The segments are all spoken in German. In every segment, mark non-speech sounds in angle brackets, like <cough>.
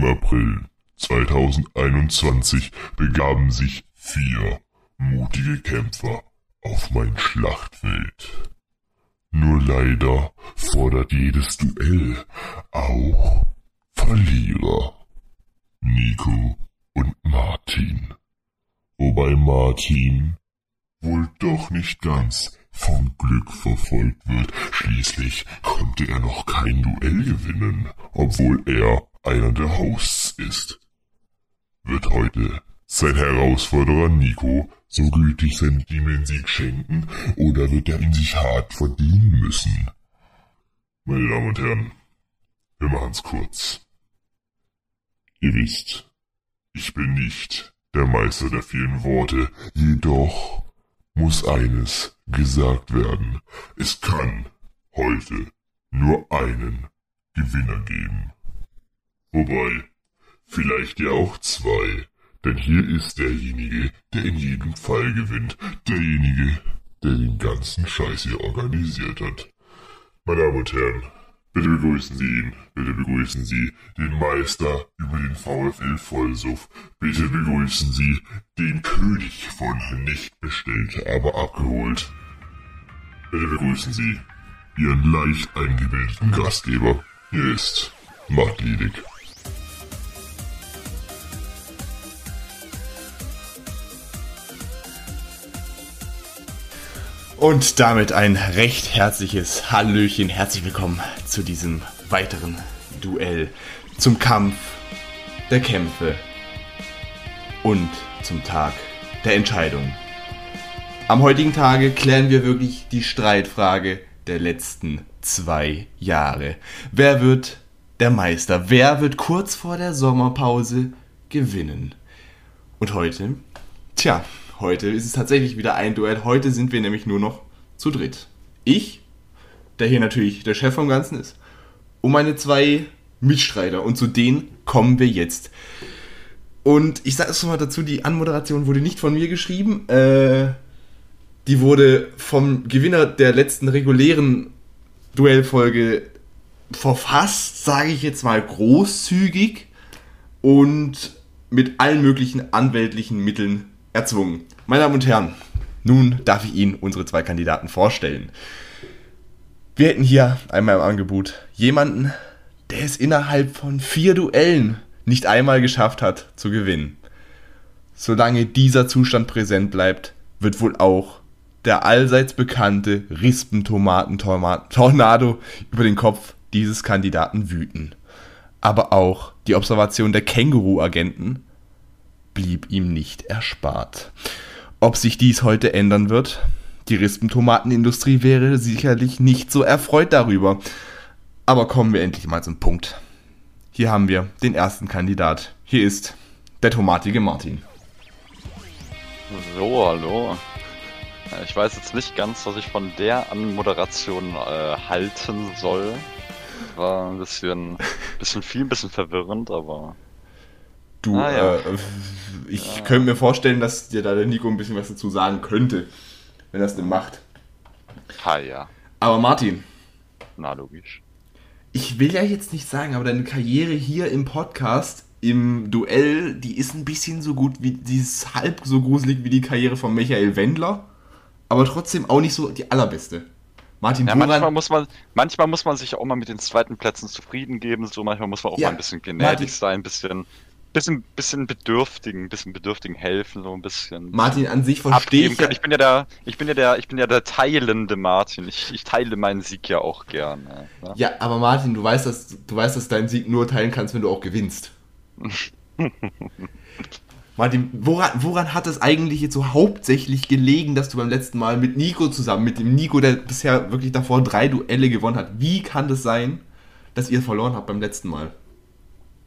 Im April 2021 begaben sich vier mutige Kämpfer auf mein Schlachtfeld. Nur leider fordert jedes Duell auch Verlierer. Nico und Martin. Wobei Martin wohl doch nicht ganz vom Glück verfolgt wird. Schließlich konnte er noch kein Duell gewinnen, obwohl er einer der Hosts ist. Wird heute sein Herausforderer Nico so gütig sein, ihm den Sieg schenken, oder wird er ihn sich hart verdienen müssen? Meine Damen und Herren, wir machen's kurz. Ihr wisst, ich bin nicht der Meister der vielen Worte, jedoch muss eines gesagt werden. Es kann heute nur einen Gewinner geben. Wobei, vielleicht ja auch zwei, denn hier ist derjenige, der in jedem Fall gewinnt, derjenige, der den ganzen Scheiß hier organisiert hat. Meine Damen und Herren, bitte begrüßen Sie ihn, bitte begrüßen Sie den Meister über den VfL Vollsuff, bitte begrüßen Sie den König von nicht bestellt, aber abgeholt. Bitte begrüßen Sie Ihren leicht eingebildeten Gastgeber. Hier ist Matt Liedig. Und damit ein recht herzliches Hallöchen, herzlich willkommen zu diesem weiteren Duell, zum Kampf der Kämpfe und zum Tag der Entscheidung. Am heutigen Tage klären wir wirklich die Streitfrage der letzten zwei Jahre. Wer wird der Meister? Wer wird kurz vor der Sommerpause gewinnen? Und heute, tja, heute ist es tatsächlich wieder ein Duell. Heute sind wir nämlich nur noch zu dritt. Ich, der hier natürlich der Chef vom Ganzen ist, und meine zwei Mitstreiter. Und zu denen kommen wir jetzt. Und ich sage es mal dazu, die Anmoderation wurde nicht von mir geschrieben. Äh, die wurde vom Gewinner der letzten regulären Duellfolge verfasst, sage ich jetzt mal großzügig und mit allen möglichen anwältlichen Mitteln erzwungen. Meine Damen und Herren, nun darf ich Ihnen unsere zwei Kandidaten vorstellen. Wir hätten hier einmal im Angebot jemanden, der es innerhalb von vier Duellen nicht einmal geschafft hat zu gewinnen. Solange dieser Zustand präsent bleibt, wird wohl auch der allseits bekannte Rispentomaten-Tornado über den Kopf dieses Kandidaten wüten. Aber auch die Observation der Känguru-Agenten blieb ihm nicht erspart. Ob sich dies heute ändern wird? Die Rispentomatenindustrie wäre sicherlich nicht so erfreut darüber. Aber kommen wir endlich mal zum Punkt. Hier haben wir den ersten Kandidat. Hier ist der tomatige Martin. So, hallo. Ich weiß jetzt nicht ganz, was ich von der Anmoderation äh, halten soll. War ein bisschen, bisschen viel, ein bisschen verwirrend, aber Du, ah, ja. äh, ich ja. könnte mir vorstellen, dass dir da der Nico ein bisschen was dazu sagen könnte, wenn er es denn macht. Ha, ja. Aber Martin. Na, logisch. Ich will ja jetzt nicht sagen, aber deine Karriere hier im Podcast, im Duell, die ist ein bisschen so gut wie, die ist halb so gruselig wie die Karriere von Michael Wendler, aber trotzdem auch nicht so die allerbeste. Martin ja, manchmal muss man manchmal muss man sich auch mal mit den zweiten Plätzen zufrieden geben, so manchmal muss man auch ja, mal ein bisschen gnädig sein, ein bisschen bisschen, bisschen bedürftigen, bisschen bedürftigen helfen, so ein bisschen. Martin, an sich verstehe ich. Ja. Ich bin ja der, ich bin ja der, ich bin ja der teilende Martin. Ich, ich teile meinen Sieg ja auch gerne. Ne? Ja, aber Martin, du weißt, dass du weißt, dass deinen Sieg nur teilen kannst, wenn du auch gewinnst. <laughs> Martin, woran, woran hat es eigentlich jetzt so hauptsächlich gelegen, dass du beim letzten Mal mit Nico zusammen, mit dem Nico, der bisher wirklich davor drei Duelle gewonnen hat, wie kann das sein, dass ihr verloren habt beim letzten Mal?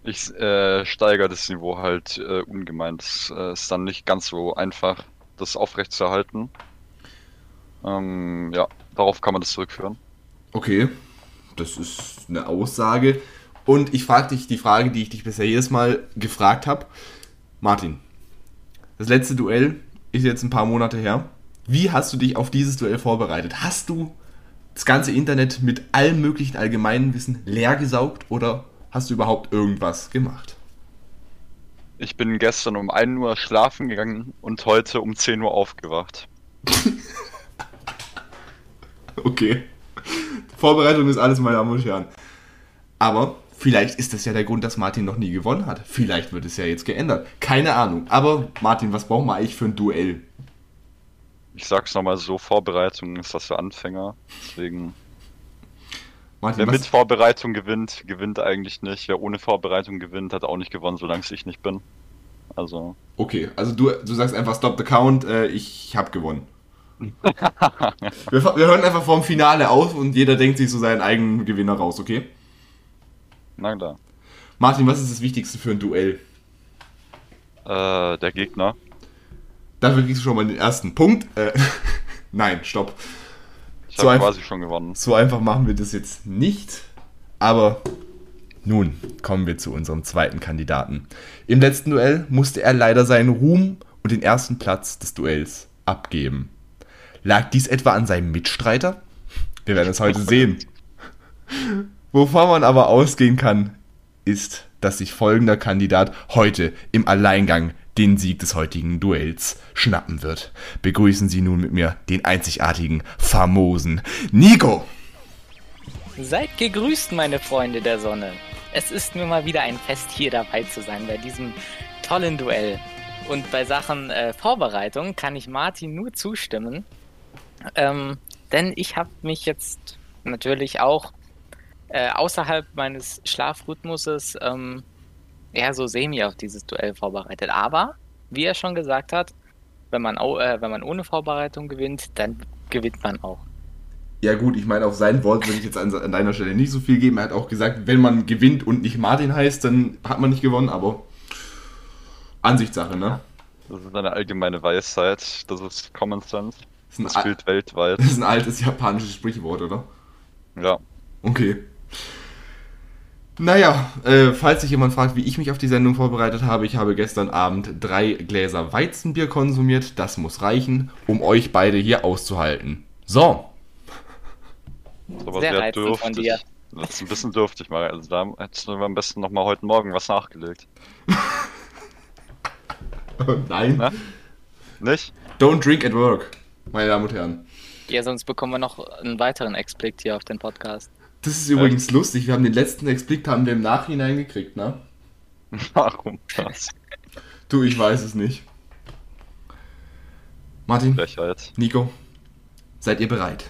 Ich äh, steigere das Niveau halt äh, ungemein. Es äh, ist dann nicht ganz so einfach, das aufrechtzuerhalten. Ähm, ja, darauf kann man das zurückführen. Okay, das ist eine Aussage. Und ich frage dich die Frage, die ich dich bisher jedes Mal gefragt habe. Martin, das letzte Duell ist jetzt ein paar Monate her. Wie hast du dich auf dieses Duell vorbereitet? Hast du das ganze Internet mit allem möglichen allgemeinen Wissen leer gesaugt oder hast du überhaupt irgendwas gemacht? Ich bin gestern um 1 Uhr schlafen gegangen und heute um 10 Uhr aufgewacht. <laughs> Okay. Vorbereitung ist alles, meine Damen und Herren. Aber vielleicht ist das ja der Grund, dass Martin noch nie gewonnen hat. Vielleicht wird es ja jetzt geändert. Keine Ahnung. Aber Martin, was brauchen wir eigentlich für ein Duell? Ich sag's nochmal so, Vorbereitung ist das für Anfänger. Deswegen, Martin, wer was- mit Vorbereitung gewinnt, gewinnt eigentlich nicht. Wer ohne Vorbereitung gewinnt, hat auch nicht gewonnen, solange ich nicht bin. Also, Okay, also du, du sagst einfach Stop the Count, äh, ich hab gewonnen. <laughs> wir, wir hören einfach vorm Finale auf und jeder denkt sich so seinen eigenen Gewinner raus, okay? na klar. Martin, was ist das Wichtigste für ein Duell? Äh, der Gegner. Dafür kriegst du schon mal den ersten Punkt. Äh, <laughs> nein, stopp. Ich So habe einfach- quasi schon gewonnen. So einfach machen wir das jetzt nicht. Aber nun kommen wir zu unserem zweiten Kandidaten. Im letzten Duell musste er leider seinen Ruhm und den ersten Platz des Duells abgeben. Lag dies etwa an seinem Mitstreiter? Wir werden es heute <laughs> sehen. Wovon man aber ausgehen kann, ist, dass sich folgender Kandidat heute im Alleingang den Sieg des heutigen Duells schnappen wird. Begrüßen Sie nun mit mir den einzigartigen, famosen Nico. Seid gegrüßt, meine Freunde der Sonne. Es ist mir mal wieder ein Fest, hier dabei zu sein bei diesem tollen Duell. Und bei Sachen äh, Vorbereitung kann ich Martin nur zustimmen. Ähm, denn ich habe mich jetzt natürlich auch äh, außerhalb meines Schlafrhythmuses ähm, eher so semi auf dieses Duell vorbereitet. Aber, wie er schon gesagt hat, wenn man, äh, wenn man ohne Vorbereitung gewinnt, dann gewinnt man auch. Ja gut, ich meine, auf sein Wort würde ich jetzt an, an deiner Stelle nicht so viel geben. Er hat auch gesagt, wenn man gewinnt und nicht Martin heißt, dann hat man nicht gewonnen, aber Ansichtssache, ne? Das ist eine allgemeine Weisheit. Das ist Common Sense. Das Das gilt weltweit. das ist ein altes japanisches Sprichwort, oder? Ja. Okay. Naja, äh, falls sich jemand fragt, wie ich mich auf die Sendung vorbereitet habe, ich habe gestern Abend drei Gläser Weizenbier konsumiert. Das muss reichen, um euch beide hier auszuhalten. So, Das ist aber Sehr sehr, reizend von dürftig. dir. Das ist ein bisschen dürftig, mal. Also da hättest du am besten nochmal heute Morgen was nachgelegt. nein. Na? Nicht? Don't drink at work, meine Damen und Herren. Ja, sonst bekommen wir noch einen weiteren Explikt hier auf den Podcast. Das ist übrigens lustig. Wir haben den letzten Explikt haben wir im Nachhinein gekriegt, ne? <laughs> Warum das? Du, ich weiß es nicht. Martin, Frechheit. Nico, seid ihr bereit?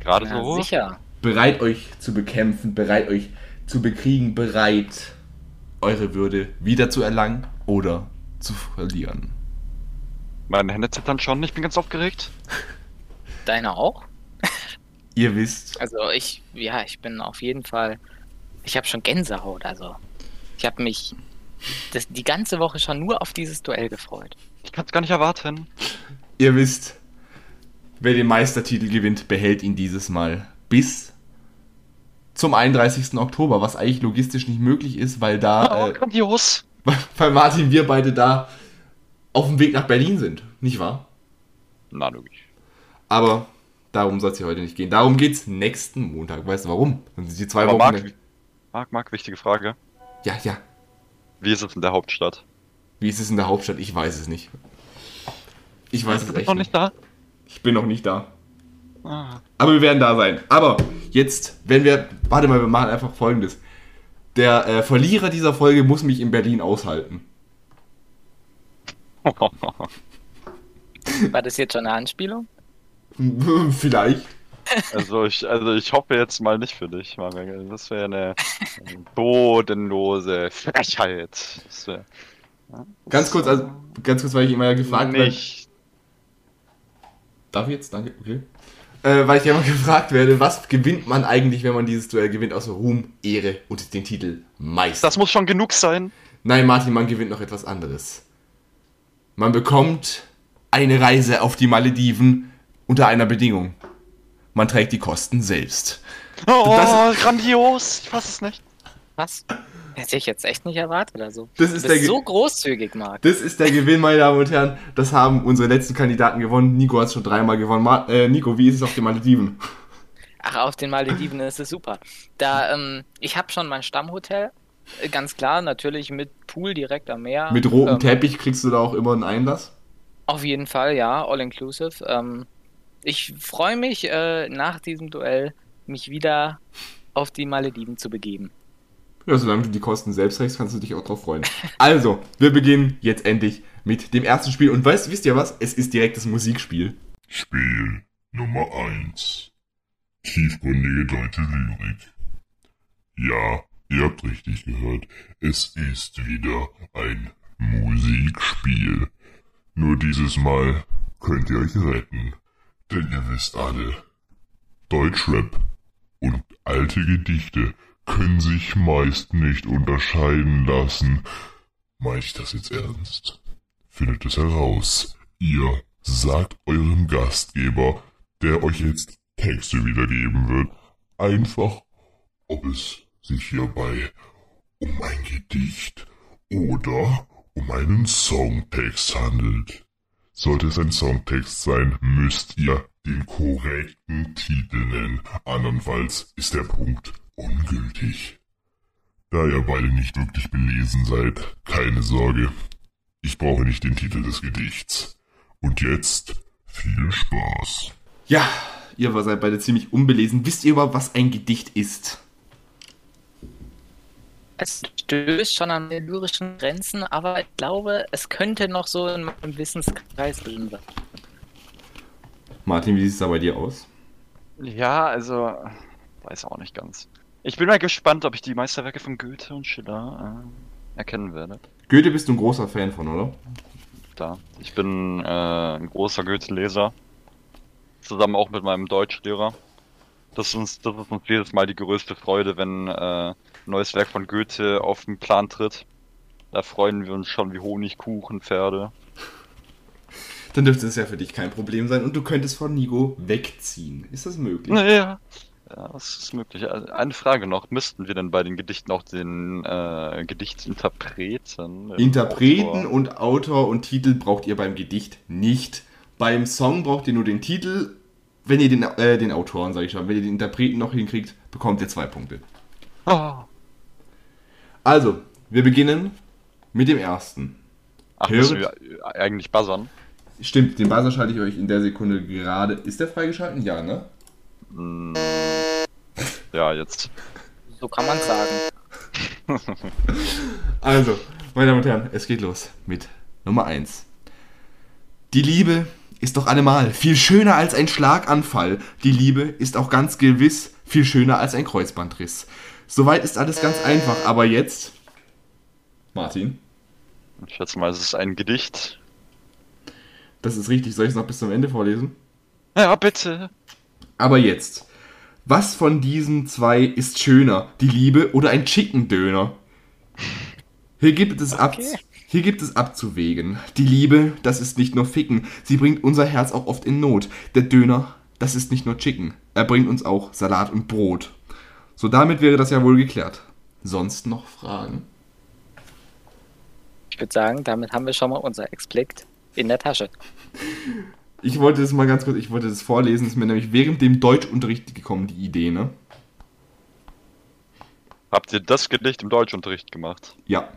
Gerade Ja, so? sicher. Bereit euch zu bekämpfen, bereit euch zu bekriegen, bereit eure Würde wieder zu erlangen oder zu verlieren. Meine Hände zittern schon, ich bin ganz aufgeregt. Deine auch? Ihr wisst, Also ich, ja, ich bin auf jeden Fall. Ich habe schon Gänsehaut, also. Ich habe mich das, die ganze Woche schon nur auf dieses Duell gefreut. Ich kann es gar nicht erwarten. ihr wisst, wer den Meistertitel gewinnt, behält ihn dieses Mal bis zum 31. Oktober, was eigentlich logistisch nicht möglich ist, weil da, Oh, äh, grandios. weil Martin, wir beide da auf dem Weg nach Berlin sind, nicht wahr? Na, logisch. Aber darum soll es hier heute nicht gehen. Darum geht's nächsten Montag. Weißt du warum? Dann sind die zwei Aber Wochen. Marc, Marc, Marc, wichtige Frage. ja, ja. Wie ist es in der Hauptstadt? Wie ist es in der Hauptstadt? Ich weiß es nicht. Ich weiß Bist es du echt noch nicht. nicht da? Ich bin noch nicht da. Ah. Aber wir werden da sein. Aber jetzt, wenn wir. Warte mal, wir machen einfach folgendes. Der äh, Verlierer dieser Folge muss mich in Berlin aushalten. <laughs> War das jetzt schon eine Anspielung? <laughs> Vielleicht. Also ich, also ich hoffe jetzt mal nicht für dich, Marc. Das wäre eine bodenlose Frechheit. Wär, Ganz kurz, also, ganz kurz, weil ich immer ja gefragt werde. Darf ich jetzt? Danke, okay. Äh, weil ich ja immer <laughs> gefragt werde, was gewinnt man eigentlich, wenn man dieses Duell gewinnt, außer Ruhm, Ehre und den Titel Meister? Das muss schon genug sein. Nein, Martin, man gewinnt noch etwas anderes. Man bekommt eine Reise auf die Malediven unter einer Bedingung. Man trägt die Kosten selbst. Oh, Das- grandios. Ich fass es nicht. Was? Hätte ich jetzt echt nicht erwartet oder so. Das Du ist bist der Ge- so großzügig, Marc. Das ist der Gewinn, meine Damen und Herren. Das haben unsere letzten Kandidaten gewonnen. Nico hat schon dreimal gewonnen. Ma äh, Nico, wie ist es auf den Malediven? Ach, auf den Malediven ist es super. Da, ähm, ich habe schon mein Stammhotel, äh, ganz klar, natürlich mit Pool direkt am Meer. Mit rotem Ähm, Teppich kriegst du da auch immer einen Einlass? Auf jeden Fall, ja, all inclusive. Ähm, ich freue mich, äh, nach diesem Duell mich wieder auf die Malediven zu begeben. Ja, solange du die Kosten selbst trägst, kannst du dich auch drauf freuen. Also, wir beginnen jetzt endlich mit dem ersten Spiel. Und weißt, wisst ihr was? Es ist direkt das Musikspiel. Spiel Nummer 1. Tiefgründige deutsche Lyrik. Ja, ihr habt richtig gehört. Es ist wieder ein Musikspiel. Nur dieses Mal könnt ihr euch retten. Denn ihr wisst alle, Deutschrap und alte Gedichte können sich meist nicht unterscheiden lassen. Meint ich das jetzt ernst? Findet es heraus. Ihr sagt eurem Gastgeber, der euch jetzt Texte wiedergeben wird, einfach, ob es sich hierbei um ein Gedicht oder um einen Songtext handelt. Sollte es ein Songtext sein, müsst ihr den korrekten Titel nennen, andernfalls ist der Punkt ungültig. Da ihr beide nicht wirklich belesen seid, keine Sorge, ich brauche nicht den Titel des Gedichts. Und jetzt viel Spaß. Ja, ihr seid beide ziemlich unbelesen. Wisst ihr überhaupt, was ein Gedicht ist? Es stößt schon an den lyrischen Grenzen, aber ich glaube, es könnte noch so in meinem Wissenskreis drin sein. Martin, wie sieht es da bei dir aus? Ja, also, weiß auch nicht ganz. Ich bin mal gespannt, ob ich die Meisterwerke von Goethe und Schiller äh, erkennen werde. Goethe bist du ein großer Fan von, oder? Da. Ich bin äh, ein großer Goethe-Leser. Zusammen auch mit meinem Deutschlehrer. Das ist uns, das ist uns jedes Mal die größte Freude, wenn äh, neues Werk von Goethe auf den Plan tritt. Da freuen wir uns schon wie Honigkuchenpferde. Dann dürfte es ja für dich kein Problem sein und du könntest von Nigo wegziehen. Ist das möglich? Naja. Ja, das ist möglich. Also, Eine Frage noch. Müssten wir denn bei den Gedichten auch den äh, Gedichtsinterpreten... Interpreten Autor- und Autor und Titel braucht ihr beim Gedicht nicht. Beim Song braucht ihr nur den Titel. Wenn ihr den, äh, den Autoren, sag ich schon, wenn ihr den Interpreten noch hinkriegt, bekommt ihr zwei Punkte. Oh. Also, wir beginnen mit dem ersten. Ach, Höret- müssen wir eigentlich buzzern? Stimmt, den Buzzer schalte ich euch in der Sekunde gerade. Ist der freigeschalten? Ja, ne? Hm. Ja, jetzt. So kann man sagen. <laughs> Also, meine Damen und Herren, es geht los mit Nummer 1. Die Liebe ist doch allemal viel schöner als ein Schlaganfall. Die Liebe ist auch ganz gewiss viel schöner als ein Kreuzbandriss. Soweit ist alles ganz einfach, aber jetzt. Martin, Ich schätze mal, es ist ein Gedicht. das ist richtig. Soll ich es noch bis zum Ende vorlesen? Ja, bitte. Aber jetzt. Was von diesen zwei ist schöner? Die Liebe oder ein Chicken Döner? Hier gibt es ab, Okay. hier gibt es abzuwägen. Die Liebe, das ist nicht nur Ficken, sie bringt unser Herz auch oft in Not. Der Döner, das ist nicht nur Chicken, er bringt uns auch Salat und Brot. So damit wäre das ja wohl geklärt. Sonst noch Fragen? Ich würde sagen, damit haben wir schon mal unser Explikt in der Tasche. Ich wollte das mal ganz kurz, ich wollte das vorlesen, ist mir nämlich während dem Deutschunterricht gekommen, die Idee, ne? Habt ihr das Gedicht im Deutschunterricht gemacht? Ja.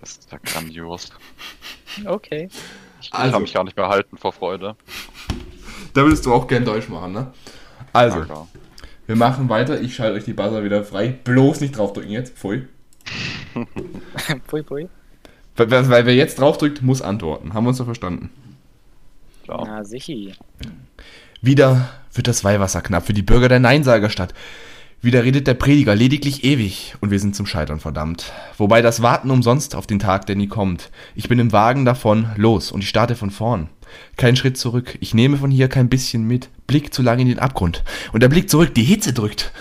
Das ist ja grandios. Okay. Ich Also. kann mich gar nicht mehr halten vor Freude. Da würdest du auch gern Deutsch machen, ne? Also, klar. Wir machen weiter. Ich schalte euch die Buzzer wieder frei. Bloß nicht draufdrücken jetzt. Pfui. <laughs> pui, pui. Weil, wer jetzt draufdrückt, muss antworten. Haben wir uns doch verstanden. klar. Na, sichi. Wieder wird das Weihwasser knapp für die Bürger der Neinsagerstadt. Wieder redet der Prediger lediglich ewig und wir sind zum Scheitern verdammt. Wobei das Warten umsonst auf den Tag, der nie kommt. Ich bin im Wagen davon, los und ich starte von vorn. Kein Schritt zurück, ich nehme von hier kein bisschen mit. Blick zu lang in den Abgrund. Und der Blick zurück, die Hitze drückt.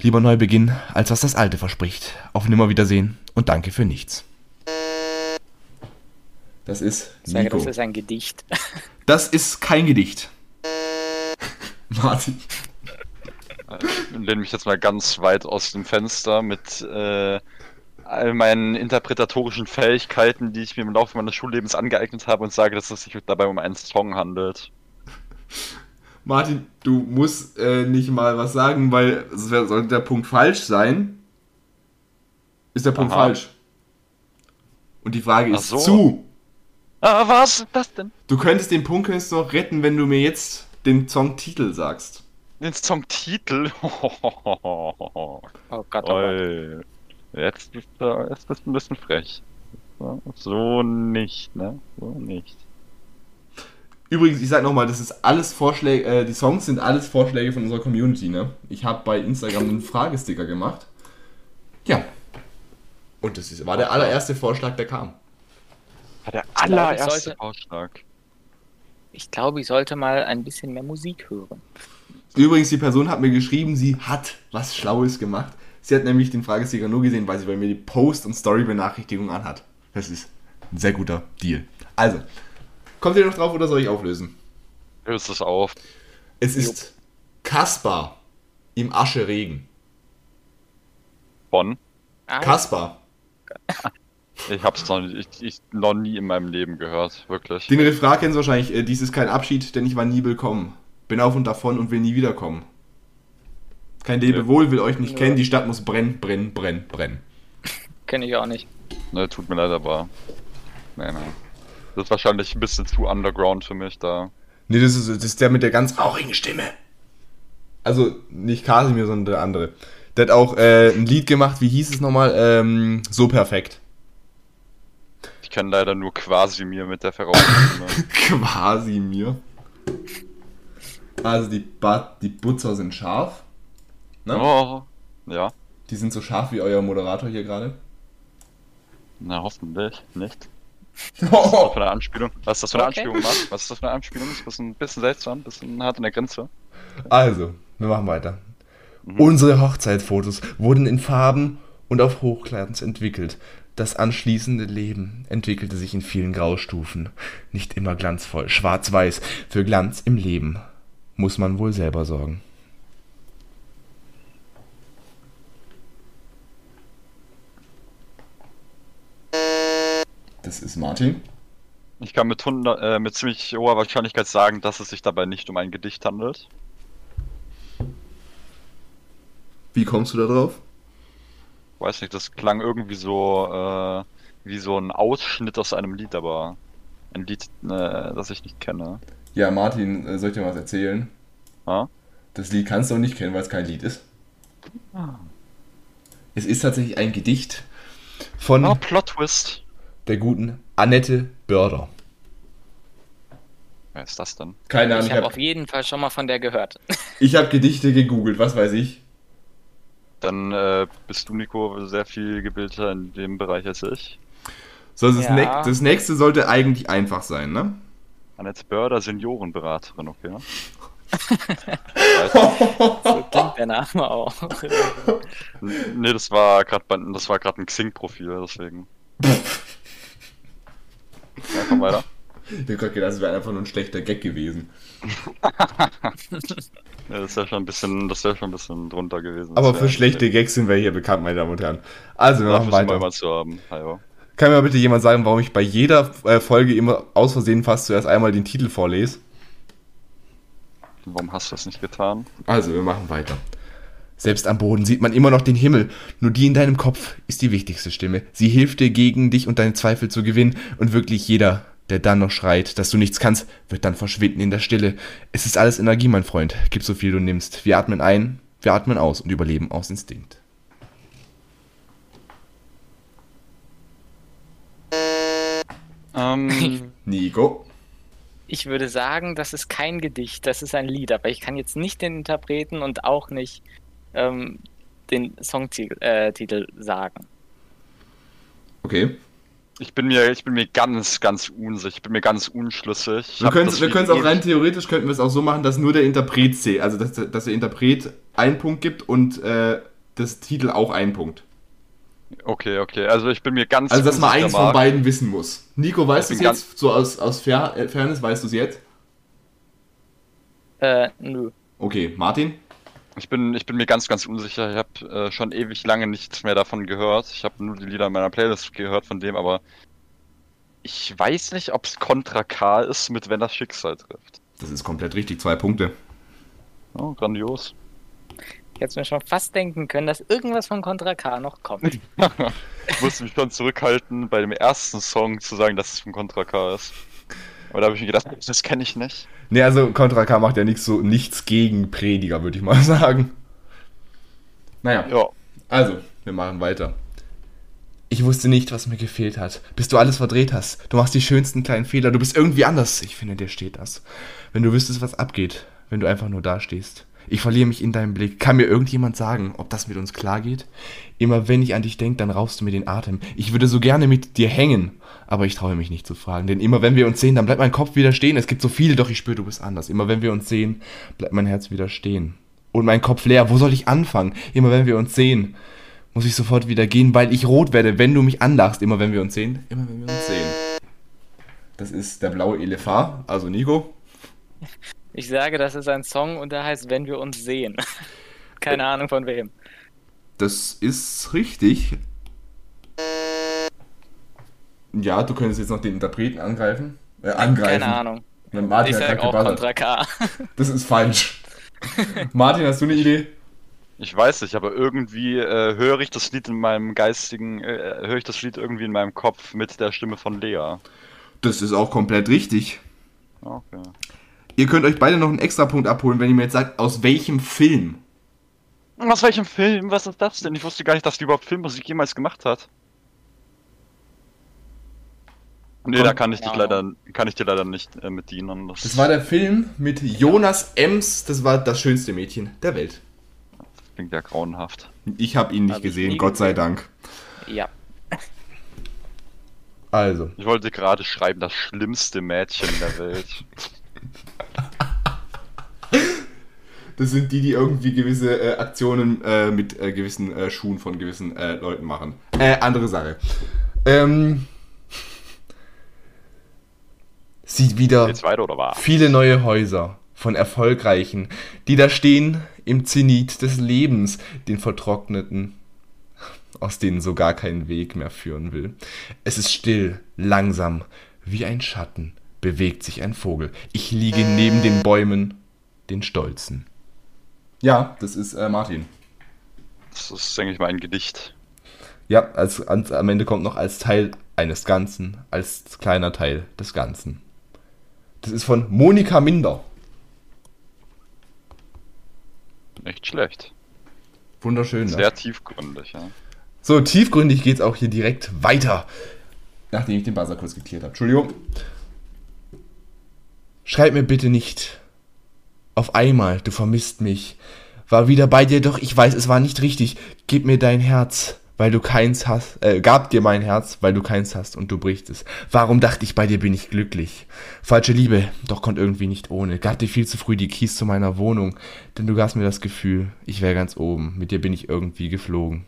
Lieber Neubeginn, als was das Alte verspricht. Auf Nimmerwiedersehen und danke für nichts. Das ist Ich sage, Nico. das ist ein Gedicht. <laughs> Das ist kein Gedicht. <laughs> Martin. Ich lehne mich jetzt mal ganz weit aus dem Fenster mit äh, all meinen interpretatorischen Fähigkeiten, die ich mir im Laufe meines Schullebens angeeignet habe und sage, dass es sich dabei um einen Song handelt. <laughs> Martin, du musst äh, nicht mal was sagen, weil sollte der Punkt falsch sein. Ist der Punkt Aha. falsch? Und die Frage ist so. zu. Ah, was ist das denn? Du könntest den Punkt du noch retten, wenn du mir jetzt den Songtitel sagst. Den Songtitel? <laughs> Oh Gott, oh Gott. Jetzt bist du, jetzt bist du ein bisschen frech. So- nicht, ne? So nicht. Übrigens, ich sag nochmal, das ist alles Vorschläge, äh, die Songs sind alles Vorschläge von unserer Community, ne? Ich habe bei Instagram einen Fragesticker gemacht. Ja. Und das ist, war der allererste Vorschlag, der kam. War der glaube, ich allererste sollte- Vorschlag. Ich glaube, ich sollte mal ein bisschen mehr Musik hören. Übrigens, die Person hat mir geschrieben, sie hat was Schlaues gemacht. Sie hat nämlich den Fragesticker nur gesehen, weil sie bei mir die Post- und Story-Benachrichtigung anhat. Das ist ein sehr guter Deal. Also, kommt ihr noch drauf oder soll ich auflösen? Löst es auf. Es ist Kaspar im Ascheregen. Bonn. Kaspar. <laughs> Ich hab's noch, nie- ich, ich noch nie in meinem Leben gehört. Wirklich. Den Refrain kennst du wahrscheinlich. Äh, dies ist kein Abschied, denn ich war nie willkommen. Bin auf und davon und will nie wiederkommen. Kein Lebewohl will euch nicht Ja. kennen, die Stadt muss brennen, brennen, brennen, brennen. <laughs> Kenne ich auch nicht. Ne, tut mir leid, aber. Nee, nee. Das ist wahrscheinlich ein bisschen zu underground für mich da. Nee, das ist, das ist der mit der ganz rauchigen Stimme. Also nicht Kasimir, sondern der andere. Der hat auch äh, ein Lied gemacht, wie hieß es nochmal? Ähm, so perfekt. Ich kenne leider nur quasi mir mit der Voraussetzung. <laughs> Quasi mir. Also die, ba die Butzer sind scharf. Ne? oh, ja. Die sind so scharf wie euer Moderator hier gerade. Na, hoffentlich nicht. <laughs> Was ist das für eine Anspielung? Was ist das für eine Okay. Anspielung, Marc? Was ist das für eine Anspielung? Ist ein bisschen, seltsam, bisschen hart an der Grenze. Also, wir machen weiter. Unsere Hochzeitsfotos wurden in Farben und auf Hochglanz entwickelt. Das anschließende Leben entwickelte sich in vielen Graustufen. Nicht immer glanzvoll, schwarz-weiß. Für Glanz im Leben muss man wohl selber sorgen. Das ist Martin. Ich kann mit, 100, äh, mit ziemlich hoher Wahrscheinlichkeit sagen, dass es sich dabei nicht um ein Gedicht handelt. Wie kommst du da drauf? Weiß nicht, das klang irgendwie so äh, wie so ein Ausschnitt aus einem Lied, aber ein Lied, äh, das ich nicht kenne. Ja, Martin, äh, soll ich dir was erzählen? Ja? Das Lied kannst du auch nicht kennen, weil es kein Lied ist. Es ist tatsächlich ein Gedicht von Oh, Plot Twist. Der guten Annette Börder. Wer ist das denn? Keine Ahnung, Ich habe habe auf jeden Fall schon mal von der gehört. <laughs> ich hab Gedichte gegoogelt, was weiß ich. Dann äh, bist du, Nico, sehr viel gebildeter in dem Bereich als ich. So, das, Ja. näch- das nächste sollte eigentlich einfach sein, ne? Annette Börder, Seniorenberaterin, okay. <laughs> So klingt der Name auch. <laughs> Nee, das war gerade das war gerade ein Xing-Profil, deswegen. Komm weiter. Ich hab grad gedacht, das wäre einfach nur ein schlechter Gag gewesen. <laughs> Ja, das wäre schon ein bisschen, das wäre schon ein bisschen drunter gewesen. Aber für schlechte Gags sind wir hier bekannt, meine Damen und Herren. Also, wir machen wir weiter. immer zu haben. Hallo. Kann mir mal bitte jemand sagen, warum ich bei jeder äh, Folge immer aus Versehen fast zuerst einmal den Titel vorlese? Warum hast du das nicht getan? Also, wir machen weiter. Selbst am Boden sieht man immer noch den Himmel. Nur die in deinem Kopf ist die wichtigste Stimme. Sie hilft dir, gegen dich und deine Zweifel zu gewinnen. Und wirklich jeder, der dann noch schreit, dass du nichts kannst, wird dann verschwinden in der Stille. Es ist alles Energie, mein Freund. Gib so viel du nimmst. Wir atmen ein, wir atmen aus und überleben aus Instinkt. Ähm, <laughs> Nico. Ich würde sagen, das ist kein Gedicht, das ist ein Lied, aber ich kann jetzt nicht den Interpreten und auch nicht ähm, den Songtitel äh, sagen. Okay. ich bin mir, ich bin mir ganz, ganz unsicher. Ich bin mir ganz unschlüssig. Ich Wir können es auch ewig- rein theoretisch könnten wir es auch so machen, dass nur der Interpret zählt. Also dass, dass der Interpret einen Punkt gibt und äh, das Titel auch einen Punkt. Okay, okay. Also ich bin mir ganz Also dass man eins von beiden wissen muss. Nico, weißt du es jetzt? So aus, aus Fair, äh, Fairness weißt du es jetzt? Äh, nö. Okay, Martin? Ich bin, ich bin mir ganz, ganz unsicher. Ich habe äh, schon ewig lange nichts mehr davon gehört. Ich habe nur die Lieder in meiner Playlist gehört von dem, aber ich weiß nicht, ob es Contra K ist mit Wenn das Schicksal trifft. Das ist komplett richtig, zwei Punkte. Oh, grandios. Ich hätte mir schon fast denken können, dass irgendwas von Contra K noch kommt. <laughs> ich musste mich schon zurückhalten, bei dem ersten Song zu sagen, dass es von Contra K ist. Da habe ich mir gedacht, das kenne ich nicht. Nee, also Contra K macht ja nichts so nichts gegen Prediger, würde ich mal <laughs> sagen. Naja, Ja. also, wir machen weiter. Ich wusste nicht, was mir gefehlt hat, bis du alles verdreht hast. Du machst die schönsten kleinen Fehler, du bist irgendwie anders. Ich finde, dir steht das. Wenn du wüsstest, was abgeht, wenn du einfach nur dastehst. Ich verliere mich in deinem Blick. Kann mir irgendjemand sagen, ob das mit uns klar geht? Immer wenn ich an dich denke, dann raubst du mir den Atem. Ich würde so gerne mit dir hängen, aber ich traue mich nicht zu fragen. Denn immer wenn wir uns sehen, dann bleibt mein Kopf wieder stehen. Es gibt so viele, doch ich spüre, du bist anders. Immer wenn wir uns sehen, bleibt mein Herz wieder stehen. Und mein Kopf leer. Wo soll ich anfangen? Immer wenn wir uns sehen, muss ich sofort wieder gehen, weil ich rot werde, wenn du mich anlachst. Immer wenn wir uns sehen. Immer wenn wir uns sehen. Das ist der blaue Elefant, also Nico. Ich sage, das ist ein Song und der heißt Wenn wir uns sehen. <laughs> Keine Ahnung von wem. Das ist richtig. Ja, du könntest jetzt noch den Interpreten angreifen. Äh, angreifen. Keine Ahnung. Na, Martin Ich gerade auch. Contra K. Das ist falsch. <laughs> Martin, hast du eine Idee? Ich weiß nicht, aber irgendwie äh, höre ich das Lied in meinem geistigen, äh, höre ich das Lied irgendwie in meinem Kopf mit der Stimme von Lea. Das ist auch komplett richtig. Okay. Ihr könnt euch beide noch einen extra Punkt abholen, wenn ihr mir jetzt sagt, aus welchem Film. Aus welchem Film? Was ist das denn? Ich wusste gar nicht, dass die überhaupt Filmmusik jemals gemacht hat. Nee, da kann ich dich Ja. leider, kann ich dir leider nicht äh, mit dienen. Das, Das war der Film mit Jonas Ems. Das war das schönste Mädchen der Welt. klingt ja grauenhaft. Ich habe ihn nicht Hab gesehen, Gott sei. Dank. Ja. Also, Ich wollte gerade schreiben, das schlimmste Mädchen der Welt. das sind die, die irgendwie gewisse äh, Aktionen äh, mit äh, gewissen äh, Schuhen von gewissen äh, Leuten machen. Äh, andere Sache. Ähm, sieht wieder viele neue Häuser von Erfolgreichen, die da stehen im Zenit des Lebens, den Vertrockneten, aus denen so gar kein Weg mehr führen will. Es ist still, langsam, wie ein Schatten bewegt sich ein Vogel. Ich liege neben den Bäumen, den Stolzen. Ja, das ist äh, Martin. Das ist, denke ich mal, ein Gedicht. Ja, als, ans, am Ende kommt noch als Teil eines Ganzen, als kleiner Teil des Ganzen. Das ist von Monika Minder. Nicht schlecht. Wunderschön. ne? Sehr tiefgründig, ja. So, tiefgründig geht's auch hier direkt weiter. Nachdem ich den Buzzer kurz geklärt habe. Entschuldigung. Schreib mir bitte nicht. Auf einmal, du vermisst mich. War wieder bei dir, doch ich weiß, es war nicht richtig. Gib mir dein Herz, weil du keins hast. Äh, gab dir mein Herz, weil du keins hast und du brichst es. Warum dachte ich, bei dir bin ich glücklich? Falsche Liebe, doch konnte irgendwie nicht ohne. Gab dir viel zu früh die Keys zu meiner Wohnung. Denn du gabst mir das Gefühl, ich wäre ganz oben. Mit dir bin ich irgendwie geflogen.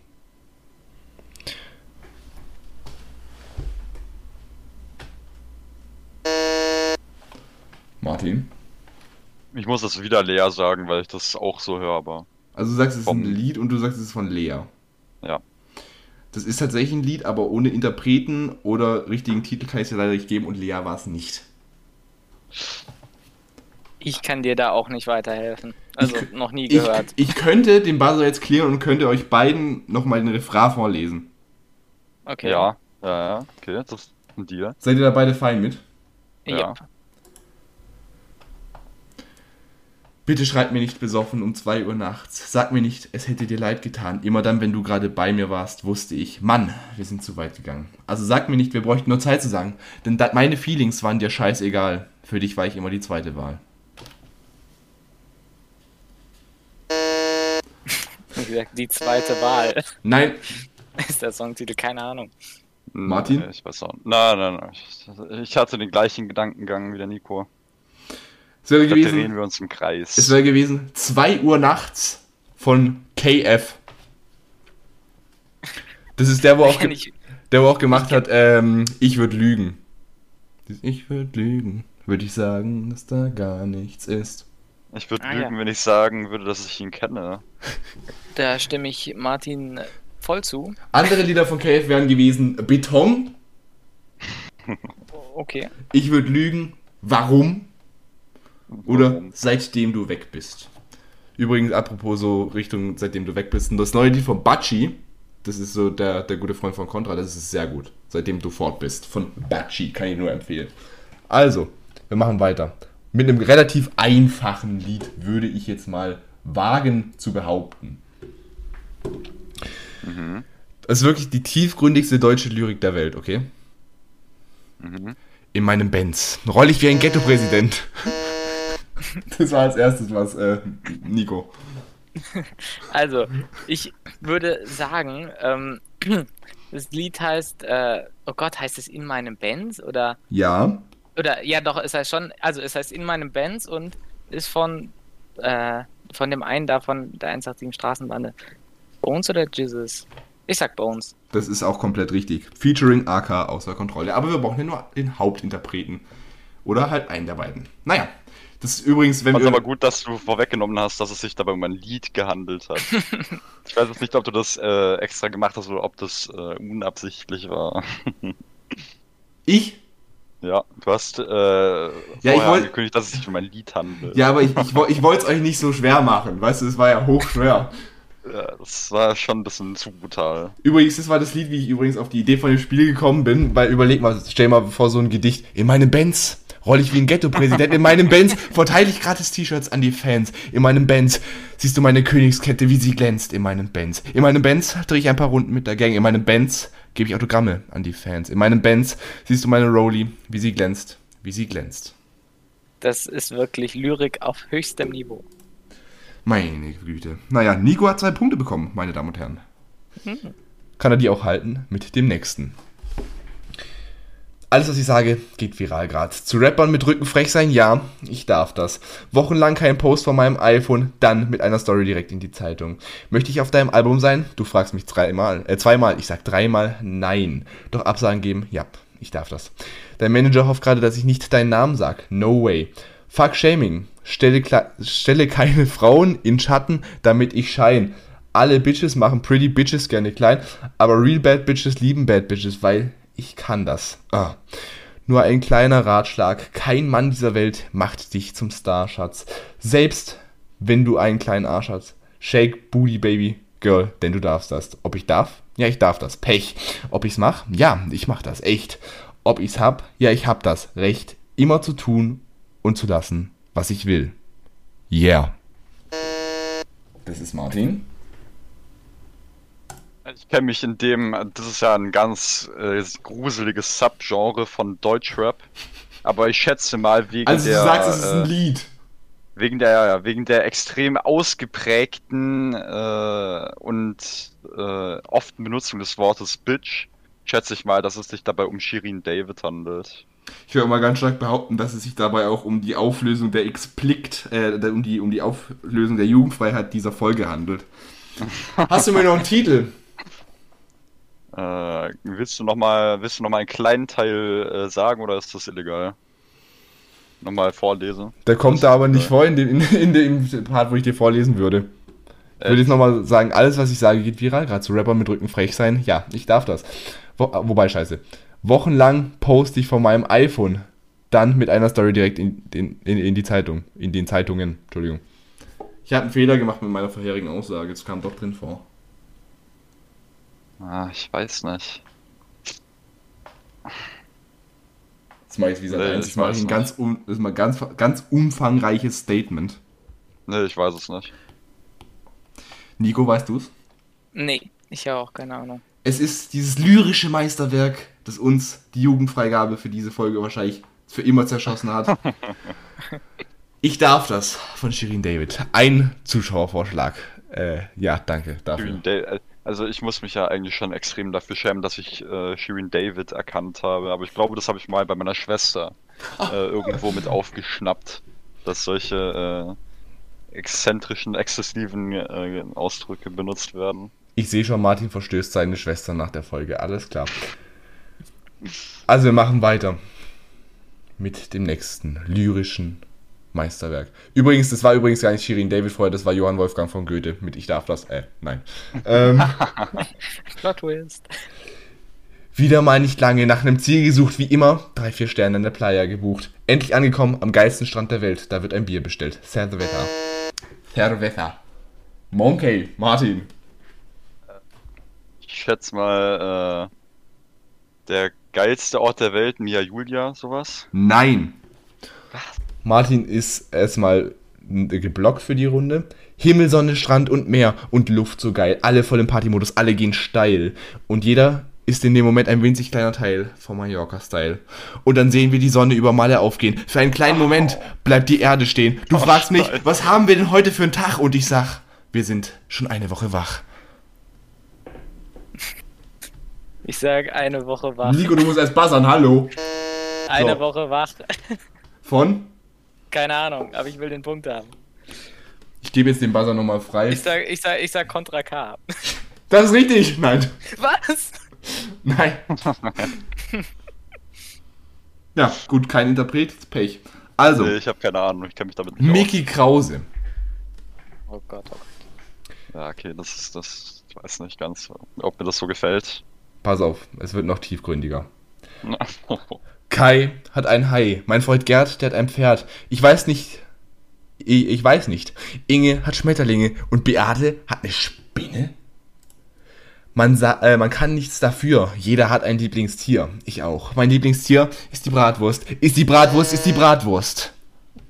Martin? Ich muss das wieder Lea sagen, weil ich das auch so höre, aber Also du sagst, es ist ein Lied und du sagst, es ist von Lea. ja. Das ist tatsächlich ein Lied, aber ohne Interpreten oder richtigen Titel kann ich es dir leider nicht geben und Lea war es nicht. Ich kann dir da auch nicht weiterhelfen. Also Ich- noch nie Ich, gehört. ich könnte den Buzzer jetzt klären und könnte euch beiden nochmal den Refrain vorlesen. Okay. Ja, ja, ja, okay, das ist von dir. Seid ihr da beide fein mit? Ja. Ja. Bitte schreib mir nicht besoffen um 2 Uhr nachts. Sag mir nicht, es hätte dir leid getan. Immer dann, wenn du gerade bei mir warst, wusste ich, Mann, wir sind zu weit gegangen. Also sag mir nicht, wir bräuchten nur Zeit zu sagen. Denn meine Feelings waren dir scheißegal. Für dich war ich immer die zweite Wahl. Wie gesagt, die zweite Wahl Nein, <laughs> ist der Songtitel, keine Ahnung. Martin? Ich weiß auch. Nein, nein, nein. Ich, ich hatte den gleichen Gedankengang wie der Nico. Es wäre da drehen gewesen, wir uns im Kreis. es wäre gewesen 2 Uhr nachts von KF. Das ist der, wo auch, ich, der, wo auch gemacht hat, ähm, ich würde lügen. Ich würde lügen, würde ich sagen, dass da gar nichts ist. Ich würde Ah, lügen, ja. wenn ich sagen würde, dass ich ihn kenne. <laughs> da stimme ich Martin voll zu. Andere Lieder von KF wären gewesen Beton, Okay. ich würde lügen, warum oder Warum? seitdem du weg bist. Übrigens, apropos so Richtung seitdem du weg bist, das neue Lied von Batschi, Das ist so der, der gute Freund von Contra. Das ist sehr gut. Seitdem du fort bist. Von Bachi kann ich nur empfehlen. Also, wir machen weiter. Mit einem relativ einfachen Lied würde ich jetzt mal wagen zu behaupten. Das ist wirklich die tiefgründigste deutsche Lyrik der Welt, okay? In meinem Benz roll ich wie ein Ghetto-Präsident. <laughs> <laughs> Das war als erstes was, äh, Nico. <laughs> Also, ich würde sagen, ähm, <clears throat> das Lied heißt, äh, oh Gott, heißt es in meinem Benz oder Ja. oder ja doch, es heißt schon, also es heißt in meinem Benz und ist von äh, von dem einen da von der 187 Straßenbande. Bones oder Jesus? Ich sag Bones. Das ist auch komplett richtig. Featuring AK außer Kontrolle. Aber wir brauchen ja nur den Hauptinterpreten. Oder halt einen der beiden. Naja. Das ist übrigens, wenn wir. aber gut, dass du vorweggenommen hast, dass es sich dabei um ein Lied gehandelt hat. <laughs> ich weiß jetzt nicht, ob du das äh, extra gemacht hast oder ob das äh, unabsichtlich war. <laughs> Ich? ja, du hast äh, vorher wollt- angekündigt, dass es sich um ein Lied handelt. Ja, aber ich, ich, ich wollte es euch nicht so schwer machen. Weißt du, es war ja hochschwer. <laughs> Ja, das war schon ein bisschen zu brutal. Übrigens, das war das Lied, wie ich übrigens auf die Idee von dem Spiel gekommen bin, weil überleg mal, stell mal vor so ein Gedicht. In meinem Benz roll ich wie ein Ghetto-Präsident. In meinem Benz verteile ich gratis T-Shirts an die Fans. In meinem Benz siehst du meine Königskette, wie sie glänzt. In meinem Benz. In meinem Benz drehe ich ein paar Runden mit der Gang. In meinem Benz gebe ich Autogramme an die Fans. In meinem Benz siehst du meine Rolli, wie sie glänzt. Wie sie glänzt. Das ist wirklich Lyrik auf höchstem Niveau. Meine Güte. Naja, Nico hat zwei Punkte bekommen, meine Damen und Herren. Kann er die auch halten mit dem nächsten. Alles, was ich sage, geht viral gerade. Zu Rappern mit Rücken frech sein, ja, ich darf das. Wochenlang kein Post von meinem iPhone, dann mit einer Story direkt in die Zeitung. Möchte ich auf deinem Album sein? Du fragst mich dreimal, äh, zweimal, ich sag dreimal nein. Doch Absagen geben, ja, ich darf das. Dein Manager hofft gerade, dass ich nicht deinen Namen sag. No way. Fuck Shaming. Stelle, stelle keine <laughs> Frauen in Schatten, damit ich schein. Alle Bitches machen Pretty Bitches gerne klein, aber Real Bad Bitches lieben Bad Bitches, weil ich kann das. Ah. Nur ein kleiner Ratschlag. Kein Mann dieser Welt macht dich zum Star, Schatz. Selbst wenn du einen kleinen Arsch hast. Shake Booty Baby Girl, denn du darfst das. Ob ich darf? Ja, ich darf das. Pech. Ob ich's mach? Ja, ich mach das. Echt. Ob ich's hab? Ja, ich hab das. Recht. Immer zu tun und zu lassen, was ich will. Yeah. Das ist Martin. Ich kenne mich in dem, das ist ja ein ganz äh, gruseliges Subgenre von Deutschrap. Aber ich schätze mal wegen Also der du sagst, es ist ein äh, Lied. wegen der wegen der extrem ausgeprägten äh, und äh, oft Benutzung des Wortes Bitch schätze ich mal, dass es sich dabei um Shirin David handelt. Ich würde mal ganz stark behaupten, dass es sich dabei auch um die Auflösung der Explikt, äh, um, die, um die Auflösung der Jugendfreiheit dieser Folge handelt. <laughs> Hast du mir noch einen Titel? Äh, willst du noch mal, willst du noch mal einen kleinen Teil äh, sagen oder ist das illegal? Nochmal vorlesen. Der kommt da aber nicht vor in dem, in, in dem Part, wo ich dir vorlesen würde. Ich würde jetzt nochmal sagen, alles, was ich sage, geht viral. Gerade zu Rapper mit Rücken frech sein. Ja, ich darf das. Wo, wobei, scheiße. Wochenlang poste ich von meinem iPhone. Dann mit einer Story direkt in, in, in, in die Zeitung. In den Zeitungen. Entschuldigung. Ich habe einen Fehler gemacht mit meiner vorherigen Aussage. Es kam doch drin vor. Ah, ich weiß nicht. Das mache ich wie seit Nee, eins. ich Ich mache ein nicht. ganz, um, das ist mal ganz, ganz umfangreiches Statement. Nee, ich weiß es nicht. Nico, weißt du's? Nee, ich habe auch keine Ahnung. Es ist dieses lyrische Meisterwerk, das uns die Jugendfreigabe für diese Folge wahrscheinlich für immer zerschossen hat. <laughs> Ich darf das von Shirin David. Ein Zuschauervorschlag. Äh, ja, danke dafür. Also ich muss mich ja eigentlich schon extrem dafür schämen, dass ich äh, Shirin David erkannt habe, aber ich glaube, das habe ich mal bei meiner Schwester äh, <laughs> irgendwo mit aufgeschnappt, dass solche äh, exzentrischen, exzessiven äh, Ausdrücke benutzt werden. Ich sehe schon, Martin verstößt seine Schwester nach der Folge. Alles klar. Also wir machen weiter mit dem nächsten lyrischen Meisterwerk. Übrigens, das war übrigens gar nicht Shirin David vorher, das war Johann Wolfgang von Goethe mit Ich darf das. Äh, nein. <laughs> Ähm, wieder mal nicht lange nach einem Ziel gesucht, wie immer. Drei, vier Sterne in der Playa gebucht. Endlich angekommen am geilsten Strand der Welt. Da wird ein Bier bestellt. Cerveza. Cerveza. Monkey, Martin. Ich schätze mal, äh, der geilste Ort der Welt, Mia Julia, sowas. Nein. Martin ist erstmal geblockt für die Runde. Himmel, Sonne, Strand und Meer und Luft so geil. Alle voll im Partymodus, alle gehen steil. Und jeder ist in dem Moment ein winzig kleiner Teil vom Mallorca-Style. Und dann sehen wir die Sonne über Malle aufgehen. Für einen kleinen Moment bleibt die Erde stehen. Du Oh, fragst mich, was haben wir denn heute für einen Tag? Und ich sag, wir sind schon eine Woche wach. Ich sag eine Woche wach. Nico, du musst erst buzzern, hallo. Eine so. Woche wach. Von? Keine Ahnung, aber ich will den Punkt haben. Ich gebe jetzt den Buzzer nochmal frei. Ich sag, ich sag, ich sag Contra K. <laughs> Das ist richtig. Nein. Was? Nein. <laughs> ja, gut, kein Interpret, Pech. Also, Nee, ich habe keine Ahnung, ich kenne mich damit nicht Mickey Krause. Oh Gott, oh Gott. aus. Ja, okay, das ist das. Ich weiß nicht ganz, ob mir das so gefällt. Pass auf, es wird noch tiefgründiger. <laughs> Kai hat ein Hai. Mein Freund Gerd, der hat ein Pferd. Ich weiß nicht. Ich, ich weiß nicht. Inge hat Schmetterlinge und Beate hat eine Spinne. Man, sa äh, man kann nichts dafür. Jeder hat ein Lieblingstier. Ich auch. Mein Lieblingstier ist die Bratwurst. Ist die Bratwurst, ist die Bratwurst.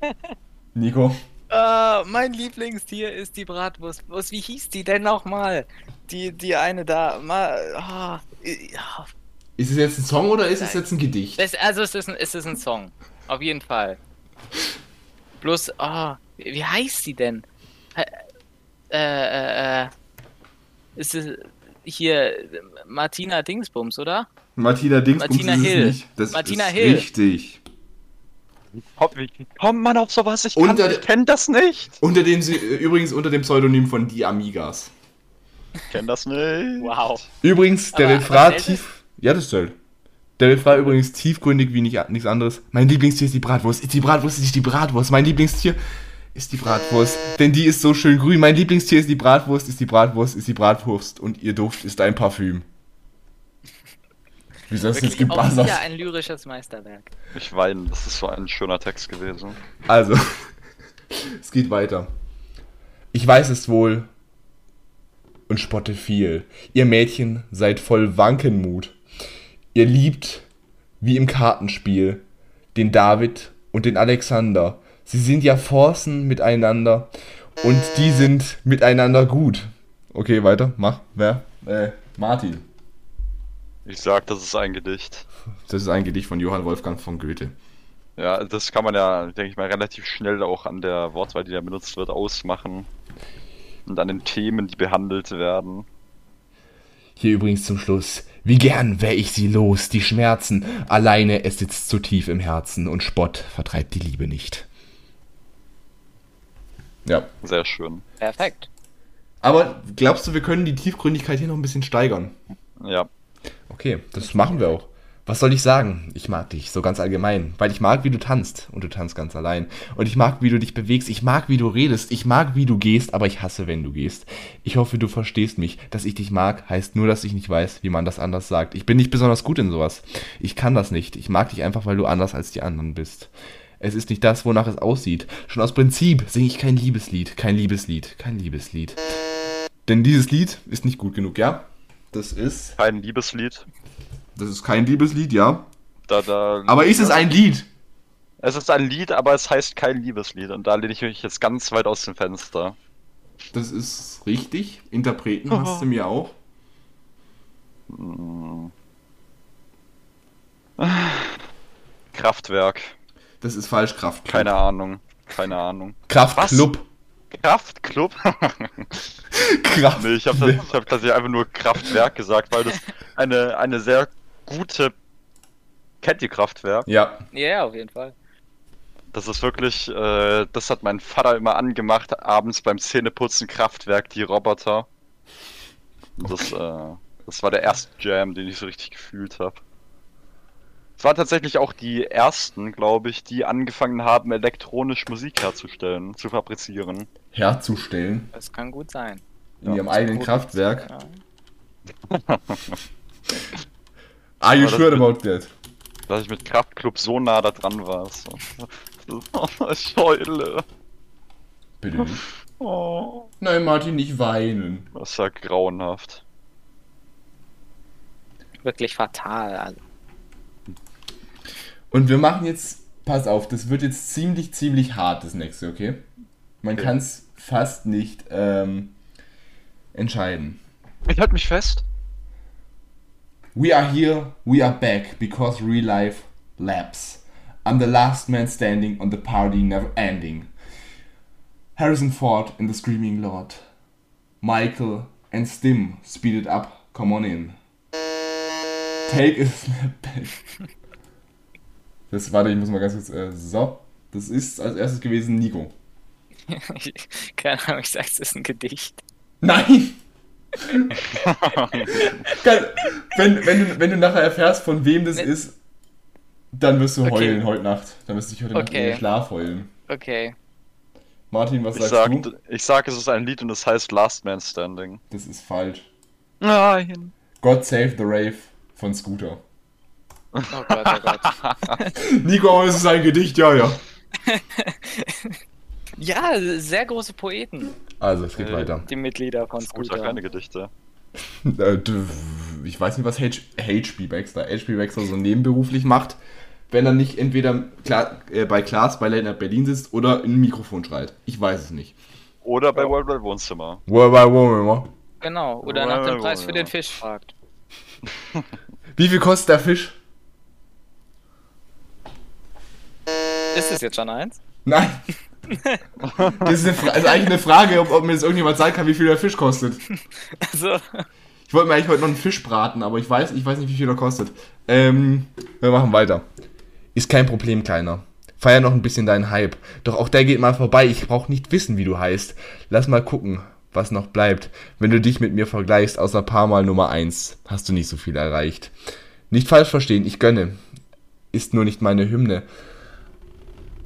<laughs> Nico? Ah, mein Lieblingstier ist die Bratwurst. Was, wie hieß die denn nochmal? Die, die eine da. Mal, ah, ja. Ist es jetzt ein Song oder ist es jetzt ein Gedicht? Das, also es ist, ein, es ist ein Song. Auf jeden Fall. Bloß, ah, wie heißt die denn? Äh, äh, äh, ist es hier Martina Dingsbums, oder? Martina Dingsbums Martina ist es Hill. nicht. Das Martina ist Hill. richtig. Kommt man auf sowas? Ich, Unter kann, ich kenne das nicht. Unter dem, sie- äh, übrigens unter dem Pseudonym von Die Amigas. Ich kenne das nicht. Wow. Übrigens, der Aber- Refrain tief. Ja, das zählt. Der Refrain übrigens tiefgründig wie nicht, nichts anderes. Mein Lieblingstier ist die Bratwurst. Ist die Bratwurst, ist nicht die Bratwurst. Mein Lieblingstier ist die Bratwurst. Denn die ist so schön grün. Mein Lieblingstier ist die Bratwurst, ist die Bratwurst, ist die Bratwurst. Und ihr Duft ist ein Parfüm. <laughs> Wieso hast du jetzt Wirklich auch gebuzzert? wieder ein lyrisches Meisterwerk. Ich weine, das ist so ein schöner Text gewesen. Also, <laughs> es geht weiter. Ich weiß es wohl und spotte viel. Ihr Mädchen seid voll Wankenmut. Ihr liebt, wie im Kartenspiel, den David und den Alexander. Sie sind ja Forcen miteinander und die sind miteinander gut. Okay, weiter, mach. Wer? Äh, Martin. Ich sag, das ist ein Gedicht. Das ist ein Gedicht von Johann Wolfgang von Goethe. Ja, das kann man ja, denke ich mal, relativ schnell auch an der Wortwahl, die da benutzt wird, ausmachen. Und an den Themen, die behandelt werden. Hier übrigens zum Schluss. Wie gern wär ich sie los, die Schmerzen. Alleine, es sitzt zu tief im Herzen und Spott vertreibt die Liebe nicht. Ja. Sehr schön. Perfekt. Aber glaubst du, wir können die Tiefgründigkeit hier noch ein bisschen steigern? Ja. Okay, das machen wir auch. Was soll ich sagen? Ich mag dich, so ganz allgemein. Weil ich mag, wie du tanzt. Und du tanzt ganz allein. Und ich mag, wie du dich bewegst. Ich mag, wie du redest. Ich mag, wie du gehst, aber ich hasse, wenn du gehst. Ich hoffe, du verstehst mich. Dass ich dich mag, heißt nur, dass ich nicht weiß, wie man das anders sagt. Ich bin nicht besonders gut in sowas. Ich kann das nicht. Ich mag dich einfach, weil du anders als die anderen bist. Es ist nicht das, wonach es aussieht. Schon aus Prinzip singe ich kein Liebeslied. Kein Liebeslied. Kein Liebeslied. Denn dieses Lied ist nicht gut genug, ja? Das ist. Kein Liebeslied. Das ist kein Liebeslied, ja. Da, da, Aber ist es ein Lied? Es ist ein Lied, aber es heißt kein Liebeslied. Und da lehne ich mich jetzt ganz weit aus dem Fenster. Das ist richtig. Interpreten hast du mir auch. <laughs> Kraftwerk. Das ist falsch, Kraft. Keine Ahnung. Keine Ahnung. Kraftclub. Kraftclub? <laughs> Kraft. nee, ich habe hab tatsächlich einfach nur Kraftwerk gesagt, weil das eine, eine sehr gute. Kennt ihr Kraftwerk? Ja. Ja, auf jeden Fall. Das ist wirklich, äh, das hat mein Vater immer angemacht, abends beim Zähneputzen Kraftwerk, die Roboter. Und Das, äh, das war der erste Jam, den ich so richtig gefühlt habe. Es waren tatsächlich auch die ersten, glaube ich, die angefangen haben, elektronisch Musik herzustellen, zu fabrizieren. Herzustellen. Das kann gut sein. In Ja, ihrem eigenen. Kraftwerk. Ja. <laughs> Are you Aber das sure about that? Dass ich mit Kraftclub so nah da dran war. So. <laughs> ich heule. Bitte <laughs> nicht. Oh, Nein, Martin, nicht weinen. das war grauenhaft. wirklich fatal. Also, Und wir machen jetzt, pass auf, das wird jetzt ziemlich, ziemlich hart, das nächste, okay? Man Okay. kann es fast nicht ähm, entscheiden. Ich halte mich fest. We are here, we are back, because real life laps. I'm the last man standing on the party never ending. Harrison Ford and the Screaming Lord. Michael and Stim, speed it up, come on in. Take a snap back. Das, warte, ich muss mal ganz kurz, äh, so. Das ist als erstes gewesen Nico. <laughs> keine Ahnung, ich sag's, es ist ein Gedicht. Nein! <laughs> Kann- wenn, wenn, du, wenn du nachher erfährst, von wem das ist, dann wirst du Okay. heulen heute Nacht. Dann wirst du dich heute Nacht in Okay. den Schlaf heulen. Okay. Martin, was Ich sagst sag, du? ich sag, es ist ein Lied und es heißt Last Man Standing. Das ist falsch. Nein. God Save the Rave von Scooter. Oh Gott, oh Gott. <laughs> Nico, aber es ist ein Gedicht, ja, ja. <laughs> Ja, sehr große Poeten, Also, es geht Äh, weiter. die Mitglieder von Gut, Scooter. keine Gedichte. <laughs> Äh, ich weiß nicht, was H- HP Baxter, HP Baxter so nebenberuflich macht, wenn er nicht entweder äh, bei Klaas bei Late Night Berlin sitzt oder in ein Mikrofon schreit. Ich weiß es nicht. Oder bei World Wide Wohnzimmer. Wo- wo- wo- wo- Genau, oder nach dem Preis für den Fisch fragt. <laughs> Wie viel kostet der Fisch? Ist es jetzt schon eins? Nein. <laughs> Das ist, eine also eigentlich eine Frage, ob, ob mir jetzt irgendjemand sagen kann, wie viel der Fisch kostet. Also, Ich wollte mir eigentlich heute noch einen Fisch braten, aber ich weiß, ich weiß nicht, wie viel er kostet. Ähm, wir machen weiter. Ist kein Problem, Kleiner. Feier noch ein bisschen deinen Hype. Doch auch der geht mal vorbei. Ich brauch nicht wissen, wie du heißt. Lass mal gucken, was noch bleibt. Wenn du dich mit mir vergleichst, außer paar Mal Nummer eins, hast du nicht so viel erreicht. Nicht falsch verstehen, ich gönne. Ist nur nicht meine Hymne.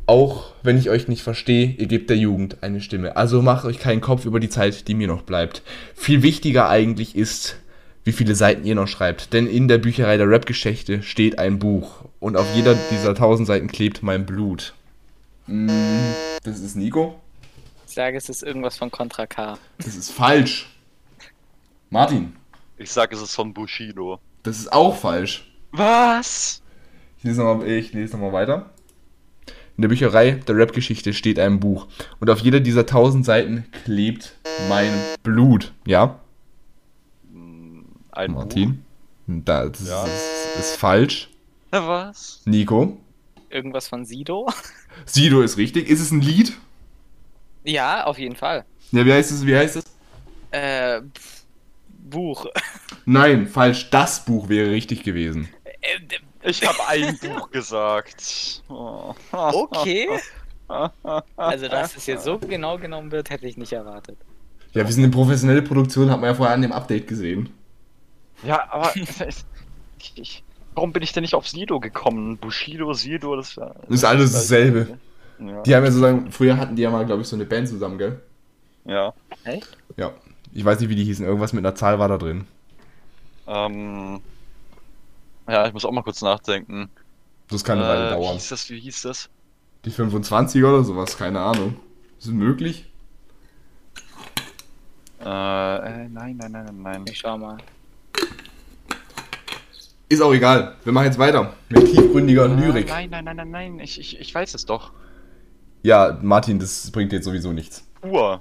Auch wenn ich euch nicht verstehe, ihr gebt der Jugend eine Stimme. Also macht euch keinen Kopf über die Zeit, die mir noch bleibt. Viel wichtiger eigentlich ist, wie viele Seiten ihr noch schreibt. Denn in der Bücherei der Rap-Geschichte steht ein Buch. Und auf jeder dieser tausend Seiten klebt mein Blut. Mm, Das ist Nico. ich sage, es ist irgendwas von Contra K. Das ist falsch. Martin. Ich sag, es ist von Bushido. Das ist auch falsch. Was? Ich lese nochmal lese noch mal weiter. In der Bücherei der Rap-Geschichte steht ein Buch. Und auf jeder dieser tausend Seiten klebt mein Blut. Ja, Ein Martin? Da, das Ja. ist, ist falsch. Buch? Was? Nico? Irgendwas von Sido? <laughs> Sido ist richtig. Ist es ein Lied? Ja, auf jeden Fall. Ja, wie heißt es? Wie heißt es? Äh, Buch. <laughs> Nein, falsch. Das Buch wäre richtig gewesen. Äh, Ich habe ein <laughs> Buch gesagt. Oh. okay. <laughs> Also, dass es jetzt so genau genommen wird, hätte ich nicht erwartet. Ja, wir sind eine professionelle Produktion, hat man ja vorher an dem Update gesehen. Ja, aber <laughs> ich, ich, warum bin ich denn nicht auf Sido gekommen? Bushido, Sido, das, Das ist alles dasselbe. Ja. Die haben ja sozusagen, früher hatten die ja mal, glaube ich, so eine Band zusammen, gell? ja. Echt? Ja. Ich weiß nicht, wie die hießen. Irgendwas mit einer Zahl war da drin. Ähm, ja, ich muss auch mal kurz nachdenken. Das kann eine Weile Äh, Wie dauern. hieß das? Wie hieß das? Die 25er oder sowas, keine Ahnung. Ist es möglich? Äh, äh, nein, nein, nein, nein, nein. Ich schau mal. Ist auch egal. Wir machen jetzt weiter. Mit tiefgründiger Lyrik. Äh, nein, nein, nein, nein, nein. Ich, ich, ich weiß es doch. Ja, Martin, das bringt jetzt sowieso nichts. Uhr.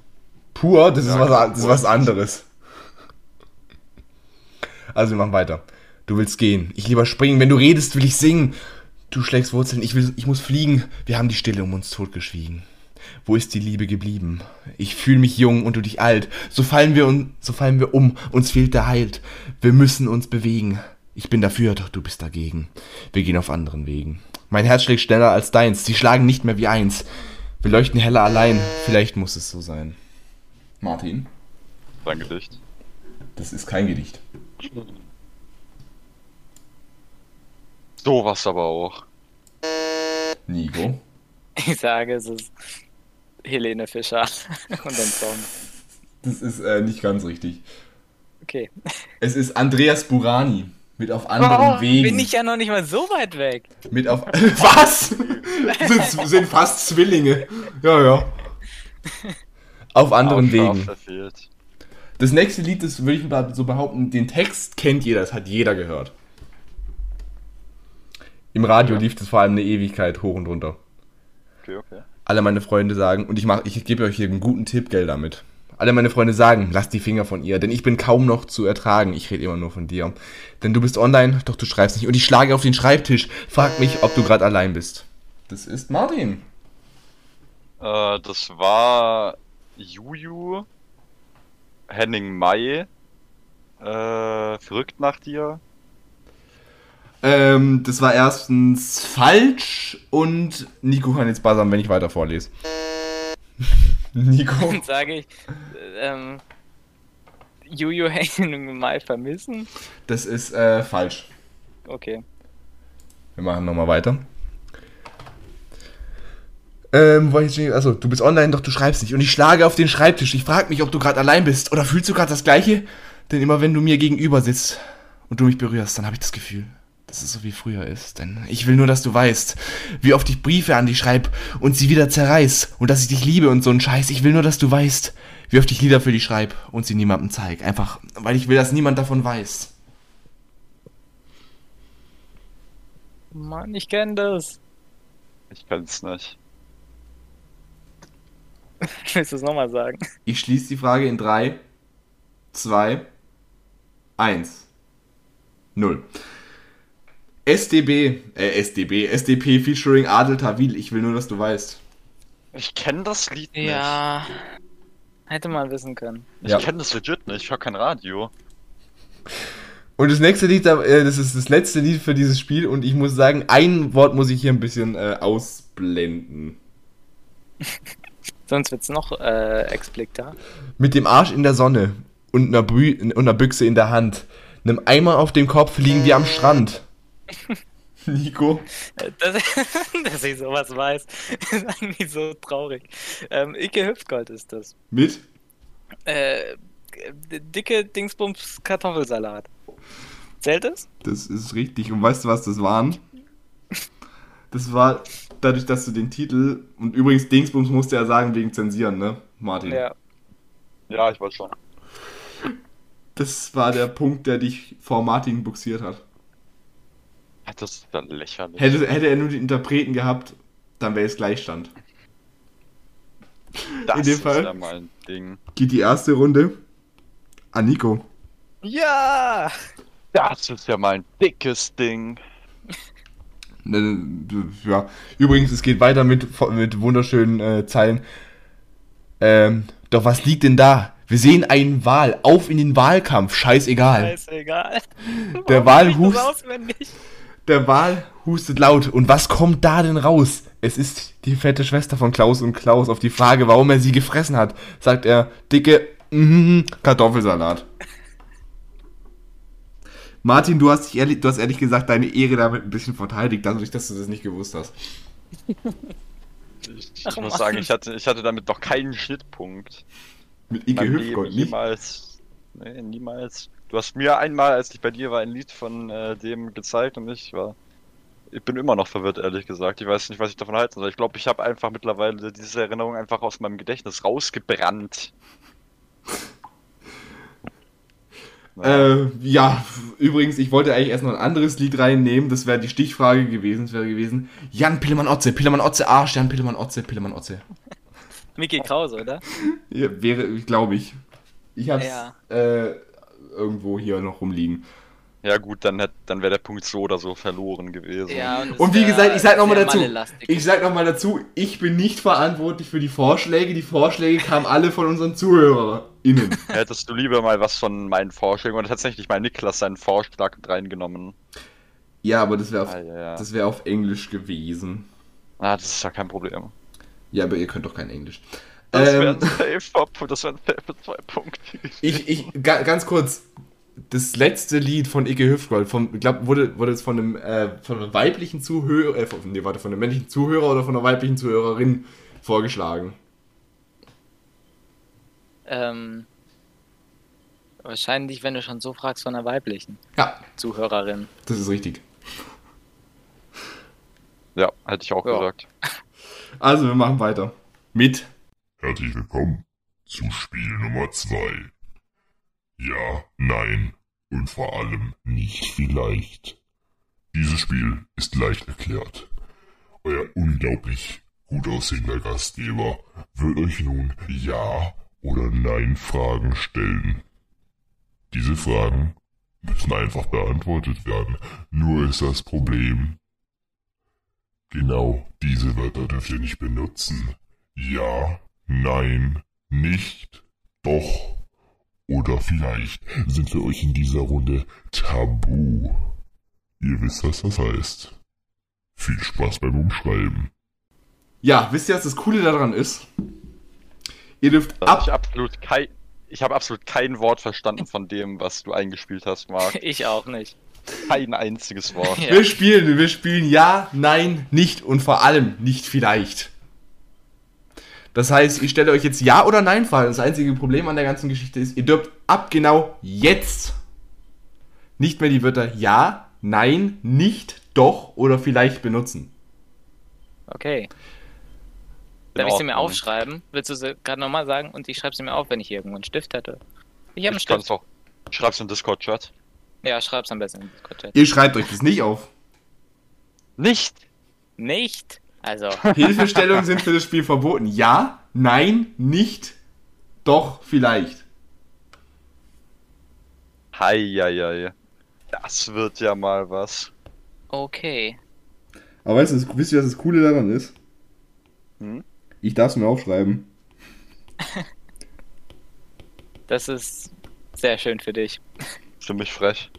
Pur, das ist, Ja, was, das ist pur. was anderes. Also, wir machen weiter. Du willst gehen. Ich lieber springen. Wenn du redest, will ich singen. Du schlägst Wurzeln. Ich, will, ich muss fliegen. Wir haben die Stille um uns totgeschwiegen. Wo ist die Liebe geblieben? Ich fühle mich jung und du dich alt. So fallen wir un, so fallen wir um. Uns fehlt der Halt. Wir müssen uns bewegen. Ich bin dafür, doch du bist dagegen. Wir gehen auf anderen Wegen. Mein Herz schlägt schneller als deins. Sie schlagen nicht mehr wie eins. Wir leuchten heller allein. Vielleicht muss es so sein. Martin, Sein Gedicht. das ist kein Gedicht. <laughs> Sowas aber auch. Nico. Ich sage, es ist Helene Fischer <laughs> und ein Song. Das ist äh, nicht ganz richtig. Okay. Es ist Andreas Burani. Mit auf anderen Wegen. Oh, Bin ich ja noch nicht mal so weit weg. Mit auf. <laughs> Was? sind, sind fast Zwillinge. Ja, ja. Auf anderen Wegen. Das nächste Lied, das würde ich mal so behaupten, den Text kennt jeder, das hat jeder gehört. Im Radio Ja. lief das vor allem eine Ewigkeit hoch und runter. Okay, okay. Alle meine Freunde sagen, und ich mach, ich gebe euch hier einen guten Tipp, Geld damit. Alle meine Freunde sagen, lasst die Finger von ihr, denn ich bin kaum noch zu ertragen. Ich rede immer nur von dir. Denn du bist online, doch du schreibst nicht. Und ich schlage auf den Schreibtisch. Frag mich, ob du gerade allein bist. Das ist Martin. Äh, das war Juju, Henning Mai, äh, verrückt nach dir. Ähm, das war erstens falsch und Nico kann jetzt buzzern, wenn ich weiter vorlese. <laughs> Nico. Dann sage ich, äh, ähm, Juju Henning mal vermissen. Das ist äh, falsch. Okay. Wir machen nochmal weiter. Ähm, wo ich jetzt also, du bist online, doch du schreibst nicht. Und ich schlage auf den Schreibtisch. Ich frage mich, ob du gerade allein bist. Oder fühlst du gerade das Gleiche? Denn immer wenn du mir gegenüber sitzt und du mich berührst, dann habe ich das Gefühl, dass es so wie früher ist. Denn ich will nur, dass du weißt, wie oft ich Briefe an dich schreibe und sie wieder zerreiß. Und dass ich dich liebe und so ein Scheiß. Ich will nur, dass du weißt, wie oft ich Lieder für dich schreibe und sie niemandem zeig. Einfach, weil ich will, dass niemand davon weiß. Mann, ich kenne das. Ich kann's nicht. <laughs> Willst du es nochmal sagen? Ich schließe die Frage in 3, 2, 1, 0. SDB, äh, SDB, SDP featuring Adel Tawil. Ich will nur, dass du weißt. Ich kenne das Lied nicht. Ja. Hätte man wissen können. Ich Ja. kenne das legit nicht. Ich höre kein Radio. Und das nächste Lied, äh, das ist das letzte Lied für dieses Spiel. Und ich muss sagen, ein Wort muss ich hier ein bisschen äh, ausblenden. <laughs> Sonst wird's noch äh, expliziter. Mit dem Arsch in der Sonne und einer, Brü und einer Büchse in der Hand. Einem Eimer auf dem Kopf liegen wir am Strand. Nico? Äh, Das, <laughs> dass ich sowas weiß, ist eigentlich so traurig. Ähm, Icke Hüpfgold ist das. Mit? Äh, dicke Dingsbums Kartoffelsalat. Zählt es? Das ist richtig. Und weißt du, was das waren? Das war dadurch, dass du den Titel. Und übrigens, Dingsbums musste er sagen wegen Zensieren, ne, Martin? Ja. Ja, ich weiß schon. Das war der Punkt, der dich vor Martin buxiert hat. Das ist ja lächerlich. Hätte, hätte er nur den Interpreten gehabt, dann wäre es Gleichstand. das in dem ist Fall- ja mein Ding. Geht die erste Runde an Nico. Ja! Das ist ja mein dickes Ding. Ne, Ja. Übrigens, es geht weiter mit, mit wunderschönen äh, Zeilen. Ähm, doch was liegt denn da? Wir sehen einen Wal. Auf in den Wahlkampf. Scheißegal. Scheißegal. Der das hust-? Der Wal hustet laut. Und was kommt da denn raus? Es ist die fette Schwester von Klaus und Klaus. Auf die Frage, warum er sie gefressen hat, sagt er, dicke mhm, Kartoffelsalat. Martin, du hast, dich ehrlich, du hast ehrlich gesagt deine Ehre damit ein bisschen verteidigt, dadurch, dass du das nicht gewusst hast. Ich, ich Ach, muss Mann. sagen, ich hatte, ich hatte damit doch keinen Schnittpunkt. Mit Ike Hüftgold nicht. niemals. Nee, niemals. Du hast mir einmal, als ich bei dir war, ein Lied von äh, dem gezeigt und ich war. Ich bin immer noch verwirrt, ehrlich gesagt. Ich weiß nicht, was ich davon halten soll. Ich glaube, ich habe einfach mittlerweile diese Erinnerung einfach aus meinem Gedächtnis rausgebrannt. <laughs> Äh, ja, übrigens, ich wollte eigentlich erst noch ein anderes Lied reinnehmen. Das wäre die Stichfrage gewesen. Das wäre gewesen: Jan Pillemann Otze, Pillemann Otze Arsch, Jan Pillemann Otze, Pillemann Otze. Mickey Krause, oder? <laughs> Ja, wäre, glaube ich. Ich hab's Ja. äh, irgendwo hier noch rumliegen. Ja gut, dann, dann wäre der Punkt so oder so verloren gewesen. Ja, es Und wie wär gesagt, ich sag noch mal sehr dazu, ich sag noch mal dazu, ich bin nicht verantwortlich für die Vorschläge. Die Vorschläge kamen alle von unseren ZuhörerInnen. <laughs> Hättest du lieber mal was von meinen Vorschlägen oder tatsächlich mal Niklas seinen Vorschlag mit reingenommen? Ja, aber das wäre auf, Ah, ja. das wär auf Englisch gewesen. Ah, das ist ja kein Problem. Ja, aber ihr könnt doch kein Englisch. Das Ähm, wäre ein Safe-Up, das wäre ein Safe zwei Punkte. Ich, ich, ga, ganz kurz, das letzte Lied von Icke Hüftgold, von, ich glaube, wurde, wurde es von einem, äh, von einem weiblichen Zuhörer, äh, von, nee, warte, von einem männlichen Zuhörer oder von einer weiblichen Zuhörerin vorgeschlagen. Ähm, wahrscheinlich, wenn du schon so fragst, von einer weiblichen Ja, Zuhörerin. das ist richtig. Ja, hätte ich auch Ja. gesagt. Also, wir machen weiter. Mit Herzlich willkommen zu Spiel Nummer 2. Ja, nein und vor allem nicht vielleicht. Dieses Spiel ist leicht erklärt. Euer unglaublich gut aussehender Gastgeber wird euch nun Ja oder Nein Fragen stellen. Diese Fragen müssen einfach beantwortet werden. Nur ist das Problem. Genau diese Wörter dürft ihr nicht benutzen. Ja, nein, nicht, doch oder vielleicht sind für euch in dieser Runde tabu. Ihr wisst, was das heißt. Viel Spaß beim Umschreiben. Ja, wisst ihr, was das Coole daran ist? Ihr dürft ich ab. absolut kein, ich habe absolut kein Wort verstanden von dem, was du eingespielt hast, Marc. <laughs> Ich auch nicht. Kein einziges Wort. Ja. Wir spielen, wir spielen ja, nein, nicht und vor allem nicht vielleicht. Das heißt, ich stelle euch jetzt Ja oder Nein Fragen. Das einzige Problem an der ganzen Geschichte ist, ihr dürft ab genau jetzt nicht mehr die Wörter Ja, Nein, nicht, doch oder vielleicht benutzen. Okay. Darf ich sie mir aufschreiben? Willst du sie gerade nochmal sagen? Und ich schreibe sie mir auf, wenn ich hier irgendwo einen Stift hätte. Ich habe einen Ich kann's Stift. auch. Schreib's in Discord-Chat. Ja, schreib's am besten in Discord-Chat. Ihr schreibt euch das nicht auf. Nicht! Nicht? Also, <laughs> Hilfestellungen sind für das Spiel verboten. Ja, nein, nicht, doch, vielleicht. Heieiei. Das wird ja mal was. okay. Aber weißt du, wisst ihr, was das Coole daran ist? Hm? Ich darf es mir aufschreiben. <laughs> Das ist sehr schön für dich. Ziemlich frech.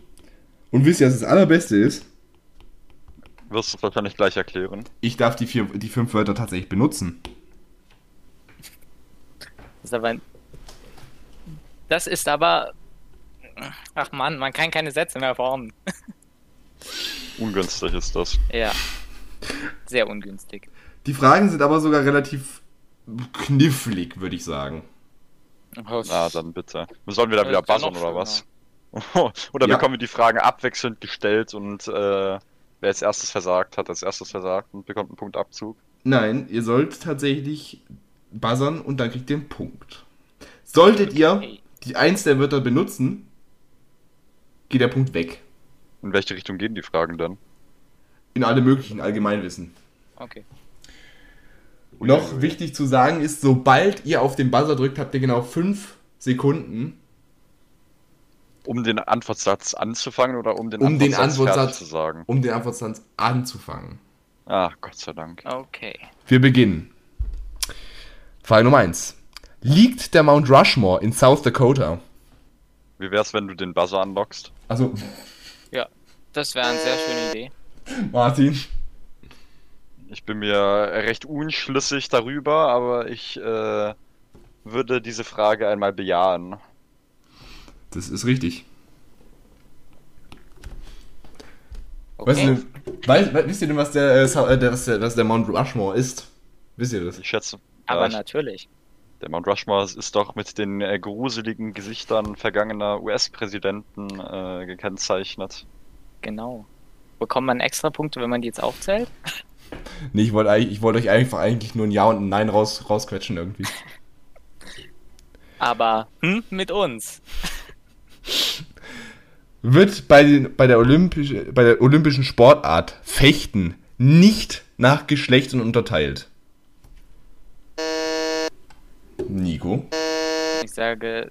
Und wisst ihr, was das Allerbeste ist? Wirst du wahrscheinlich gleich erklären. Ich darf die, vier, die fünf Wörter tatsächlich benutzen. Das ist aber ein... Das ist aber... Ach man, man kann keine Sätze mehr formen. <laughs> Ungünstig ist das. Ja. Sehr ungünstig. Die Fragen sind aber sogar relativ knifflig, würde ich sagen. Na, dann bitte. Sollen wir da wieder buzzern oder was? <laughs> oder Ja. bekommen wir die Fragen abwechselnd gestellt und äh, wer als erstes versagt, hat als erstes versagt und bekommt einen Punktabzug. Nein, ihr sollt tatsächlich buzzern und dann kriegt ihr einen Punkt. Solltet ihr Okay. die eins der Wörter benutzen, geht der Punkt weg. In welche Richtung gehen die Fragen dann? In alle möglichen Allgemeinwissen. Okay. Noch wichtig zu sagen ist, sobald ihr auf den Buzzer drückt, habt ihr genau fünf Sekunden, Um den Antwortsatz anzufangen oder um den Um den Antwortsatz Antwortsatz- fertig zu sagen? um den Antwortsatz anzufangen. Ah, Gott sei Dank. Okay. Wir beginnen. Frage Nummer 1. Liegt der Mount Rushmore in South Dakota? Wie wär's, wenn du den Buzzer unlockst? Also, Ja, das wäre eine sehr schöne Idee. Martin. Ich bin mir recht unschlüssig darüber, aber ich äh, würde diese Frage einmal bejahen. Das ist richtig. Weißt Okay. du, weiß, weiß, wisst ihr denn, was der, äh, äh, der, was der, was der Mount Rushmore ist? Wisst ihr das? Ich schätze, Aber ja, ich, natürlich. der Mount Rushmore ist doch mit den äh, gruseligen Gesichtern vergangener US-Präsidenten äh, gekennzeichnet. Genau. Bekommt man extra Punkte, wenn man die jetzt aufzählt? Nee, ich wollte wollte euch einfach eigentlich nur ein Ja und ein Nein raus, rausquetschen irgendwie. <laughs> Aber hm, mit uns. Wird bei, den, bei, der Olympisch, bei der olympischen Sportart Fechten nicht nach Geschlechtern unterteilt? Nico? Ich sage,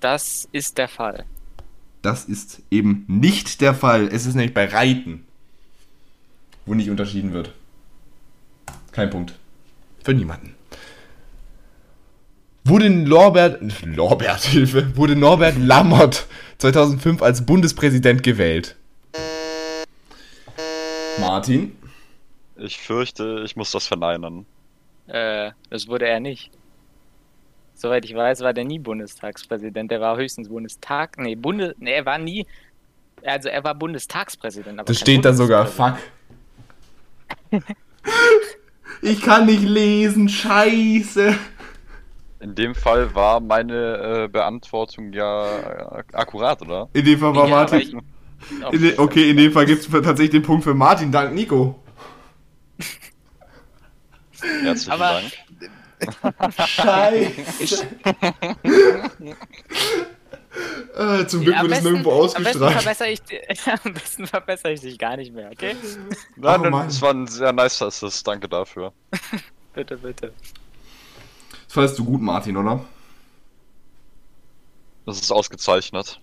das ist der Fall. Das ist eben nicht der Fall. Es ist nämlich bei Reiten, wo nicht unterschieden wird. Kein Punkt. Für niemanden. Wurde Norbert, Norbert, Hilfe, wurde Norbert Lammert 2005 als Bundespräsident gewählt? Martin? Ich fürchte, ich muss das verneinen. Äh, das wurde er nicht. Soweit ich weiß, war der nie Bundestagspräsident. Der war höchstens Bundestag. Nee, Bunde, nee, er war nie. Also er war Bundestagspräsident. Aber Das steht da sogar. Fuck. <laughs> Ich kann nicht lesen, scheiße. In dem Fall war meine äh, Beantwortung ja äh, akkurat, oder? In dem Fall war Ja, Martin. ich- Oh, In de, okay, in dem Fall gibt es tatsächlich den Punkt für Martin, dank Nico. Herzlichen Aber- Dank. Scheiße. <laughs> Äh, zum Glück am wird es nirgendwo Am besten ausgestrahlt. verbessere ich, <laughs> am besten verbessere ich dich gar nicht mehr, okay? Nein, Oh nein, Mann. das war ein sehr nice Assist, danke dafür. <laughs> Bitte, bitte. Das fandest du gut, Martin, oder? Das ist ausgezeichnet.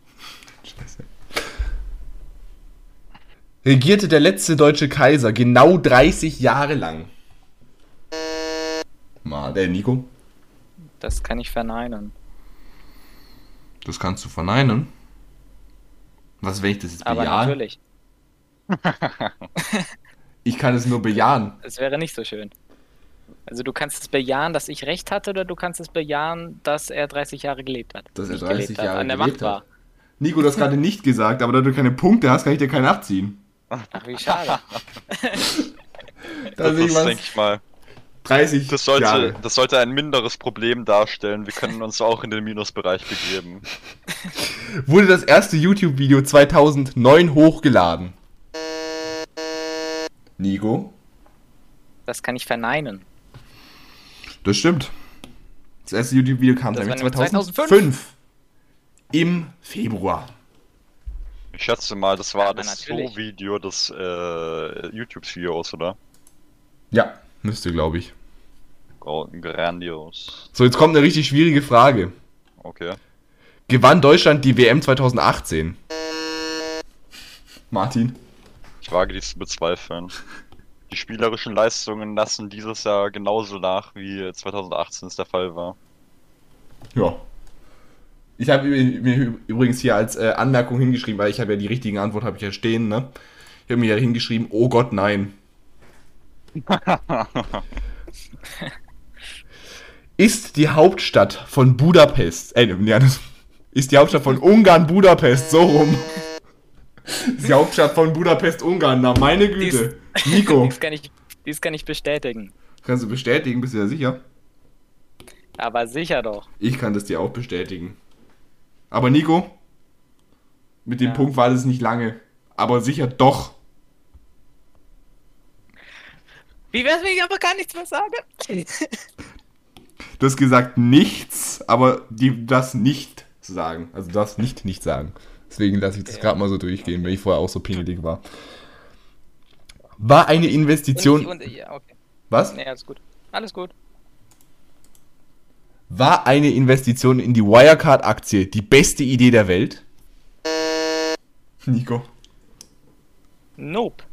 Regierte der letzte deutsche Kaiser genau 30 Jahre lang. Mal, der Nico. Das kann ich verneinen. Das kannst du verneinen. Was, wenn ich das jetzt Aber bejahe? natürlich. Ich kann es nur bejahen. Es wäre nicht so schön. Also du kannst es bejahen, dass ich recht hatte, oder du kannst es bejahen, dass er 30 Jahre gelebt hat. Dass er Nicht 30 gelebt hat, Jahre an der gelebt Macht hat. Nico, du hast gerade nicht gesagt, aber da du keine Punkte hast, kann ich dir keinen abziehen. war. Ach, wie schade. Das, ist, denke ich mal. 30 Das sollte, Jahre. das sollte ein minderes Problem darstellen. Wir können uns auch in den Minusbereich begeben. Wurde das erste YouTube-Video 2009 hochgeladen? Nico? Das kann ich verneinen. Das stimmt. Das erste YouTube-Video kam Das war nämlich 2005. Im Februar. Ich schätze mal, das war Ja, das. So-Video des äh, YouTube-Videos, oder? Ja, müsste, glaube ich. Oh, grandios. So, jetzt kommt eine richtig schwierige Frage. Okay. Gewann Deutschland die WM 2018? Martin? Ich wage dies zu bezweifeln. Die spielerischen Leistungen lassen dieses Jahr genauso nach, wie 2018 es der Fall war. Ja. Ich habe mir übrigens hier als äh, Anmerkung hingeschrieben, weil ich habe ja die richtige Antwort habe ich ja stehen, ne? Ich habe mir ja hingeschrieben, oh Gott, nein. <laughs> ist die Hauptstadt von Budapest, äh, ist die Hauptstadt von Ungarn Budapest, so rum. Ist <laughs> die Hauptstadt von Budapest Ungarn, na meine Güte. <laughs> Nico, Dies kann ich, dies kann ich bestätigen. kannst du bestätigen, bist du ja sicher? Aber sicher doch. Ich kann das dir auch bestätigen. Aber Nico, mit dem Ja. Punkt war das nicht lange. Aber sicher doch. Wie wär's, wenn ich aber gar nichts mehr sage? Du hast gesagt nichts, aber die das nicht sagen. Also das nicht nicht sagen. Deswegen lasse ich das Ja. gerade mal so durchgehen, weil ich vorher auch so pingelig war. War eine Investition. Und, und, ja, okay. was? Nee, alles gut. Alles gut. War eine Investition in die Wirecard-Aktie die beste Idee der Welt? Nico. Nope.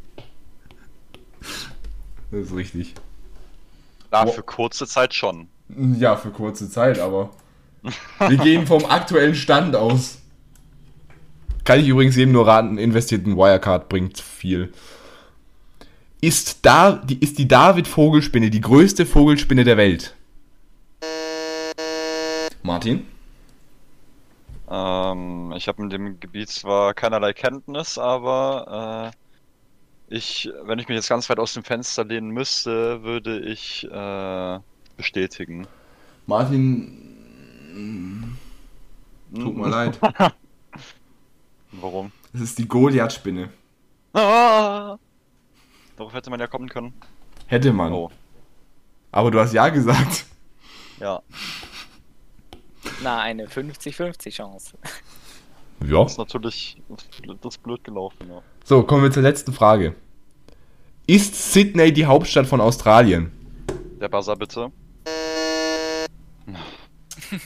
Das ist richtig. Na, Wo- für kurze Zeit schon. Ja, für kurze Zeit, aber wir gehen vom aktuellen Stand aus. Kann ich übrigens jedem nur raten, investiert in Wirecard, bringt viel. Ist, da, die, ist die David-Vogelspinne die größte Vogelspinne der Welt? Martin? Ähm, ich habe in dem Gebiet zwar keinerlei Kenntnis, aber äh, ich, wenn ich mich jetzt ganz weit aus dem Fenster lehnen müsste, würde ich äh, bestätigen. Martin, tut mir leid. <laughs> Warum? Es ist die Goliath-Spinne. Ah! Darauf hätte man ja kommen können. Hätte man. Oh, Aber du hast ja gesagt. ja. Na, eine 50-50 Chance. Ja. Das ist natürlich das ist blöd gelaufen, ja. So, kommen wir zur letzten Frage. Ist Sydney die Hauptstadt von Australien? Der Buzzer bitte.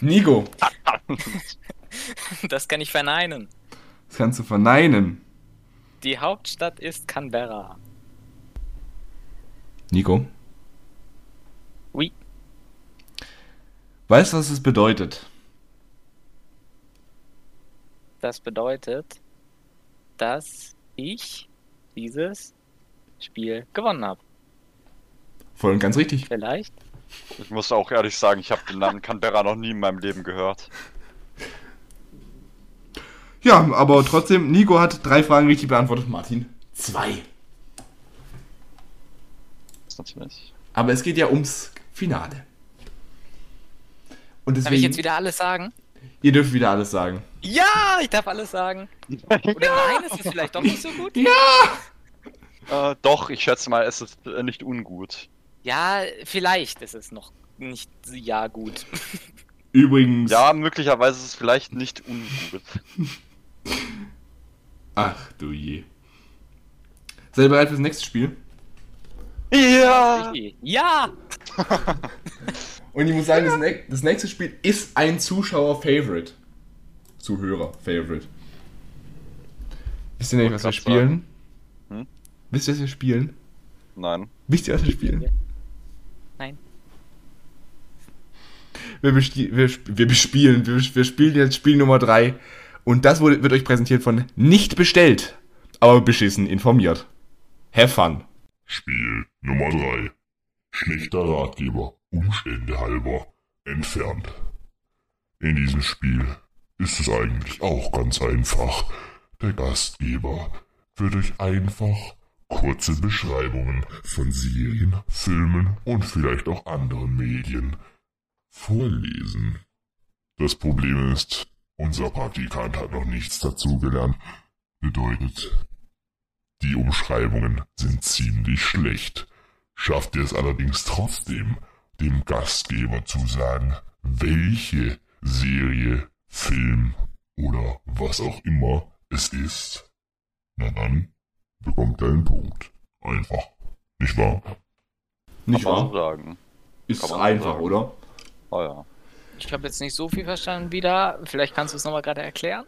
Nico, <laughs> Das kann ich verneinen. Das kannst du verneinen. Die Hauptstadt ist Canberra. Nico? Oui. Weißt du, was es bedeutet? Das bedeutet, dass ich dieses Spiel gewonnen habe. Voll und ganz richtig. Vielleicht? Ich muss auch ehrlich sagen, ich habe den Namen Canberra noch nie in meinem Leben gehört. Ja, aber trotzdem, Nico hat drei Fragen richtig beantwortet. Martin, zwei. Natürlich. Aber es geht ja ums Finale. Und Darf ich deswegen, jetzt wieder alles sagen? ihr dürft wieder alles sagen. Ja, ich darf alles sagen. Oder <laughs> nein, ist es vielleicht doch nicht so gut? Äh, doch, ich schätze mal, es ist äh, nicht ungut. Ja, vielleicht ist es noch nicht ja gut. <laughs> Übrigens. Ja, möglicherweise ist es vielleicht nicht ungut. <laughs> Ach du je. Seid ihr bereit fürs nächste Spiel? Ja! Ja! Und ich muss sagen, das, ne das nächste Spiel ist ein Zuschauer-Favorite. Zuhörer-Favorite. Wisst ihr nicht, was wir spielen? Hm? Wisst ihr, was wir spielen? Nein. Wisst ihr, was wir spielen? Nein. Wir, wir, sp- wir bespielen, wir, wir spielen jetzt Spiel Nummer 3. Und das wurde, wird euch präsentiert von nicht bestellt, aber beschissen informiert. Have fun. Spiel Nummer 3. Schlechter Ratgeber, Umstände halber, entfernt. In diesem Spiel ist es eigentlich auch ganz einfach. Der Gastgeber wird euch einfach kurze Beschreibungen von Serien, Filmen und vielleicht auch anderen Medien vorlesen. Das Problem ist, unser Praktikant hat noch nichts dazugelernt. Bedeutet, die Umschreibungen sind ziemlich schlecht. Schafft ihr es allerdings trotzdem, dem Gastgeber zu sagen, welche Serie, Film oder was auch immer es ist, na dann bekommt er einen Punkt. Einfach. Nicht wahr? Nicht Kann wahr? sagen. Ist einfach, sagen. oder? Oh ja. Ich habe jetzt nicht so viel verstanden wieder. Vielleicht kannst du es nochmal gerade erklären.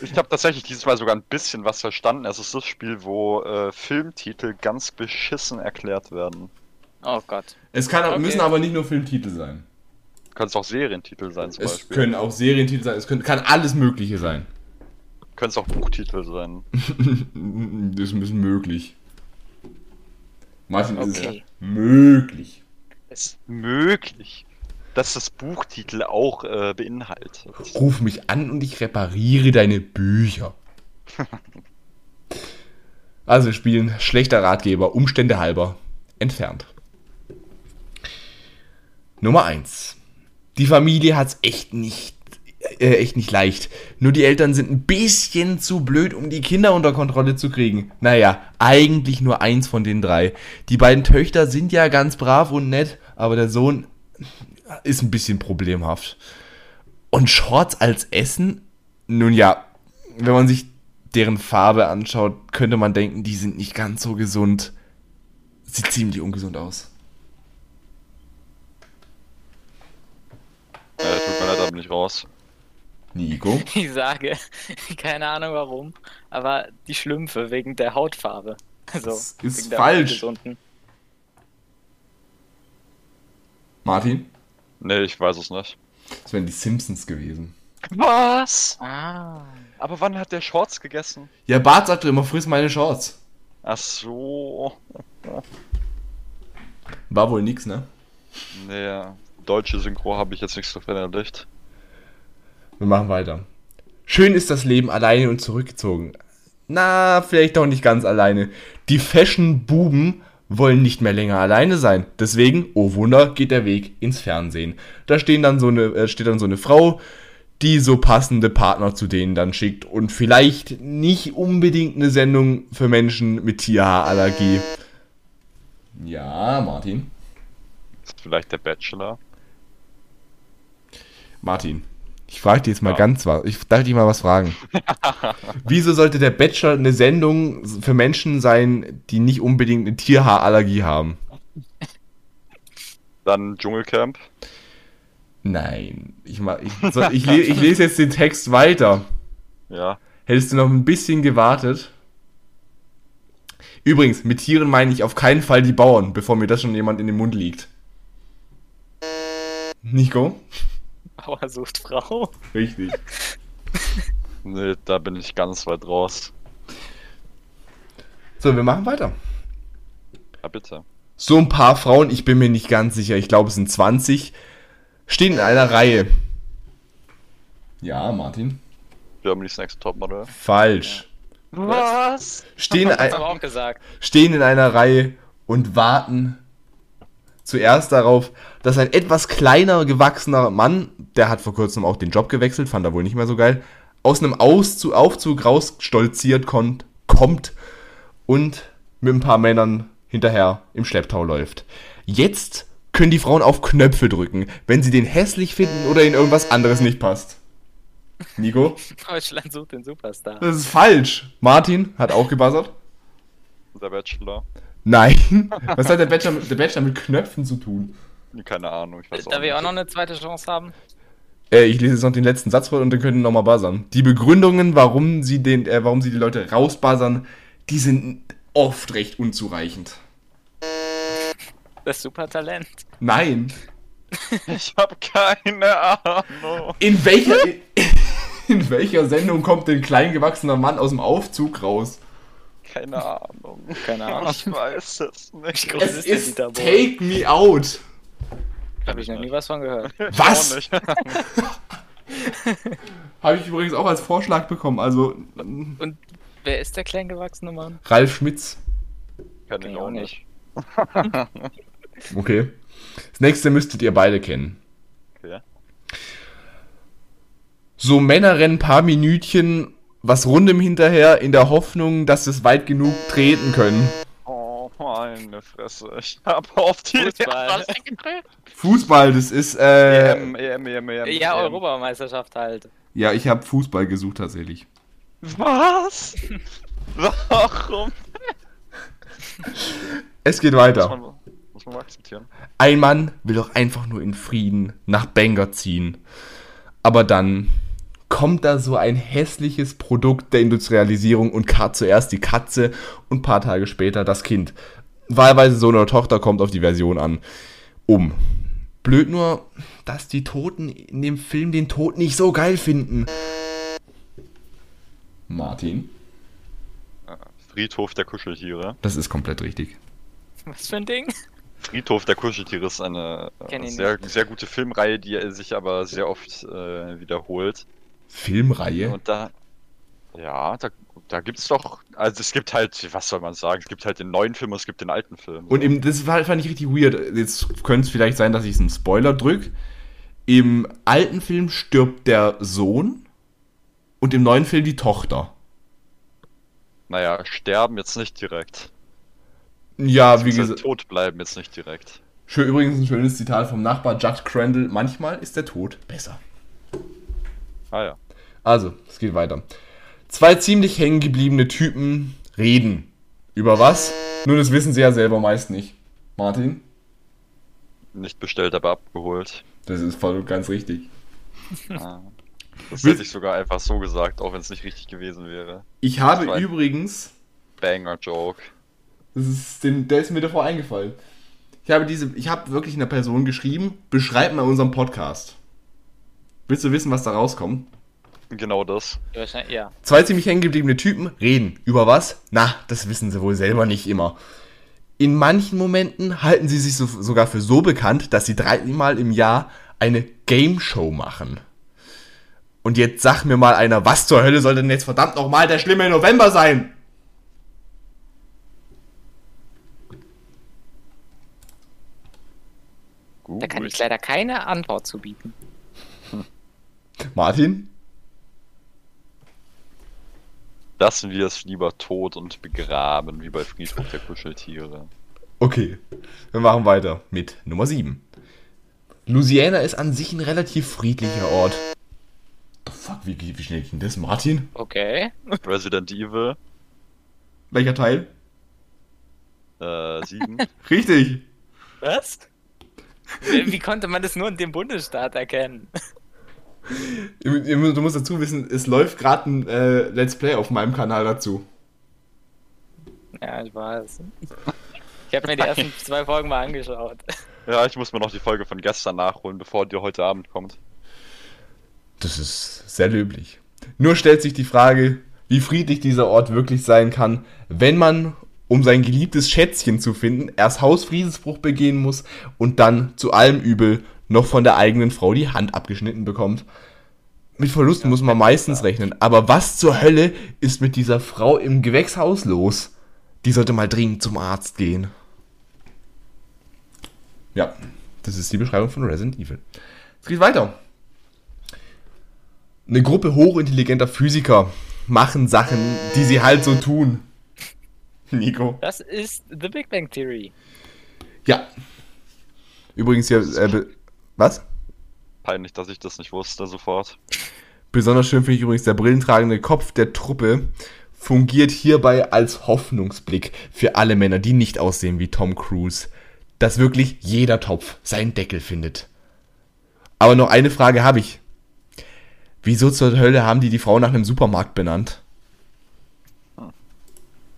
Ich habe tatsächlich dieses Mal sogar ein bisschen was verstanden. Es ist das Spiel, wo äh, Filmtitel ganz beschissen erklärt werden. Oh Gott. Es kann, Okay. müssen aber nicht nur Filmtitel sein. Können es auch Serientitel sein zum Es Beispiel. können auch Serientitel sein, es können, kann alles Mögliche sein. Können es auch Buchtitel sein. <laughs> das ist ein bisschen möglich. Martin, ist Okay. möglich. Es ist möglich, dass das Buchtitel auch äh, beinhaltet. Ruf mich an und ich repariere deine Bücher. <laughs> Also wir spielen schlechter Ratgeber, Umstände halber, entfernt. Nummer 1. Die Familie hat's echt nicht, äh, echt nicht leicht. Nur die Eltern sind ein bisschen zu blöd, um die Kinder unter Kontrolle zu kriegen. Naja, eigentlich nur eins von den drei. Die beiden Töchter sind ja ganz brav und nett, aber der Sohn ist ein bisschen problemhaft. Und Shorts als Essen? Nun ja, wenn man sich deren Farbe anschaut, könnte man denken, die sind nicht ganz so gesund. Sieht ziemlich ungesund aus. Äh, tut mir leid, da bin ich raus. Nico? <laughs> Ich sage, <laughs> keine Ahnung warum, aber die Schlümpfe wegen der Hautfarbe. Also, Das ist wegen der falsch. Martin? Nee, ich weiß es nicht. Das wären die Simpsons gewesen. Was? Ah. Aber wann hat der Shorts gegessen? Ja, Bart sagte immer, friss meine Shorts. Ach so. <laughs> War wohl nix, ne? Nee, deutsche Synchro habe ich jetzt nicht so verinnerlicht. Wir machen weiter. Schön ist das Leben alleine und zurückgezogen. Na, vielleicht doch nicht ganz alleine. Die Fashion-Buben wollen nicht mehr länger alleine sein. Deswegen, oh Wunder, geht der Weg ins Fernsehen. Da stehen dann so eine, äh, steht dann so eine Frau, die so passende Partner zu denen dann schickt und vielleicht nicht unbedingt eine Sendung für Menschen mit Tierhaarallergie. Ja, Martin. Ist vielleicht der Bachelor? Martin, ich frage dich jetzt mal Ja. ganz was. Ich darf dich mal was fragen. <laughs> Wieso sollte der Bachelor eine Sendung für Menschen sein, die nicht unbedingt eine Tierhaarallergie haben? Dann Dschungelcamp? Nein, ich, ich, soll, ich, ich lese jetzt den Text weiter. Ja. Hättest du noch ein bisschen gewartet? Übrigens, mit Tieren meine ich auf keinen Fall die Bauern, bevor mir das schon jemand in den Mund liegt. Nico? <laughs> Bauer sucht Frau. Richtig. <laughs> Nee, da bin ich ganz weit raus. So, wir machen weiter. Ja, bitte. So ein paar Frauen, ich bin mir nicht ganz sicher, ich glaube es sind 20, stehen in einer Reihe. Ja, Martin. Germany's Next Topmodel. Falsch. Was? Stehen, Das ein, stehen in einer Reihe und warten zuerst darauf, dass ein etwas kleiner gewachsener Mann, der hat vor kurzem auch den Job gewechselt, fand er wohl nicht mehr so geil, aus einem Auszu Aufzug rausstolziert kommt, kommt und mit ein paar Männern hinterher im Schlepptau läuft. Jetzt können die Frauen auf Knöpfe drücken, wenn sie den hässlich finden oder ihnen irgendwas anderes nicht passt. Nico? <laughs> Deutschland sucht den Superstar. Das ist falsch. Martin hat auch gebuzzert. Der Bachelor. Nein. <laughs> Was hat der Bachelor, mit, der Bachelor mit Knöpfen zu tun? Keine Ahnung, ich weiß Darf ich nicht. auch noch eine zweite Chance haben? Äh, ich lese jetzt noch den letzten Satz vor und dann können wir nochmal buzzern. Die Begründungen, warum sie, den, äh, warum sie die Leute rausbuzzern, die sind oft recht unzureichend. Das Supertalent. Nein. <laughs> Ich habe keine Ahnung. In welcher, <laughs> in welcher Sendung kommt denn kleingewachsener Mann aus dem Aufzug raus? Keine Ahnung. Keine Ahnung. Ich weiß es nicht. groß Es ist? Take Me Out. Habe ich noch nie was von gehört. <laughs> Was? <laughs> Habe ich übrigens auch als Vorschlag bekommen. Also Und wer ist der kleingewachsene Mann? Ralf Schmitz. Kenn ich auch nicht. <laughs> Okay. Das nächste müsstet ihr beide kennen. Okay. So Männer rennen ein paar Minütchen was rundem hinterher in der Hoffnung, dass sie es weit genug treten können. Oh, meine Fresse. <laughs> Ich hab auf die Fußball. Fußball, das ist äh, EM, EM, EM, EM. Ja, EM. Europameisterschaft halt. ja, ich habe Fußball gesucht tatsächlich. Was? <laughs> Warum? Es geht Muss weiter. man, muss man mal akzeptieren. Ein Mann will doch einfach nur in Frieden nach Bangor ziehen. Aber dann kommt da so ein hässliches Produkt der Industrialisierung und karrt zuerst die Katze und ein paar Tage später das Kind. Wahlweise Sohn oder Tochter kommt auf die Version an. Um. Blöd nur, dass die Toten in dem Film den Tod nicht so geil finden. Martin? Friedhof der Kuscheltiere. Das ist komplett richtig. Was für ein Ding? Friedhof der Kuscheltiere ist eine sehr, sehr gute Filmreihe, die sich aber sehr oft äh, wiederholt. Filmreihe? Und da, ja, da, da gibt's doch, also es gibt halt, was soll man sagen, es gibt halt den neuen Film und es gibt den alten Film. Und im, das war, fand ich richtig weird. Jetzt könnte es vielleicht sein, dass ich einen Spoiler drück. Im alten Film stirbt der Sohn und im neuen Film die Tochter. naja, sterben jetzt nicht direkt. Ja, wie gesagt. tot bleiben jetzt nicht direkt. Schön, übrigens ein schönes Zitat vom Nachbar Judd Crandall. Manchmal ist der Tod besser. Ah ja. Also, es geht weiter. Zwei ziemlich hängen gebliebene Typen reden. Über was? Nun, das wissen sie ja selber meist nicht. Martin? Nicht bestellt, aber abgeholt. Das ist voll und ganz richtig. Ah. Das hätte ich sogar einfach so gesagt, auch wenn es nicht richtig gewesen wäre. Ich habe übrigens Banger Joke. Das ist, den, der ist mir davor eingefallen. Ich habe diese, ich habe wirklich einer Person geschrieben, beschreib mal unseren Podcast. Willst du wissen, was da rauskommt? Genau das. Ja. Zwei ziemlich hängengebliebene Typen reden. Über was? Na, das wissen sie wohl selber nicht immer. In manchen Momenten halten sie sich so, sogar für so bekannt, dass sie dreimal im Jahr eine Game Show machen. Und jetzt sag mir mal einer, was zur Hölle soll denn jetzt verdammt nochmal der schlimme November sein? Da kann ich leider keine Antwort zu bieten. Martin? Lassen wir es lieber tot und begraben, wie bei Friedhof der Kuscheltiere. Okay, wir machen weiter mit Nummer 7. Louisiana ist an sich ein relativ friedlicher Ort. The fuck, wie, wie schnell ging das, Martin? Okay. <laughs> Resident Evil Welcher Teil? äh, 7. <laughs> Richtig. Was? <laughs> Wie konnte man das nur in dem Bundesstaat erkennen? Du musst dazu wissen, es läuft gerade ein äh, Let's Play auf meinem Kanal dazu. Ja, ich weiß. Ich habe mir die ersten zwei Folgen mal angeschaut. ja, ich muss mir noch die Folge von gestern nachholen, bevor die heute Abend kommt. Das ist sehr löblich. Nur stellt sich die Frage, wie friedlich dieser Ort wirklich sein kann, wenn man, um sein geliebtes Schätzchen zu finden, erst Hausfriedensbruch begehen muss und dann zu allem Übel noch von der eigenen Frau die Hand abgeschnitten bekommt. Mit Verlusten muss man meistens rechnen, aber was zur Hölle ist mit dieser Frau im Gewächshaus los? Die sollte mal dringend zum Arzt gehen. Ja, das ist die Beschreibung von Resident Evil. Es geht weiter. Eine Gruppe hochintelligenter Physiker machen Sachen, die sie halt so tun. <laughs> Nico. Das ist The Big Bang Theory. Ja. Übrigens hier, äh, was? Peinlich, dass ich das nicht wusste sofort. Besonders schön finde ich übrigens, der brillentragende Kopf der Truppe fungiert hierbei als Hoffnungsblick für alle Männer, die nicht aussehen wie Tom Cruise. Dass wirklich jeder Topf seinen Deckel findet. Aber noch eine Frage habe ich. Wieso zur Hölle haben die die Frau nach einem Supermarkt benannt?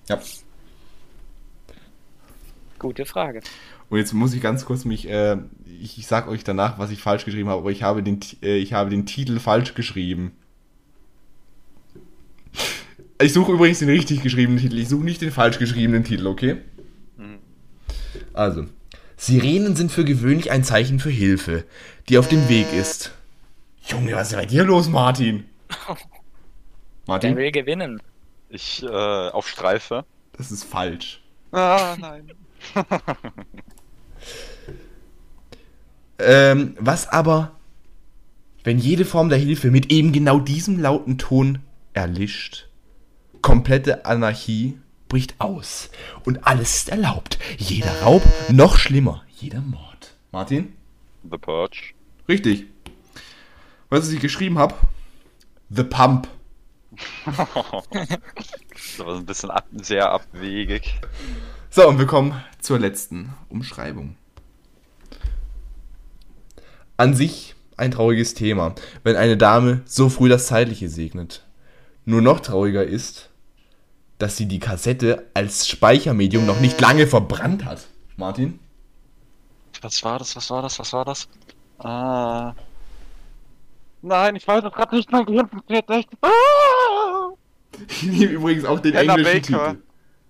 Ja. Gute Frage. Und jetzt muss ich ganz kurz mich, äh, ich, ich sag euch danach, was ich falsch geschrieben habe, aber ich habe den, äh, ich habe den Titel falsch geschrieben. Ich suche übrigens den richtig geschriebenen Titel. Ich suche nicht den falsch geschriebenen Titel, okay? Also. Sirenen sind für gewöhnlich ein Zeichen für Hilfe, die auf dem Weg ist. Junge, was ist bei dir los, Martin? Der <laughs> Martin, will gewinnen. Ich äh, auf Streife. das ist falsch. Ah, nein. <laughs> Ähm, was aber, wenn jede Form der Hilfe mit eben genau diesem lauten Ton erlischt? Komplette Anarchie bricht aus und alles ist erlaubt. Jeder Raub, noch schlimmer, jeder Mord. Martin? The Purge. Richtig. Was ich geschrieben habe? The Pump. <laughs> Das war ein bisschen ab, sehr abwegig. So, und wir kommen zur letzten Umschreibung. An sich ein trauriges Thema, wenn eine Dame so früh das Zeitliche segnet. Nur noch trauriger ist, dass sie die Kassette als Speichermedium noch nicht lange verbrannt hat. Martin? Was war das? Was war das? Was war das? Ah. Nein, ich weiß es gerade nicht. Mein Gehirn funktioniert nicht. Ah! <laughs> Ich nehme übrigens auch den Hannah englischen Baker. Titel.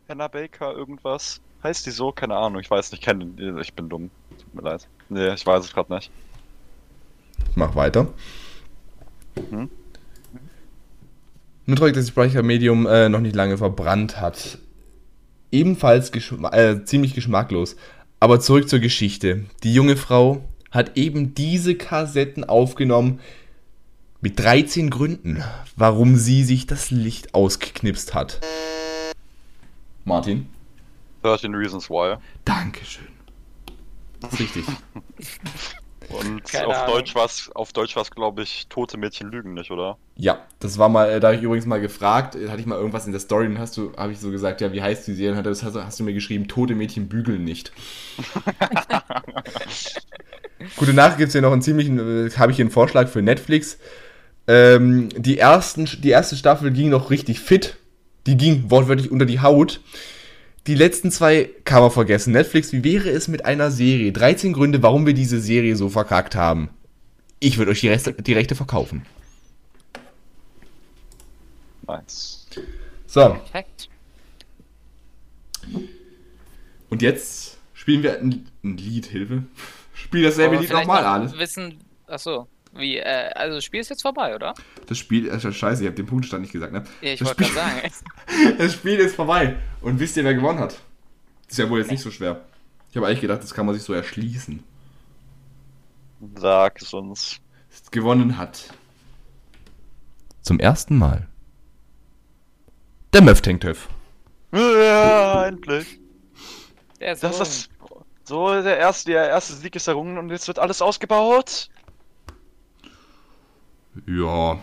Hannah Baker, irgendwas. Heißt die so? Keine Ahnung. Ich weiß nicht. Ich bin dumm. Tut mir leid. Nee, ich weiß es gerade nicht. Ich mach weiter. Mhm. Nur traurig, dass das Speichermedium äh, noch nicht lange verbrannt hat. Ebenfalls geschma äh, ziemlich geschmacklos. Aber zurück zur Geschichte. Die junge Frau hat eben diese Kassetten aufgenommen mit 13 Gründen, warum sie sich das Licht ausgeknipst hat. Martin? 13 Reasons Why. Dankeschön. Das ist richtig. <laughs> Und Keine auf Ahnung. Deutsch war's, auf Deutsch war's, glaube ich, tote Mädchen lügen nicht, oder? Ja, das war mal, äh, da habe ich übrigens mal gefragt, äh, hatte ich mal irgendwas in der Story und hast du, habe ich so gesagt, ja, wie heißt die Serie? Und das hast, du- hast du mir geschrieben, tote Mädchen bügeln nicht. <laughs> Gute Nachricht gibt es hier noch einen ziemlichen, äh, habe ich hier einen Vorschlag für Netflix. Ähm, die, ersten, die erste Staffel ging noch richtig fit. Die ging wortwörtlich unter die Haut. Die letzten zwei kann man vergessen. Netflix, wie wäre es mit einer Serie? 13 Gründe, warum wir diese Serie so verkackt haben. Ich würde euch die, Reste, die Rechte verkaufen. Nice. So, Perfekt. und jetzt spielen wir ein, ein Lied, Hilfe. Spiel dasselbe Lied nochmal, noch alles. Wissen, achso, wie, äh, also das Spiel ist jetzt vorbei, oder? Das Spiel, äh, scheiße, ich habe den Punktestand nicht gesagt, ne? Ja, ich Das wollte Spiel- gerade sagen. <laughs> Das Spiel ist vorbei. Und wisst ihr, wer gewonnen hat? Das ist ja wohl jetzt nicht so schwer. Ich habe eigentlich gedacht, das kann man sich so erschließen. Sag es uns. Gewonnen hat. Zum ersten Mal. Der Möftingtöff. Ja, endlich. Der ist Das so- ist so der erste, der erste Sieg ist errungen und jetzt wird alles ausgebaut. Ja.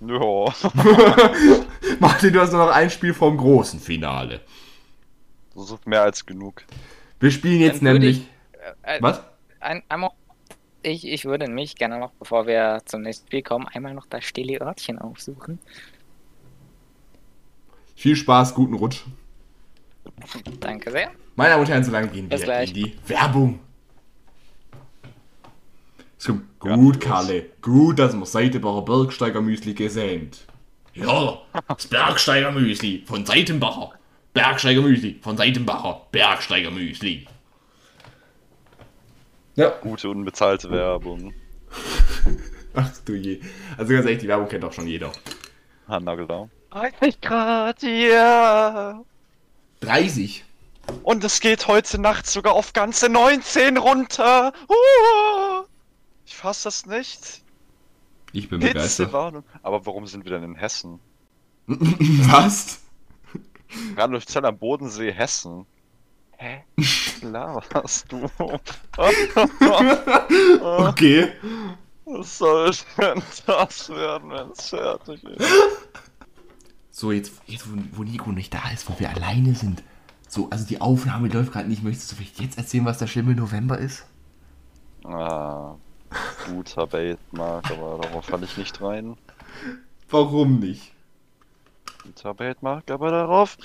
Ja. <laughs> Martin, du hast nur noch ein Spiel vom großen Finale. Das ist mehr als genug. Wir spielen jetzt nämlich. äh, äh, Was? Ein, einmal, ich, ich würde mich gerne noch, bevor wir zum nächsten Spiel kommen, einmal noch das stille Örtchen aufsuchen. Viel Spaß, guten Rutsch. Danke sehr. Meine Damen und Herren, so lange gehen Bis wir gleich. in die Werbung. So, Ja, gut, los. Kalle. Gut, dass wir Seitenbacher Bergsteiger Müsli gesehen. Ja, das Bergsteiger Müsli von Seitenbacher. Bergsteiger Müsli von Seitenbacher. Bergsteiger Müsli. Ja. Gute unbezahlte Werbung. <laughs> Ach du je. Also ganz ehrlich, die Werbung kennt doch schon jeder. Handnageldau. 30 Grad, ja. 30. Und es geht heute Nacht sogar auf ganze 19 runter. Uh, ich fass das nicht. Ich bin begeistert. Hitzewarnung. Aber warum sind wir denn in Hessen? <laughs> Was? Randolph Zell am Bodensee, Hessen. Hä? Klar hast du. <laughs> Okay. Was soll denn das werden, wenn es fertig ist? So, jetzt, jetzt wo, wo Nico nicht da ist, wo wir alleine sind. So, also die Aufnahme läuft gerade nicht. Möchtest du vielleicht jetzt erzählen, was der schlimme November ist? Ah, guter Baitmark, aber darauf falle ich nicht rein. Warum nicht? Guter Baitmark, aber darauf.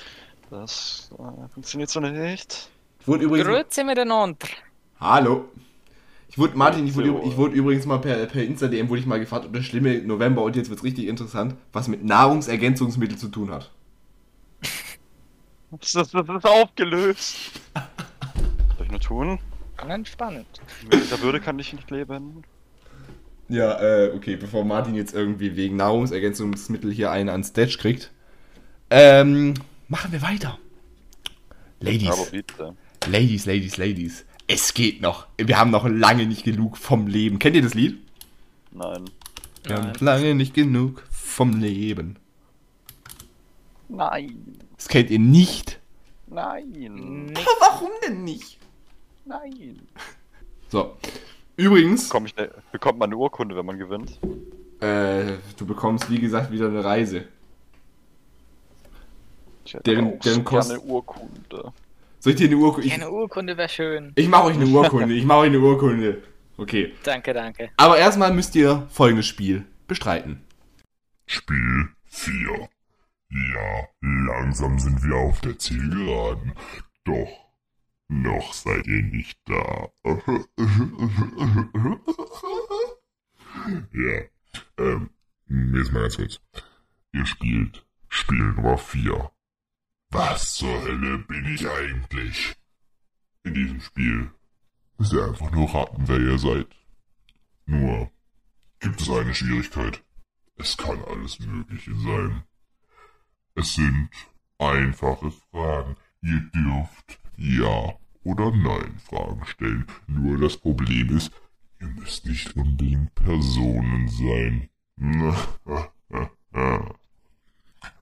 Das äh, funktioniert so nicht. Ich wurde übrigens. Grüezi miteinander. Hallo. Ich wurde, Martin, ich wurde, ich wurde übrigens mal per, per Insta-DM wurde ich mal gefragt, ob das schlimme November, und jetzt wird's richtig interessant, was mit Nahrungsergänzungsmittel zu tun hat. Das, das, das ist aufgelöst. Was soll ich nur tun? Ganz spannend. Mit dieser Würde kann ich nicht leben. Ja, äh, okay, bevor Martin jetzt irgendwie wegen Nahrungsergänzungsmittel hier einen ans Stage kriegt. Ähm, machen wir weiter. Ladies, Aber bitte. Ladies, Ladies, Ladies. Es geht noch. Wir haben noch lange nicht genug vom Leben. Kennt ihr das Lied? Nein. Wir haben Nein. lange nicht genug vom Leben. Nein. Das kennt ihr nicht. Nein. Nee. Warum denn nicht? Nein. So. Übrigens, Bekomme ich ne, bekommt man eine Urkunde, wenn man gewinnt? äh, du bekommst, wie gesagt, wieder eine Reise. Ich hätte Deren- deren so Kost- gerne Urkunde. Soll ich dir eine Urkunde? Ich, Eine Urkunde wäre schön. ich mache euch eine <laughs> Urkunde. Ich mache euch eine Urkunde. Okay. Danke, danke. Aber erstmal müsst ihr folgendes Spiel bestreiten. Spiel 4. Ja, langsam sind wir auf der Zielgeraden. Doch, noch seid ihr nicht da. <laughs> ja, ähm, jetzt mal ganz kurz. Ihr spielt Spiel Nummer 4. Was zur Hölle bin ich eigentlich? In diesem Spiel müsst ihr einfach nur raten, wer ihr seid. Nur gibt es eine Schwierigkeit. Es kann alles Mögliche sein. Es sind einfache Fragen. Ihr dürft Ja oder Nein Fragen stellen. Nur das Problem ist, ihr müsst nicht unbedingt Personen sein. <laughs>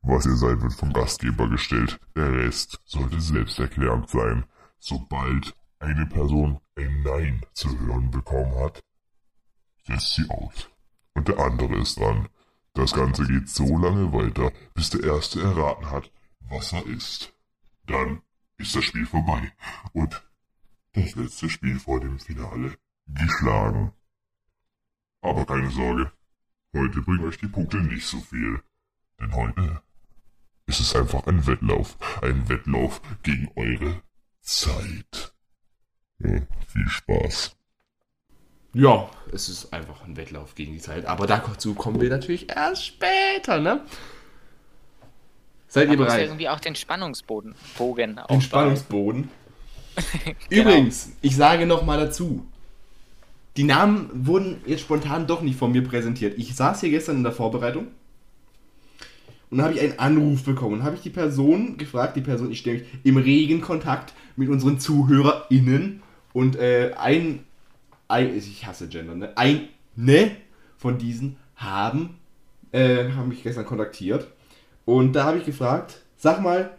Was ihr seid, wird vom Gastgeber gestellt. Der Rest sollte selbsterklärend sein. Sobald eine Person ein Nein zu hören bekommen hat, setzt sie aus. Und der andere ist dran. Das Ganze geht so lange weiter, bis der Erste erraten hat, was er ist. Dann ist das Spiel vorbei und das letzte Spiel vor dem Finale geschlagen. Aber keine Sorge, heute bringen euch die Punkte nicht so viel. Denn heute ist es einfach ein Wettlauf, ein Wettlauf gegen eure Zeit. Ja, viel Spaß. Ja, es ist einfach ein Wettlauf gegen die Zeit. Aber dazu kommen wir natürlich erst später, ne? Seid ihr bereit? irgendwie auch den Spannungsbogen Bogen Den. Spannungsboden. <laughs> Genau. Übrigens, ich sage noch mal dazu. Die Namen wurden jetzt spontan doch nicht von mir präsentiert. Ich saß hier gestern in der Vorbereitung und dann habe ich einen Anruf bekommen. Und habe ich die Person gefragt, die Person, ich stehe im regen Kontakt mit unseren ZuhörerInnen und äh, ein, ein, ich hasse Gender, ne? Eine von diesen haben, äh, haben mich gestern kontaktiert und da habe ich gefragt, sag mal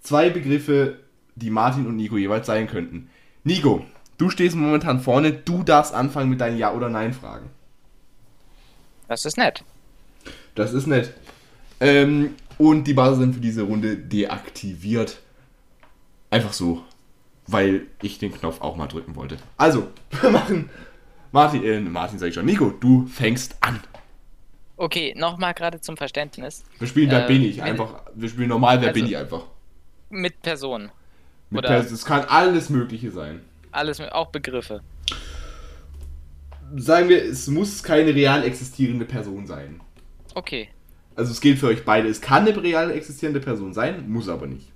zwei Begriffe, die Martin und Nico jeweils sein könnten. Nico, du stehst momentan vorne, du darfst anfangen mit deinen Ja- oder Nein-Fragen. Das ist nett. Das ist nett. Ähm, und die Basis sind für diese Runde deaktiviert. Einfach so. Weil ich den Knopf auch mal drücken wollte. Also, <laughs> wir machen. Martin, äh, Martin sag ich schon. Nico, du fängst an. Okay, nochmal gerade zum Verständnis. Wir spielen Wer Äh, bin ich einfach. Wir spielen normal Wer Also- bin ich einfach. Mit Personen. Mit oder- Pers- Es kann alles Mögliche sein. Alles, auch Begriffe. Sagen wir, es muss keine real existierende Person sein. Okay. Also es gilt für euch beide. Es kann eine real existierende Person sein, muss aber nicht.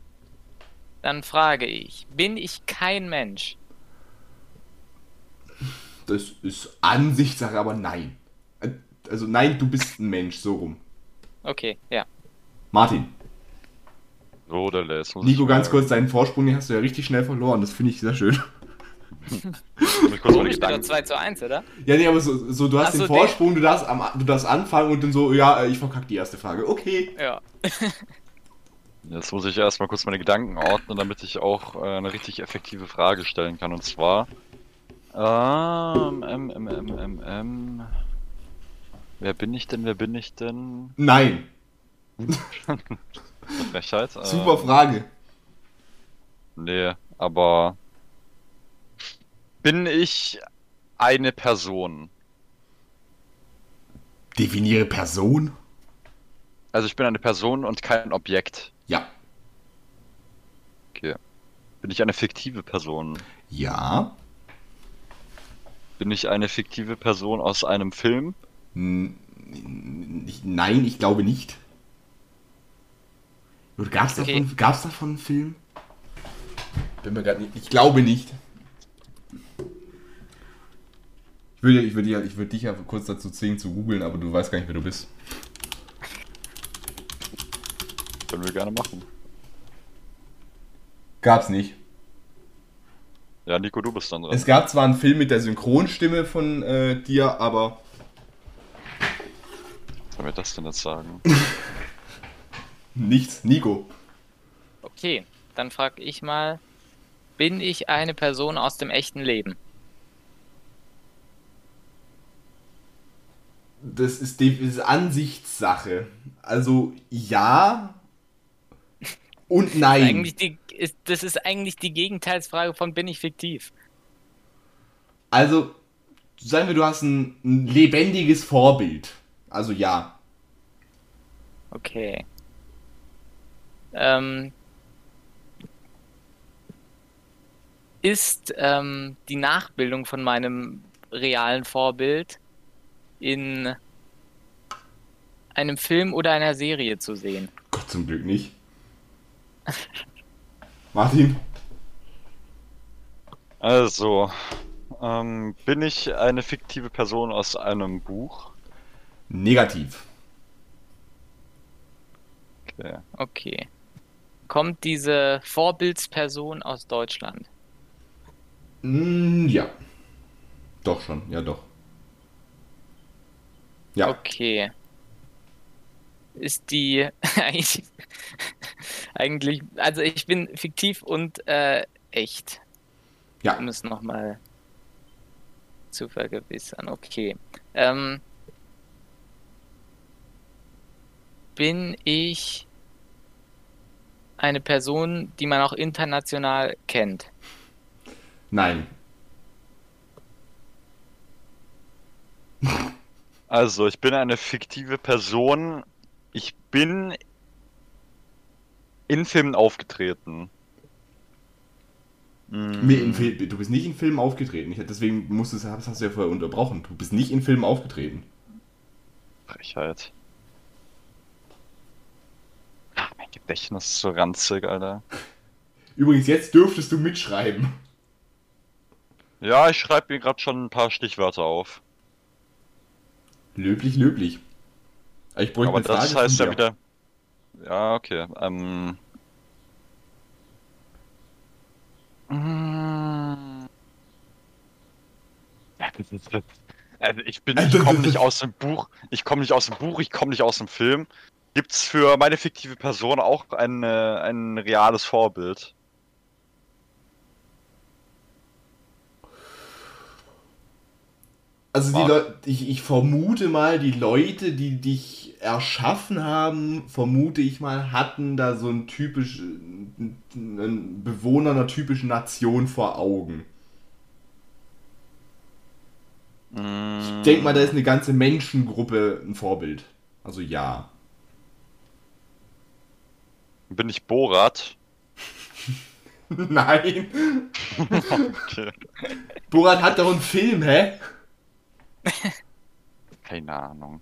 Dann frage ich, bin ich kein Mensch? Das ist Ansichtssache, aber nein. Also nein, du bist ein Mensch, so rum. Okay, ja. Martin, So, der lässt uns. Nico, ganz kurz, deinen Vorsprung, den hast du ja richtig schnell verloren. Das finde ich sehr schön. <laughs> Komisch, wieder Gedanken. 2 zu 1, oder? Ja, nee, aber so, so du hast Ach den so, Vorsprung, du darfst, am, du darfst anfangen und dann so, ja, äh, ich verkack die erste Frage. Okay. Ja. <laughs> Jetzt muss ich erstmal kurz meine Gedanken ordnen, damit ich auch äh, eine richtig effektive Frage stellen kann. Und zwar. Ähm, ähm, ähm, ähm, ähm, ähm. Wer bin ich denn? Wer bin ich denn? Nein. <laughs> Frechheit. Super Frage. Nee, aber. Bin ich eine Person? Definiere Person. Also ich bin eine Person und kein Objekt. Ja. Okay. Bin ich eine fiktive Person? Ja. Bin ich eine fiktive Person aus einem Film? Nein, ich glaube nicht. Gab's Okay. davon, gab's davon einen Film? Bin mir gerade nicht. Ich glaube nicht. Ich würde, ich würde, ja- ich würde dich ja kurz dazu zwingen zu googeln, aber du weißt gar nicht, wer du bist. Können wir gerne machen. Gab's nicht. Ja, Nico, du bist dann dran. Es gab zwar einen Film mit der Synchronstimme von äh, dir, aber soll mir das denn jetzt sagen? <laughs> nichts. Nico. Okay, dann frage ich mal, bin ich eine Person aus dem echten Leben? Das ist, die, das ist Ansichtssache. Also ja und nein. Eigentlich die, ist, das ist eigentlich die Gegenteilsfrage von bin ich fiktiv? Also, sagen wir, du hast ein, ein lebendiges Vorbild. Also ja. Okay. Ähm, ist ähm, die Nachbildung von meinem realen Vorbild in einem Film oder einer Serie zu sehen? Gott zum Glück nicht. <laughs> Martin? Also, ähm, bin ich eine fiktive Person aus einem Buch? Negativ. Okay. Okay. Kommt diese Vorbildsperson aus Deutschland? Mm, ja. Doch schon, ja doch. Ja. Okay. Ist die <laughs> eigentlich, also ich bin fiktiv und äh, echt, Ja. um es nochmal zu vergewissern. Okay. Ähm, bin ich eine Person, die man auch international kennt? Nein. Also, ich bin eine fiktive Person. Ich bin in Filmen aufgetreten. Mm, Mir in Fil- du bist nicht in Filmen aufgetreten. Ich, deswegen musstest, hast, hast du ja vorher unterbrochen. Du bist nicht in Filmen aufgetreten. Frechheit. Ah, mein Gedächtnis so ranzig, Alter. Übrigens, jetzt dürftest du mitschreiben. Ja, ich schreibe mir gerade schon ein paar Stichwörter auf. Löblich, löblich. Ich bräuchte Aber eine Frage das heißt ja wieder. Ja, okay. Ähm. Mm. Ja, das ist das. Also ich bin, ich <laughs> komme nicht aus dem Buch, ich komme nicht aus dem Buch, ich komme nicht aus dem Film. Gibt's für meine fiktive Person auch ein, äh, ein reales Vorbild? Also die. Leute, ich, ich vermute mal, die Leute, die dich erschaffen haben, vermute ich mal, hatten da so ein typisch, einen Bewohner einer typischen Nation vor Augen. Ich denke mal, da ist eine ganze Menschengruppe ein Vorbild. Also ja. Bin ich Borat? <laughs> Nein. Okay. Borat hat doch einen Film, hä? <laughs> Keine Ahnung.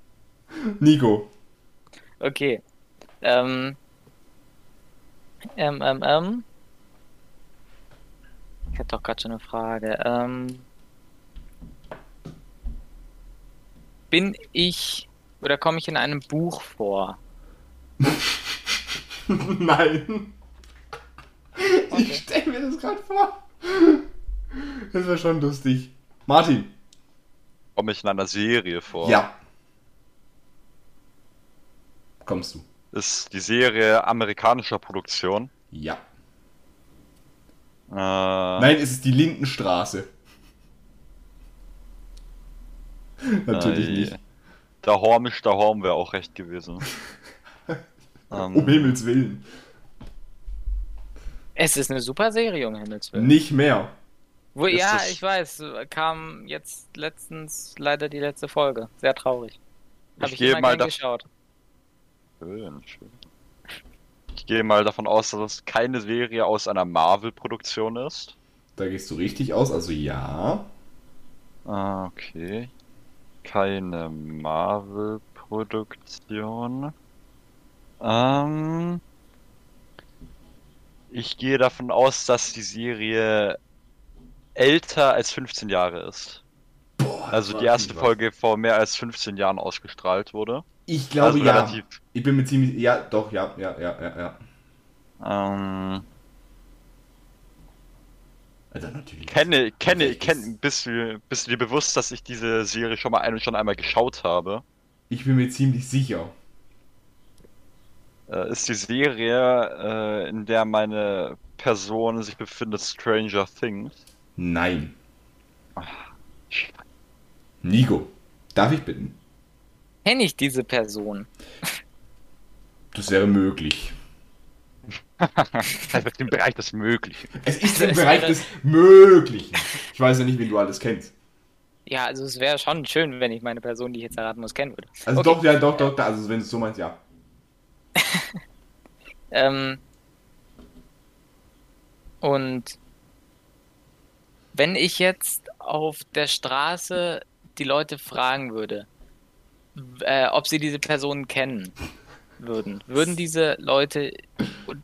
Nico. Okay. Ähm. Ähm, ähm, ähm. Ich hatte doch gerade schon eine Frage. Ähm. Bin ich oder komme ich in einem Buch vor? <laughs> <laughs> Nein. Okay. Ich stelle mir das gerade vor. Das wäre schon lustig. Martin. Komme ich in einer Serie vor? Ja. Kommst du. Ist die Serie amerikanischer Produktion? Ja. Äh, Nein, es ist die Lindenstraße. Natürlich äh, nicht. Der Horm ist der Horm wäre auch recht gewesen. <laughs> Um ähm, Himmels Willen. Es ist eine super Serie, um Himmels Willen. Nicht mehr. Wo, Ist ja, ich weiß, kam jetzt letztens leider die letzte Folge. Sehr traurig. Habe ich ich, gehe immer mal geschaut. schön, schön. Ich gehe mal davon aus, dass es keine Serie aus einer Marvel-Produktion ist. Da gehst du richtig aus, also ja. Ah, okay. Keine Marvel-Produktion. Ähm, ich gehe davon aus, dass die Serie älter als 15 Jahre ist. Boah, Also die erste. Folge vor mehr als 15 Jahren ausgestrahlt wurde. Ich glaube also ja. Ich bin mir ziemlich. Ja, doch, ja, ja, ja, ja, ja. Ähm, Also natürlich. kenne, kenne, kenne, bist du, bist du dir bewusst, dass ich diese Serie schon mal ein und schon einmal geschaut habe? Ich bin mir ziemlich sicher. Äh, ist die Serie, äh, in der meine Person sich befindet, Stranger Things? Nein. Nico, darf ich bitten? Kenne ich diese Person? Das wäre möglich. <laughs> Also im Bereich des Möglichen. Es ist im Bereich des Möglichen. Ich weiß ja nicht, wen du alles kennst. Ja, also es wäre schon schön, wenn ich meine Person, die ich jetzt erraten muss, kennen würde. Also Okay. doch, ja, doch, doch, da, also wenn du es so meinst, ja. <laughs> Ähm, und wenn ich jetzt auf der Straße die Leute fragen würde, äh, ob sie diese Personen kennen würden, würden diese Leute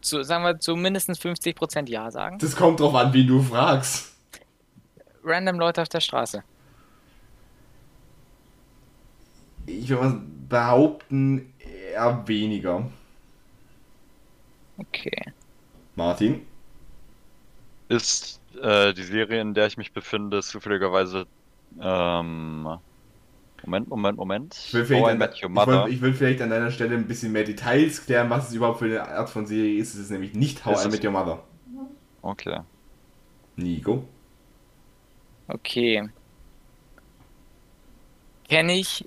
zu, sagen wir zu mindestens 50% Ja sagen? Das kommt drauf an, wen du fragst. Random Leute auf der Straße. Ich würde mal behaupten, eher weniger. Okay. Martin? Ist äh, die Serie, in der ich mich befinde, zufälligerweise. Ähm, Moment, Moment, Moment. Ich will, vielleicht an, ich, Your will, Mother. ich will vielleicht an deiner Stelle ein bisschen mehr Details klären, was es überhaupt für eine Art von Serie ist. Es ist nämlich nicht How I Met Your Mother. Okay. Nico? Okay. Kenne ich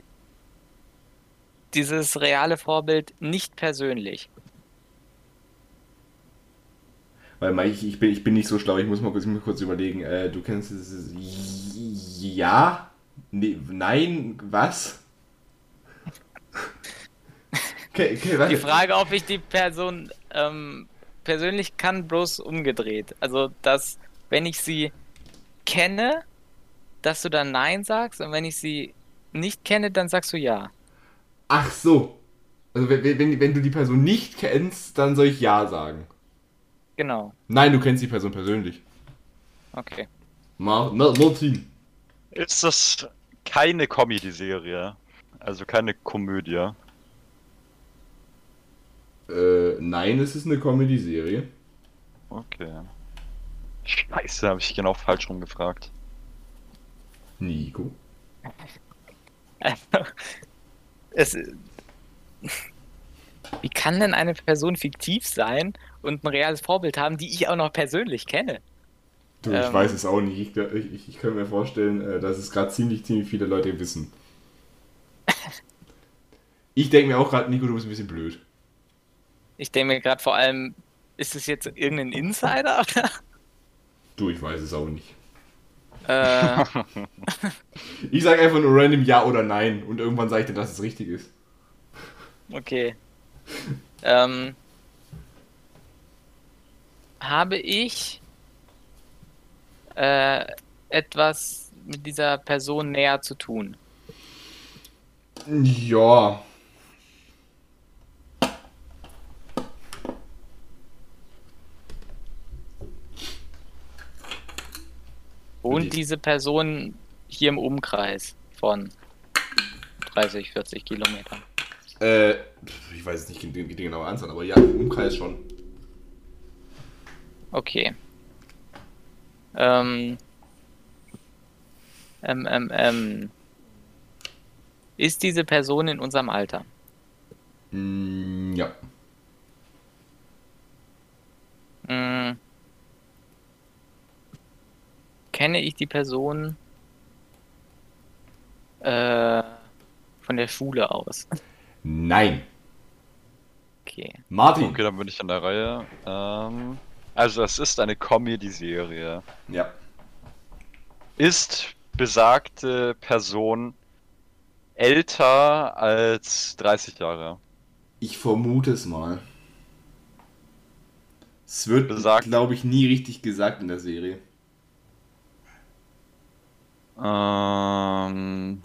dieses reale Vorbild nicht persönlich? Weil Mike, ich, ich, bin, ich bin nicht so schlau, ich muss mal kurz, muss kurz überlegen. Äh, du kennst es. Ja? Nee, nein? Was? Okay, okay. Die Frage, ob ich die Person ähm, persönlich kann, bloß umgedreht. Also, dass, wenn ich sie kenne, dass du dann Nein sagst und wenn ich sie nicht kenne, dann sagst du Ja. Ach so. Also wenn, wenn, wenn du die Person nicht kennst, dann soll ich Ja sagen. Genau. Nein, du kennst die Person persönlich. Okay. Mar Martin. Ist das keine Comedy-Serie? Also keine Komödie? Äh, nein, es ist eine Comedy-Serie. Okay. Scheiße, habe ich genau falsch rumgefragt. Nico. <laughs> Es, wie kann denn eine Person fiktiv sein und ein reales Vorbild haben, die ich auch noch persönlich kenne? Du, ich Ähm. weiß es auch nicht. Ich, ich, ich, ich kann mir vorstellen, äh, dass es gerade ziemlich, ziemlich viele Leute wissen. <laughs> Ich denke mir auch gerade, Nico, du bist ein bisschen blöd. Ich denke mir gerade vor allem, ist es jetzt irgendein Insider? Oder? Du, ich weiß es auch nicht. Äh, <laughs> Ich sage einfach nur random Ja oder Nein und irgendwann sage ich dir, dass es richtig ist. okay. Ähm, habe ich äh, etwas mit dieser Person näher zu tun? Ja. Und diese Person hier im Umkreis von 30, 40 Kilometern. Äh, ich weiß jetzt nicht die, die genaue Anzahl, aber ja, im Umkreis schon. Okay. Ähm. Ähm, ähm, ähm. Ist diese Person in unserem Alter? Mm, ja. Mm kenne ich die Person äh, von der Schule aus? Nein. Okay. Martin. Okay, dann bin ich an der Reihe. Ähm, also es ist eine Comedy-Serie. Ja. Ist besagte Person älter als 30 Jahre? Ich vermute es mal. Es wird, glaube ich, nie richtig gesagt in der Serie. Ähm.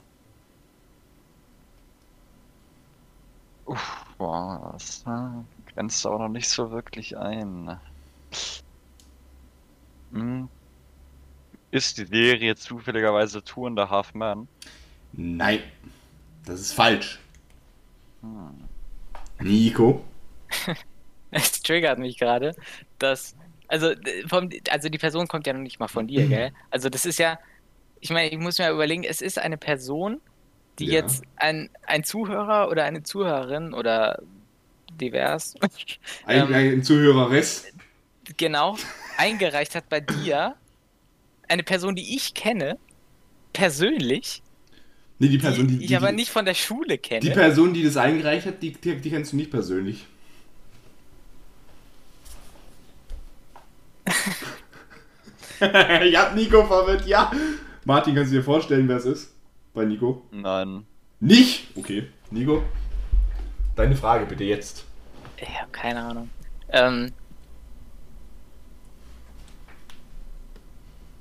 Uff, boah, das äh, grenzt aber noch nicht so wirklich ein. Hm. Ist die Serie zufälligerweise Two and a Half Men? Nein. Das ist falsch. Nico. <laughs> Es triggert mich gerade, dass. Also, äh, vom, also die Person kommt ja noch nicht mal von dir, <laughs> gell? Also das ist ja. Ich meine, ich muss mir überlegen, es ist eine Person, die Ja. jetzt ein, ein Zuhörer oder eine Zuhörerin oder divers <laughs> Ein, Ähm. ein Zuhöreres. genau eingereicht hat bei dir. Eine Person, die ich kenne, persönlich, Nee, die Person, die, die die, ich aber die, nicht von der Schule kenne. die Person, die das eingereicht hat, die, die, die kennst du nicht persönlich. <laughs> <laughs> ja, Nico verwirrt, ja. Martin, kannst du dir vorstellen, wer es ist? Bei Nico? Nein. Nicht? Okay. Nico? Deine Frage bitte jetzt. Ich habe keine Ahnung. Ähm,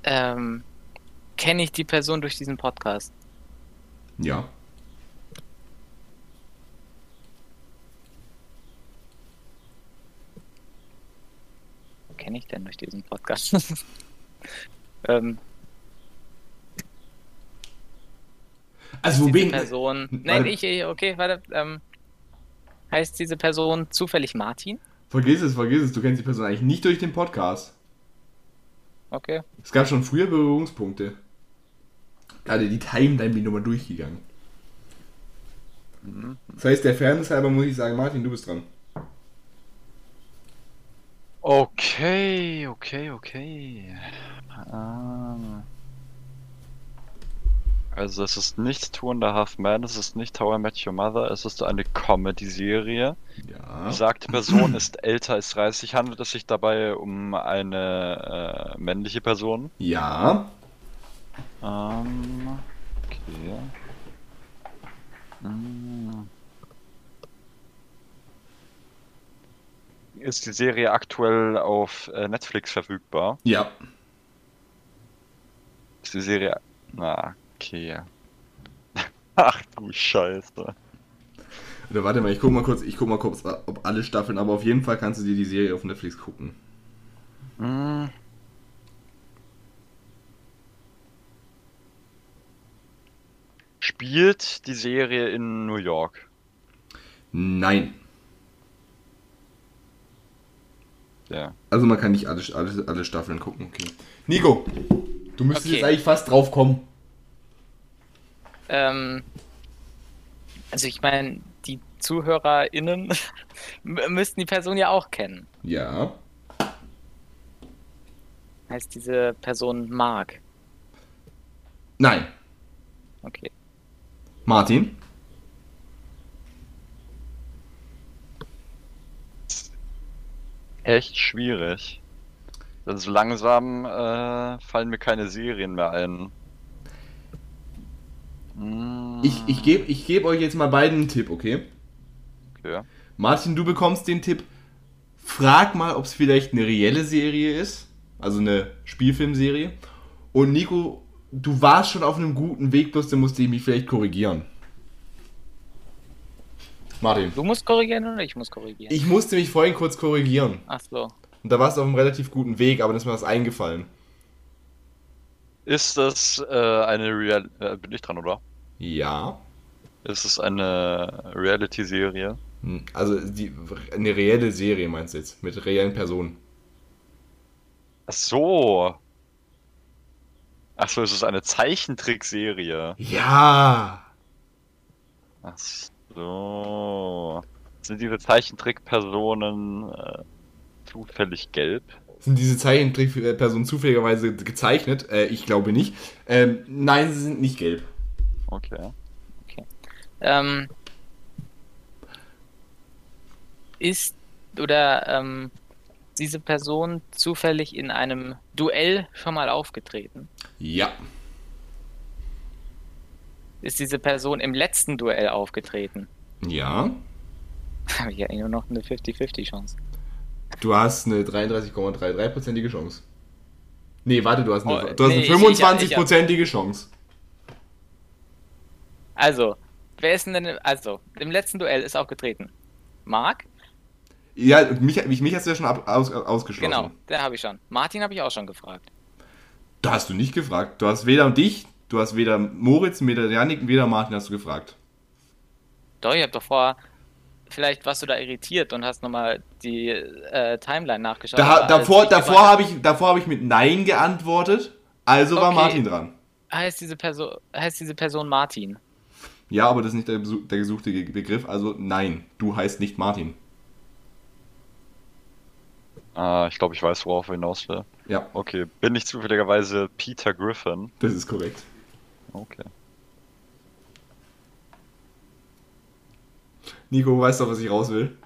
ähm, kenne ich die Person durch diesen Podcast? Ja. Kenne ich denn durch diesen Podcast? <laughs> ähm, Also, diese wen? Person. Weil- Nein, ich, ich, okay, warte. Ähm, heißt diese Person zufällig Martin? Vergiss es, vergiss es. Du kennst die Person eigentlich nicht durch den Podcast. Okay. Es gab schon früher Berührungspunkte. Gerade die Timeline bin ich nochmal durchgegangen. Das heißt, der Fairness halber muss ich sagen, Martin, du bist dran. Okay, okay, okay. Ähm. Also es ist nicht Two and a Half Men, es ist nicht How I Met Your Mother, es ist eine Comedy-Serie. Ja. Besagte Person ist älter als 30. Handelt es sich dabei um eine äh, männliche Person? Ja. Ähm, okay. Hm. Ist die Serie aktuell auf äh, Netflix verfügbar? Ja. Ist die Serie. Na, okay. <laughs> Ach du Scheiße. Oder warte mal, ich guck mal kurz, ich guck mal kurz, ob alle Staffeln, aber auf jeden Fall kannst du dir die Serie auf Netflix gucken. Hm. Spielt die Serie in New York? Nein. Ja. Also man kann nicht alle, alle, alle Staffeln gucken, okay. Nico, du müsstest Okay. jetzt eigentlich fast drauf kommen. Ähm, also ich meine, die ZuhörerInnen <laughs> müssten die Person ja auch kennen. Ja. Heißt diese Person Mark. Nein. Okay. Martin? Echt schwierig. Denn so langsam äh, fallen mir keine Serien mehr ein. Ich, ich gebe ich geb euch jetzt mal beiden einen Tipp, okay? okay. Martin, du bekommst den Tipp. Frag mal, ob es vielleicht eine reelle Serie ist. Also eine Spielfilmserie. Und Nico, du warst schon auf einem guten Weg, bloß dann musste ich mich vielleicht korrigieren. Martin. Du musst korrigieren oder ich muss korrigieren? Ich musste mich vorhin kurz korrigieren. Ach so. Und da warst du auf einem relativ guten Weg, aber dann ist mir was eingefallen. Ist das äh, eine Real... Äh, bin ich dran, oder? Ja. Ist es eine Reality-Serie? Hm, Also die, eine reelle Serie meinst du jetzt? Mit reellen Personen. Ach so. Ach so, ist es eine Zeichentrickserie? Ja. Ach so. Sind diese Zeichentrickpersonen äh, zufällig gelb? Sind diese Zeichentrickpersonen zufälligerweise gezeichnet? Äh, ich glaube nicht. Ähm, nein, sie sind nicht gelb. Okay. Ähm, ist oder ähm, diese Person zufällig in einem Duell schon mal aufgetreten? Ja. Ist diese Person im letzten Duell aufgetreten? Ja. <laughs> Habe ich ja nur noch eine 50-50 Chance. Du hast eine 33,33%ige Chance. Nee, warte, du hast eine, Oh, du nee, eine ich hab- 25%ige Chance. Also, wer ist denn, denn also im letzten Duell ist aufgetreten? Marc? Ja, mich, mich, mich hast du ja schon ab, aus, ausgeschlossen. Genau, der habe ich schon. Martin habe ich auch schon gefragt. Da hast du nicht gefragt. Du hast weder dich, du hast weder Moritz, weder Janik, weder Martin hast du gefragt. Doch, ich habe doch vor, vielleicht warst du da irritiert und hast nochmal die äh, Timeline nachgeschaut. Da, als davor davor habe ich, davor hab ich mit Nein geantwortet, also war Okay. Martin dran. heißt diese Person, heißt diese Person Martin. Ja, aber das ist nicht der, der gesuchte Ge- Begriff, also nein, du heißt nicht Martin. Ah, ich glaube, ich weiß, worauf er hinaus will. Ja, Okay, bin ich zufälligerweise Peter Griffin? das ist korrekt. Okay. Nico, weißt du, was ich raus will?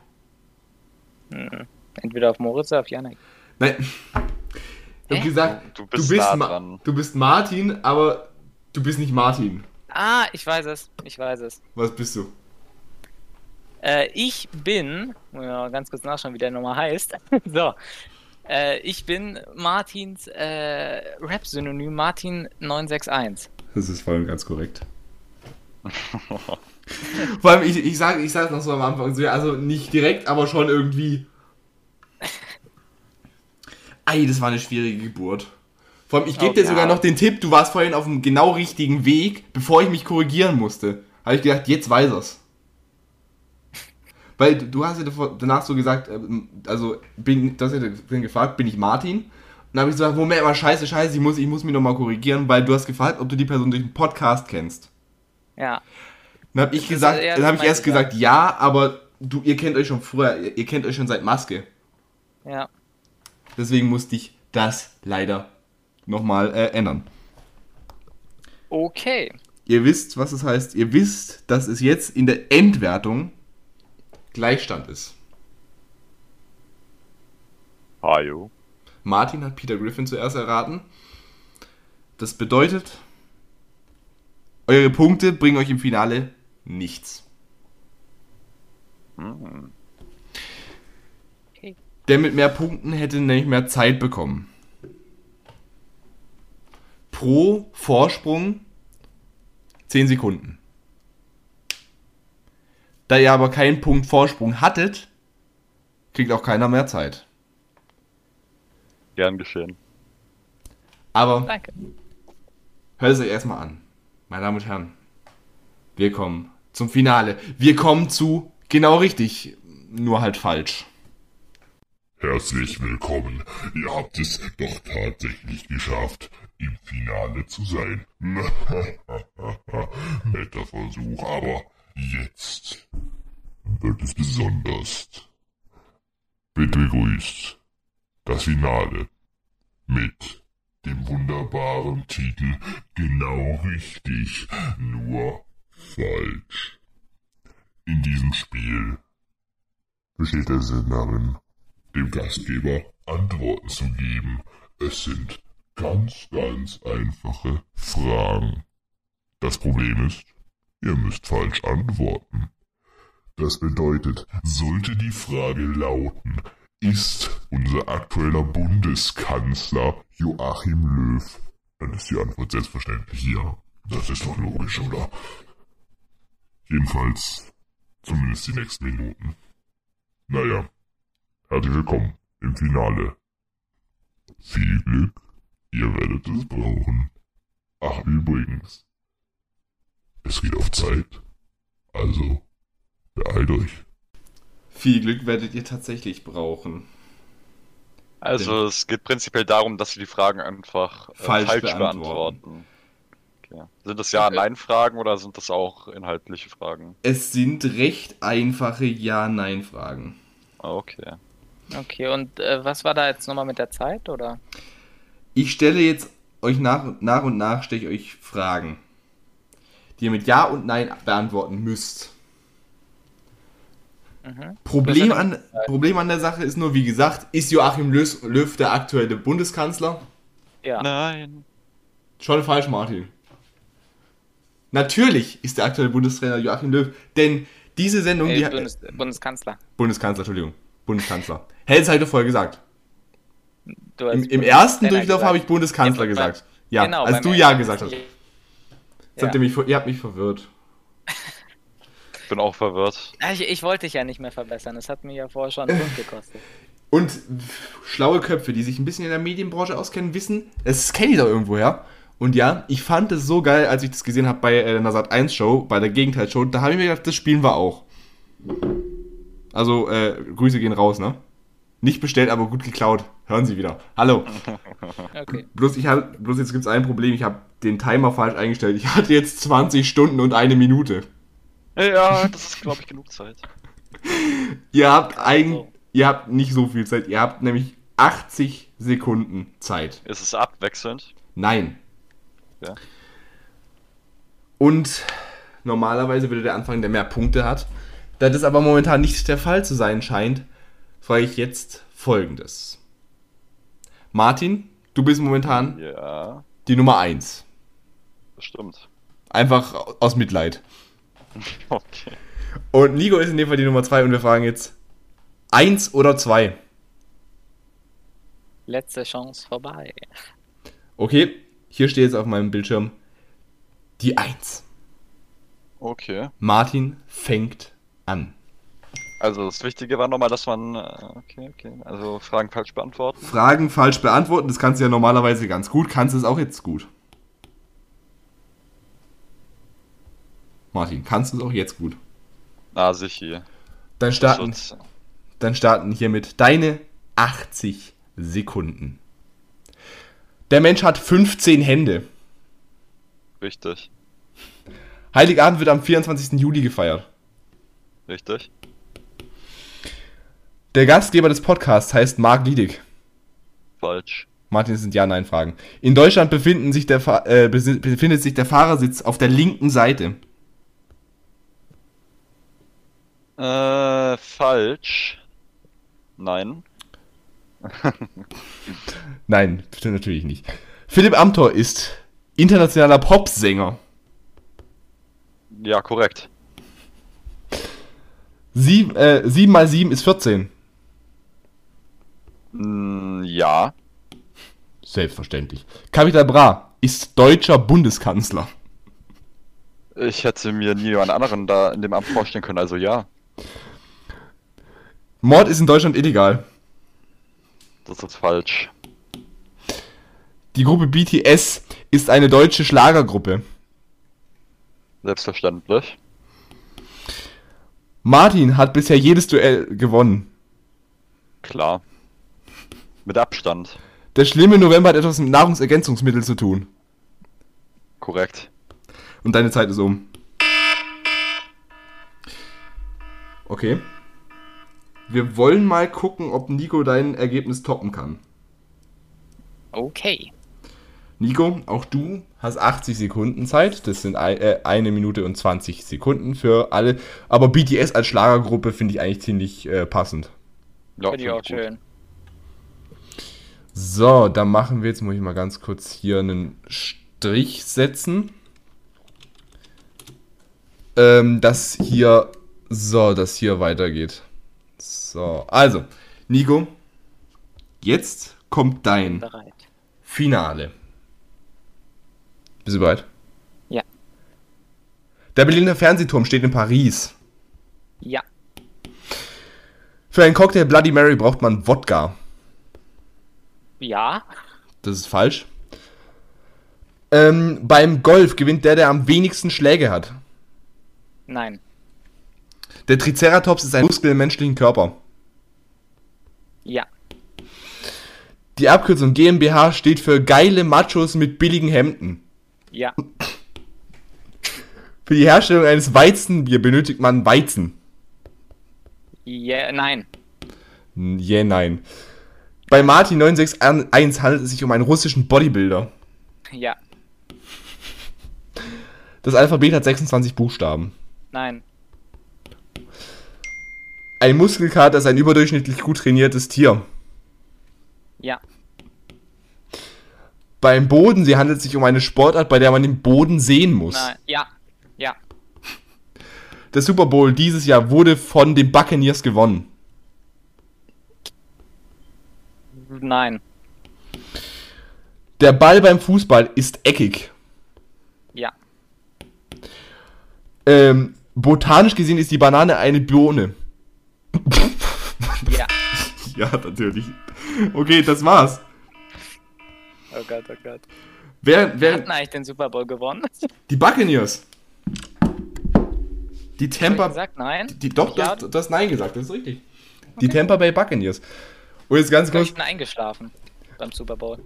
Entweder auf Moritz oder auf Janik. Nein. Ich hab gesagt, Du du bist bist, nah du bist Martin, aber du bist nicht Martin. Ah, ich weiß es. Ich weiß es. Was bist du? Äh, ich bin, mal ganz kurz nachschauen, wie der nochmal heißt. <laughs> so. Äh, ich bin Martins äh, Rap-Synonym Martin 961. Das ist voll und ganz korrekt. <laughs> <laughs> Vor allem, ich, ich sage ich sag noch so am Anfang, so, ja, also nicht direkt, aber schon irgendwie. Ei, das war eine schwierige Geburt. Vor allem, ich gebe Oh, dir ja. sogar noch den Tipp, du warst vorhin auf dem genau richtigen Weg, bevor ich mich korrigieren musste. Habe ich gedacht, jetzt weiß er's. Weil du- hast ja danach so gesagt, ähm, also, bin, du hast ja dann gefragt, bin ich Martin? Und dann habe ich so gesagt, Moment mal, scheiße, scheiße, ich muss, ich muss mich nochmal korrigieren, weil du hast gefragt, ob du die Person durch den Podcast kennst. Ja. Dann habe ich gesagt, dann habe ich erst gesagt, ja, aber du, ihr kennt euch schon früher, ihr, ihr kennt euch schon seit Maske. Ja. Deswegen musste ich das leider nochmal äh, ändern. Okay. Ihr wisst, was es heißt. Ihr wisst, dass es jetzt in der Endwertung Gleichstand ist. Hajo. Martin hat Peter Griffin zuerst erraten. Das bedeutet, eure Punkte bringen euch im Finale nichts. Hm. Okay. Der mit mehr Punkten hätte nämlich mehr Zeit bekommen. Pro Vorsprung 10 Sekunden. Da ihr aber keinen Punkt Vorsprung hattet, kriegt auch keiner mehr Zeit. Gern geschehen. Aber Danke. hört es euch erstmal an. Meine Damen und Herren, wir kommen zum Finale. Wir kommen zu genau richtig, nur halt falsch. Herzlich willkommen. Ihr habt es doch tatsächlich geschafft, im Finale zu sein. <laughs> Netter Versuch, aber jetzt wird es besonders. Bitte grüßt das Finale mit dem wunderbaren Titel Genau richtig, nur falsch. In diesem Spiel besteht der Sinn darin, dem Gastgeber Antworten zu geben. Es sind ganz, ganz einfache Fragen. Das Problem ist, ihr müsst falsch antworten. Das bedeutet, sollte die Frage lauten, ist unser aktueller Bundeskanzler Joachim Löw, dann ist die Antwort selbstverständlich ja. Das ist doch logisch, oder? Jedenfalls, zumindest die nächsten Minuten. Naja, Herzlich willkommen im Finale. Viel Glück, ihr werdet es brauchen. Ach übrigens, es geht auf Zeit, also beeilt euch. Viel Glück werdet ihr tatsächlich brauchen. Also es geht prinzipiell darum, dass wir die Fragen einfach äh, Falsch falsch, beantworten. beantworten. Okay. Sind das Ja-Nein-Fragen oder sind das auch inhaltliche Fragen? Es sind recht einfache Ja-Nein-Fragen. Okay. Okay, und äh, was war da jetzt nochmal mit der Zeit, oder? Ich stelle jetzt euch nach, nach und nach stelle ich euch Fragen, die ihr mit Ja und Nein beantworten müsst. Problem, an, Problem an der Sache ist nur, wie gesagt, ist Joachim Löw, Löw der aktuelle Bundeskanzler? Ja. Nein. Schon falsch, Martin. Natürlich ist der aktuelle Bundestrainer Joachim Löw, denn diese Sendung, Äh, die Bundes Bundeskanzler. Bundeskanzler, Entschuldigung, Bundeskanzler. Hätte ich vorher gesagt. Du hast Im, im ersten Durchlauf gesagt. habe ich Bundeskanzler Ja, gesagt. Ja, genau, als du Ja gesagt hast. Jetzt Ja. habt ihr, mich, ihr habt mich verwirrt. Ich bin auch verwirrt. Ich, ich wollte dich ja nicht mehr verbessern. Das hat mir ja vorher schon einen Punkt gekostet. Und schlaue Köpfe, die sich ein bisschen in der Medienbranche auskennen, wissen, das kenne ich doch irgendwoher. Und ja, ich fand es so geil, als ich das gesehen habe bei äh, einer Sat 1 Show, bei der Gegenteilshow. Da habe ich mir gedacht, das spielen wir auch. Also, äh, Grüße gehen raus, ne? Nicht bestellt, aber gut geklaut. Hören Sie wieder. Hallo. <laughs> Okay. Bloß, ich hab, bloß jetzt gibt es ein Problem. Ich habe den Timer falsch eingestellt. Ich hatte jetzt 20 Stunden und eine Minute. Ja, das ist, glaube ich, genug Zeit. <laughs> Ihr habt, eigen, so. ihr habt nicht so viel Zeit. Ihr habt nämlich 80 Sekunden Zeit. Ist es abwechselnd? Nein. Ja. Und normalerweise würde der anfangen, der mehr Punkte hat. Da das aber momentan nicht der Fall zu sein scheint, frage ich jetzt folgendes. Martin, du bist momentan Ja, die Nummer 1. das stimmt. Einfach aus Mitleid. <laughs> Okay. Und Nico ist in dem Fall die Nummer 2 und wir fragen jetzt 1 oder 2. Letzte Chance vorbei. Okay, hier steht jetzt auf meinem Bildschirm die 1. Okay. Martin fängt an. Also das Wichtige war nochmal, dass man. äh, Okay, okay. Also Fragen falsch beantworten. Fragen falsch beantworten, das kannst du ja normalerweise ganz gut, kannst du es auch jetzt gut. Martin, kannst du es auch jetzt gut. Ah, sicher. Dann starten, Schutz. dann starten hiermit deine 80 Sekunden. Der Mensch hat 15 Hände. Richtig. Heiligabend wird am 24. Juli gefeiert. Richtig. Der Gastgeber des Podcasts heißt Marc Liedig. Falsch. Martin, das sind Ja-Nein-Fragen. In Deutschland befinden sich der, äh, befindet sich der Fahrersitz auf der linken Seite. Äh, falsch. Nein. <laughs> Nein, stimmt natürlich nicht. Philipp Amthor ist internationaler Popsänger. Ja, korrekt. Sieb, äh, 7 mal 7 ist 14. Mm, ja. Selbstverständlich. Capital Bra ist deutscher Bundeskanzler. Ich hätte mir nie jemand anderen da in dem Amt vorstellen können, also ja. Mord ist in Deutschland illegal. Das ist falsch. Die Gruppe BTS ist eine deutsche Schlagergruppe. Selbstverständlich. Martin hat bisher jedes Duell gewonnen. Klar. Mit Abstand. Der schlimme November hat etwas mit Nahrungsergänzungsmitteln zu tun. Korrekt. Und deine Zeit ist um. Okay. Wir wollen mal gucken, ob Nico dein Ergebnis toppen kann. Okay. Nico, auch du hast 80 Sekunden Zeit. Das sind äh, eine Minute und 20 Sekunden für alle. Aber BTS als Schlagergruppe finde ich eigentlich ziemlich äh, passend. Ja, Finde ich auch gut. schön. So, dann machen wir jetzt, muss ich mal ganz kurz hier einen Strich setzen. Ähm, dass hier, so, dass hier weitergeht. So, also, Nico, jetzt kommt dein Bereit. Finale. Bist du bereit? Ja. Der Berliner Fernsehturm steht in Paris. Ja. Für einen Cocktail Bloody Mary braucht man Wodka. Ja. Das ist falsch. Ähm, beim Golf gewinnt der, der am wenigsten Schläge hat. Nein. Der Triceratops ist ein Muskel im menschlichen Körper. Ja. Die Abkürzung GmbH steht für geile Machos mit billigen Hemden. Ja. Für die Herstellung eines Weizenbier benötigt man Weizen. Ja. Nein. Yeah, nein. Bei Martin 961 handelt es sich um einen russischen Bodybuilder. Ja. Das Alphabet hat 26 Buchstaben. Nein. Ein Muskelkater ist ein überdurchschnittlich gut trainiertes Tier. Ja. Beim Bodensee handelt es sich um eine Sportart, bei der man den Boden sehen muss. Nein. Ja. Ja. Der Super Bowl dieses Jahr wurde von den Buccaneers gewonnen. Nein. Der Ball beim Fußball ist eckig. Ja. Ähm, botanisch gesehen ist die Banane eine Birne. Ja. <laughs> Ja, natürlich. Okay, das war's. Oh Gott, oh Gott. Wer, Wer hat denn eigentlich den Super Bowl gewonnen? die Buccaneers. Die Hab ich Tampa, gesagt, nein. die, doch, Ja. du, hast Nein gesagt, das ist richtig. Die Tampa Bay Buccaneers. Und jetzt ganz Ich kurz, bin eingeschlafen beim Super Bowl.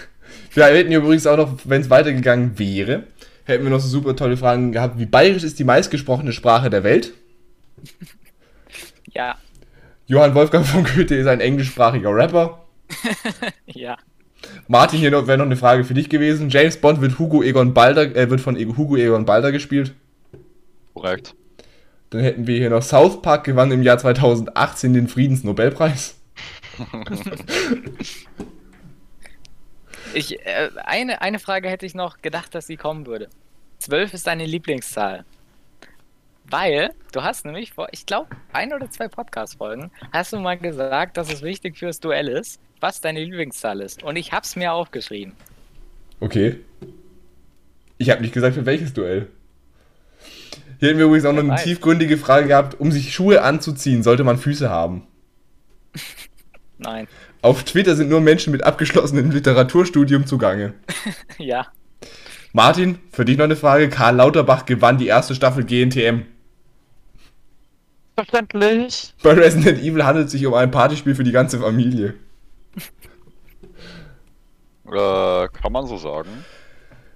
<laughs> wir hätten übrigens auch noch, wenn es weitergegangen wäre, hätten wir noch so super tolle Fragen gehabt, wie bayerisch ist die meistgesprochene Sprache der Welt? <laughs> Ja. Johann Wolfgang von Goethe ist ein englischsprachiger Rapper. <laughs> Ja. Martin, hier noch- wäre noch eine Frage für dich gewesen. James Bond wird Hugo Egon Balder, äh, wird von Hugo Egon Balder gespielt. Korrekt. Dann hätten wir hier noch South Park gewann im Jahr 2018 den Friedensnobelpreis. <laughs> Ich, äh, eine, eine Frage hätte ich noch gedacht, dass sie kommen würde. Zwölf ist deine Lieblingszahl. Weil, du hast nämlich vor, ich glaube, ein oder zwei Podcast-Folgen, hast du mal gesagt, dass es wichtig fürs Duell ist, was deine Lieblingszahl ist. Und ich hab's mir aufgeschrieben. Okay. Ich habe nicht gesagt, für welches Duell. Hier hätten wir übrigens auch noch eine tiefgründige Frage gehabt. Um sich Schuhe anzuziehen, sollte man Füße haben. <laughs> Nein. Auf Twitter sind nur Menschen mit abgeschlossenem Literaturstudium zugange. <laughs> Ja. Martin, für dich noch eine Frage. Karl Lauterbach gewann die erste Staffel GNTM. Verständlich. Bei Resident Evil handelt es sich um ein Partyspiel für die ganze Familie. Äh, kann man so sagen.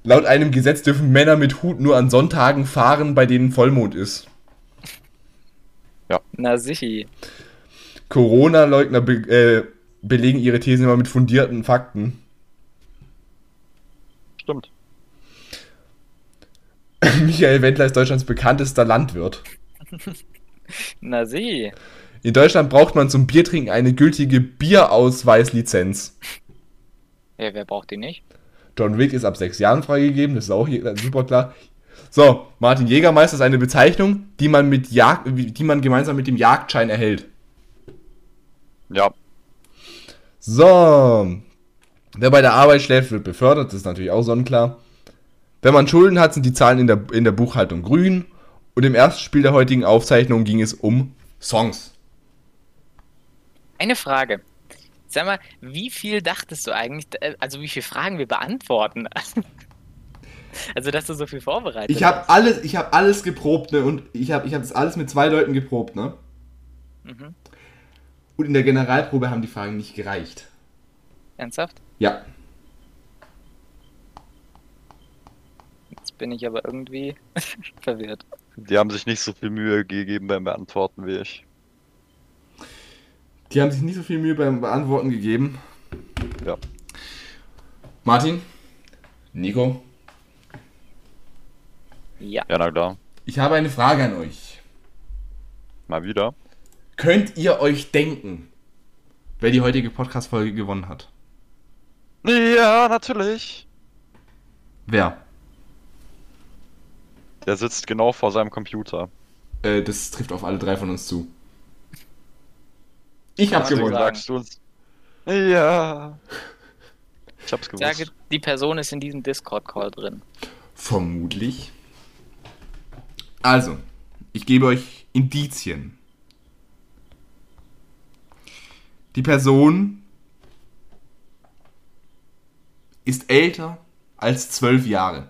Laut einem Gesetz dürfen Männer mit Hut nur an Sonntagen fahren, bei denen Vollmond ist. Na sichi. Corona-Leugner be äh, belegen ihre Thesen immer mit fundierten Fakten. Stimmt. <laughs> Michael Wendler ist Deutschlands bekanntester Landwirt. <laughs> <laughs> Na sieh. In Deutschland braucht man zum Biertrinken eine gültige Bierausweislizenz. Ja, wer braucht die nicht? John Wick ist ab sechs Jahren freigegeben, das ist auch hier super klar. So, Martin Jägermeister ist eine Bezeichnung, die man, mit Jagd, die man gemeinsam mit dem Jagdschein erhält. Ja. So, wer bei der Arbeit schläft, wird befördert, das ist natürlich auch sonnenklar. Wenn man Schulden hat, sind die Zahlen in der, in der Buchhaltung grün. Und im ersten Spiel der heutigen Aufzeichnung ging es um Songs. Eine Frage. Sag mal, wie viel dachtest du eigentlich, äh, also wie viele Fragen wir beantworten? <laughs> Also, dass du so viel vorbereitet Ich habe alles, ich habe alles geprobt, ne? Und ich habe ich hab das alles mit zwei Leuten geprobt, ne? Mhm. Und in der Generalprobe haben die Fragen nicht gereicht. Ernsthaft? Ja. Jetzt bin ich aber irgendwie <laughs> verwirrt. Die haben sich nicht so viel Mühe gegeben beim Beantworten wie ich. Die haben sich nicht so viel Mühe beim Beantworten gegeben. Ja. Martin? Nico? Ja. Ja, na klar. Ich habe eine Frage an euch. Mal wieder. Könnt ihr euch denken, wer die heutige Podcast-Folge gewonnen hat? Ja, natürlich. Wer? Der sitzt genau vor seinem Computer. Äh, das trifft auf alle drei von uns zu. Ich hab's Also gewonnen. sagst du uns. Ja. Ich hab's Ich gewusst. sage, die Person ist in diesem Discord-Call drin. Vermutlich. Also, ich gebe euch Indizien. Die Person ist älter als zwölf Jahre.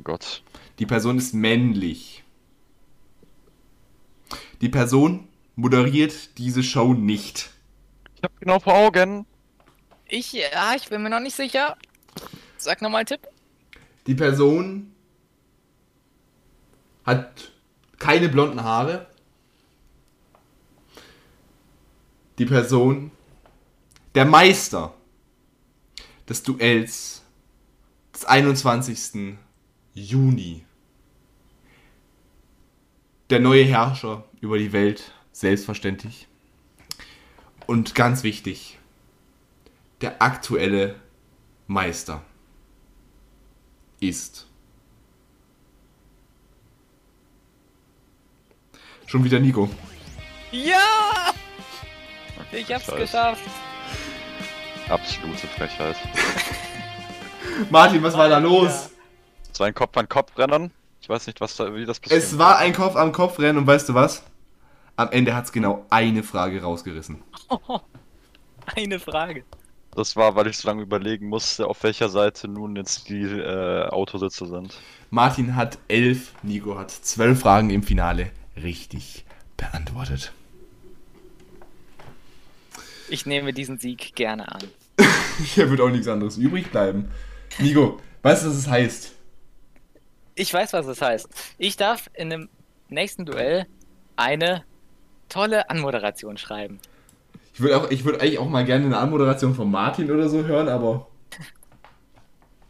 Mein Gott. Die Person ist männlich. Die Person moderiert diese Show nicht. Ich hab genau vor Augen. Ich, ja, ich bin mir noch nicht sicher. Sag nochmal Tipp. Die Person hat keine blonden Haare. die Person, der Meister des Duells des 21. Juni. Der neue Herrscher über die Welt, selbstverständlich. Und ganz wichtig, der aktuelle Meister ist. Schon wieder Nico. Ja! Ich hab's Scheiße. geschafft. Absolute Frechheit. <laughs> Martin, was war da los? So ein Kopf an Kopf rennen. Ich weiß nicht, was da, wie das passiert. Es war ein Kopf am Kopf rennen und weißt du was? Am Ende hat's genau eine Frage rausgerissen. <laughs> Eine Frage. Das war, weil ich so lange überlegen musste, auf welcher Seite nun jetzt die äh, Autositze sind. Martin hat elf, Nico hat zwölf Fragen im Finale richtig beantwortet. Ich nehme diesen Sieg gerne an. <laughs> Hier wird auch nichts anderes übrig bleiben. Nico, weißt du, was es heißt? Ich weiß, was es heißt. Ich darf in dem nächsten Duell eine tolle Anmoderation schreiben. Ich würde auch, ich würde eigentlich auch mal gerne eine Anmoderation von Martin oder so hören, aber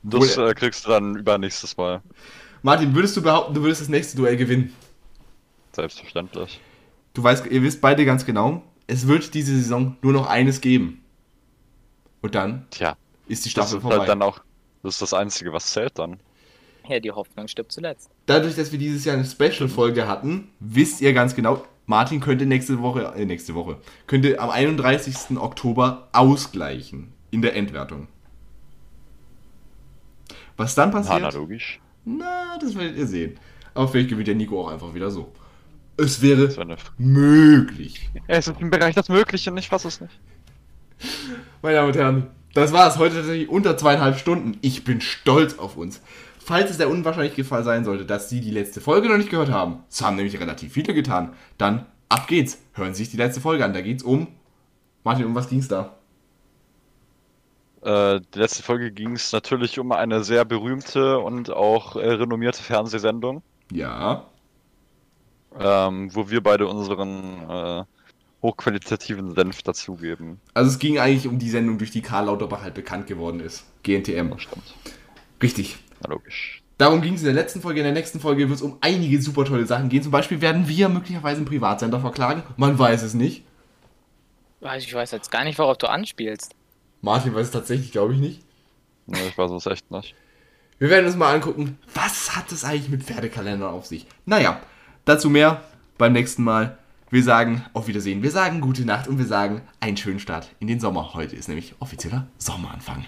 Das äh, kriegst du dann übernächstes Mal. Martin, würdest du behaupten, du würdest das nächste Duell gewinnen? Selbstverständlich. Du weißt, ihr wisst beide ganz genau, es wird diese Saison nur noch eines geben. Und dann Tja, ist die das Staffel ist vorbei. halt dann auch. Das ist das Einzige, was zählt dann. Ja, die Hoffnung stirbt zuletzt. Dadurch, dass wir dieses Jahr eine Special-Folge hatten, wisst ihr ganz genau, Martin könnte nächste Woche, äh, nächste Woche, könnte am 31. Oktober ausgleichen in der Endwertung. Was dann passiert? Na, logisch. Na, das werdet ihr sehen. Aber vielleicht gewinnt der Nico auch einfach wieder so. Es wäre eine möglich. Es ist im Bereich das Mögliche und ich fasse es nicht. Meine Damen und Herren, das war es heute tatsächlich unter zweieinhalb Stunden. Ich bin stolz auf uns. Falls es der unwahrscheinliche Fall sein sollte, dass Sie die letzte Folge noch nicht gehört haben, das haben nämlich relativ viele getan, dann ab geht's. Hören Sie sich die letzte Folge an. Da geht's um. Martin, um was ging's da? Äh, die letzte Folge ging es natürlich um eine sehr berühmte und auch äh, renommierte Fernsehsendung, Ja. ähm, wo wir beide unseren äh, hochqualitativen Senf dazugeben. Also es ging eigentlich um die Sendung, durch die Karl Lauterbach halt bekannt geworden ist. GNTM. Stimmt. Richtig. Na logisch. Darum ging es in der letzten Folge. In der nächsten Folge wird es um einige super tolle Sachen gehen. Zum Beispiel werden wir möglicherweise einen Privatsender verklagen. Man weiß es nicht. Weiß- Ich weiß jetzt gar nicht, worauf du anspielst. Martin weiß es tatsächlich, glaube ich, nicht. Nee, ich weiß es echt nicht. Wir werden uns mal angucken, was hat es eigentlich mit Pferdekalendern auf sich. Naja, dazu mehr beim nächsten Mal. Wir sagen auf Wiedersehen, wir sagen gute Nacht und wir sagen einen schönen Start in den Sommer. Heute ist nämlich offizieller Sommeranfang.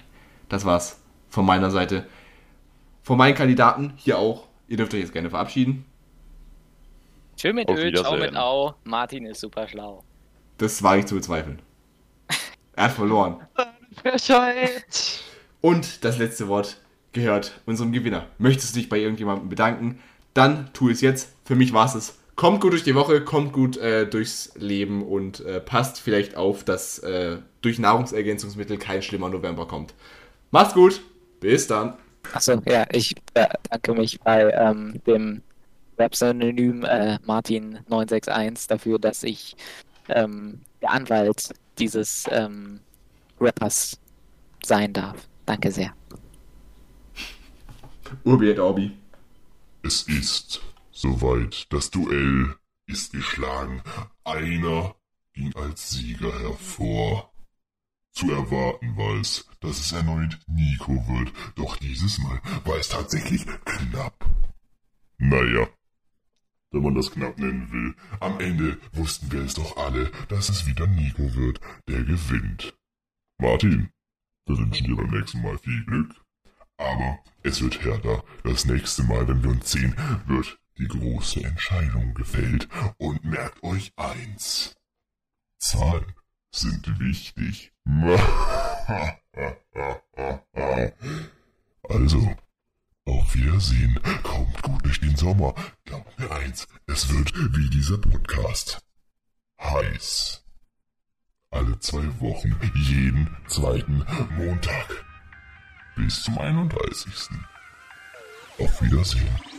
Das war's von meiner Seite. Von meinen Kandidaten hier auch. Ihr dürft euch jetzt gerne verabschieden. Tschö mit Auf Ö, ciao mit. Au. Martin ist super schlau. Das wage ich zu bezweifeln. <laughs> Er hat verloren. Und das letzte Wort gehört unserem Gewinner. Möchtest du dich bei irgendjemandem bedanken? Dann tu es jetzt. Für mich war es es. Kommt gut durch die Woche, kommt gut äh, durchs Leben und äh, passt vielleicht auf, dass äh, durch Nahrungsergänzungsmittel kein schlimmer November kommt. Macht's gut. Bis dann. Achso, ja, ich bedanke mich bei ähm, dem Websynonym äh, Martin961 dafür, dass ich ähm, der Anwalt dieses ähm, Rappers sein darf. Danke sehr. Urbi et Orbi. Es ist soweit. Das Duell ist geschlagen. Einer ging als Sieger hervor. Zu erwarten war es, dass es erneut Nico wird, doch dieses Mal war es tatsächlich knapp. Naja, wenn man das knapp nennen will, am Ende wussten wir es doch alle, dass es wieder Nico wird, der gewinnt. Martin, wir wünschen dir beim nächsten Mal viel Glück. Aber es wird härter. Das nächste Mal, wenn wir uns sehen, wird die große Entscheidung gefällt. Und merkt euch eins. Zahlen sind wichtig. <laughs> Also, auf Wiedersehen. Kommt gut durch den Sommer. Glaubt mir eins, es wird wie dieser Podcast. Heiß. Alle zwei Wochen, jeden zweiten Montag bis zum 31. Auf Wiedersehen.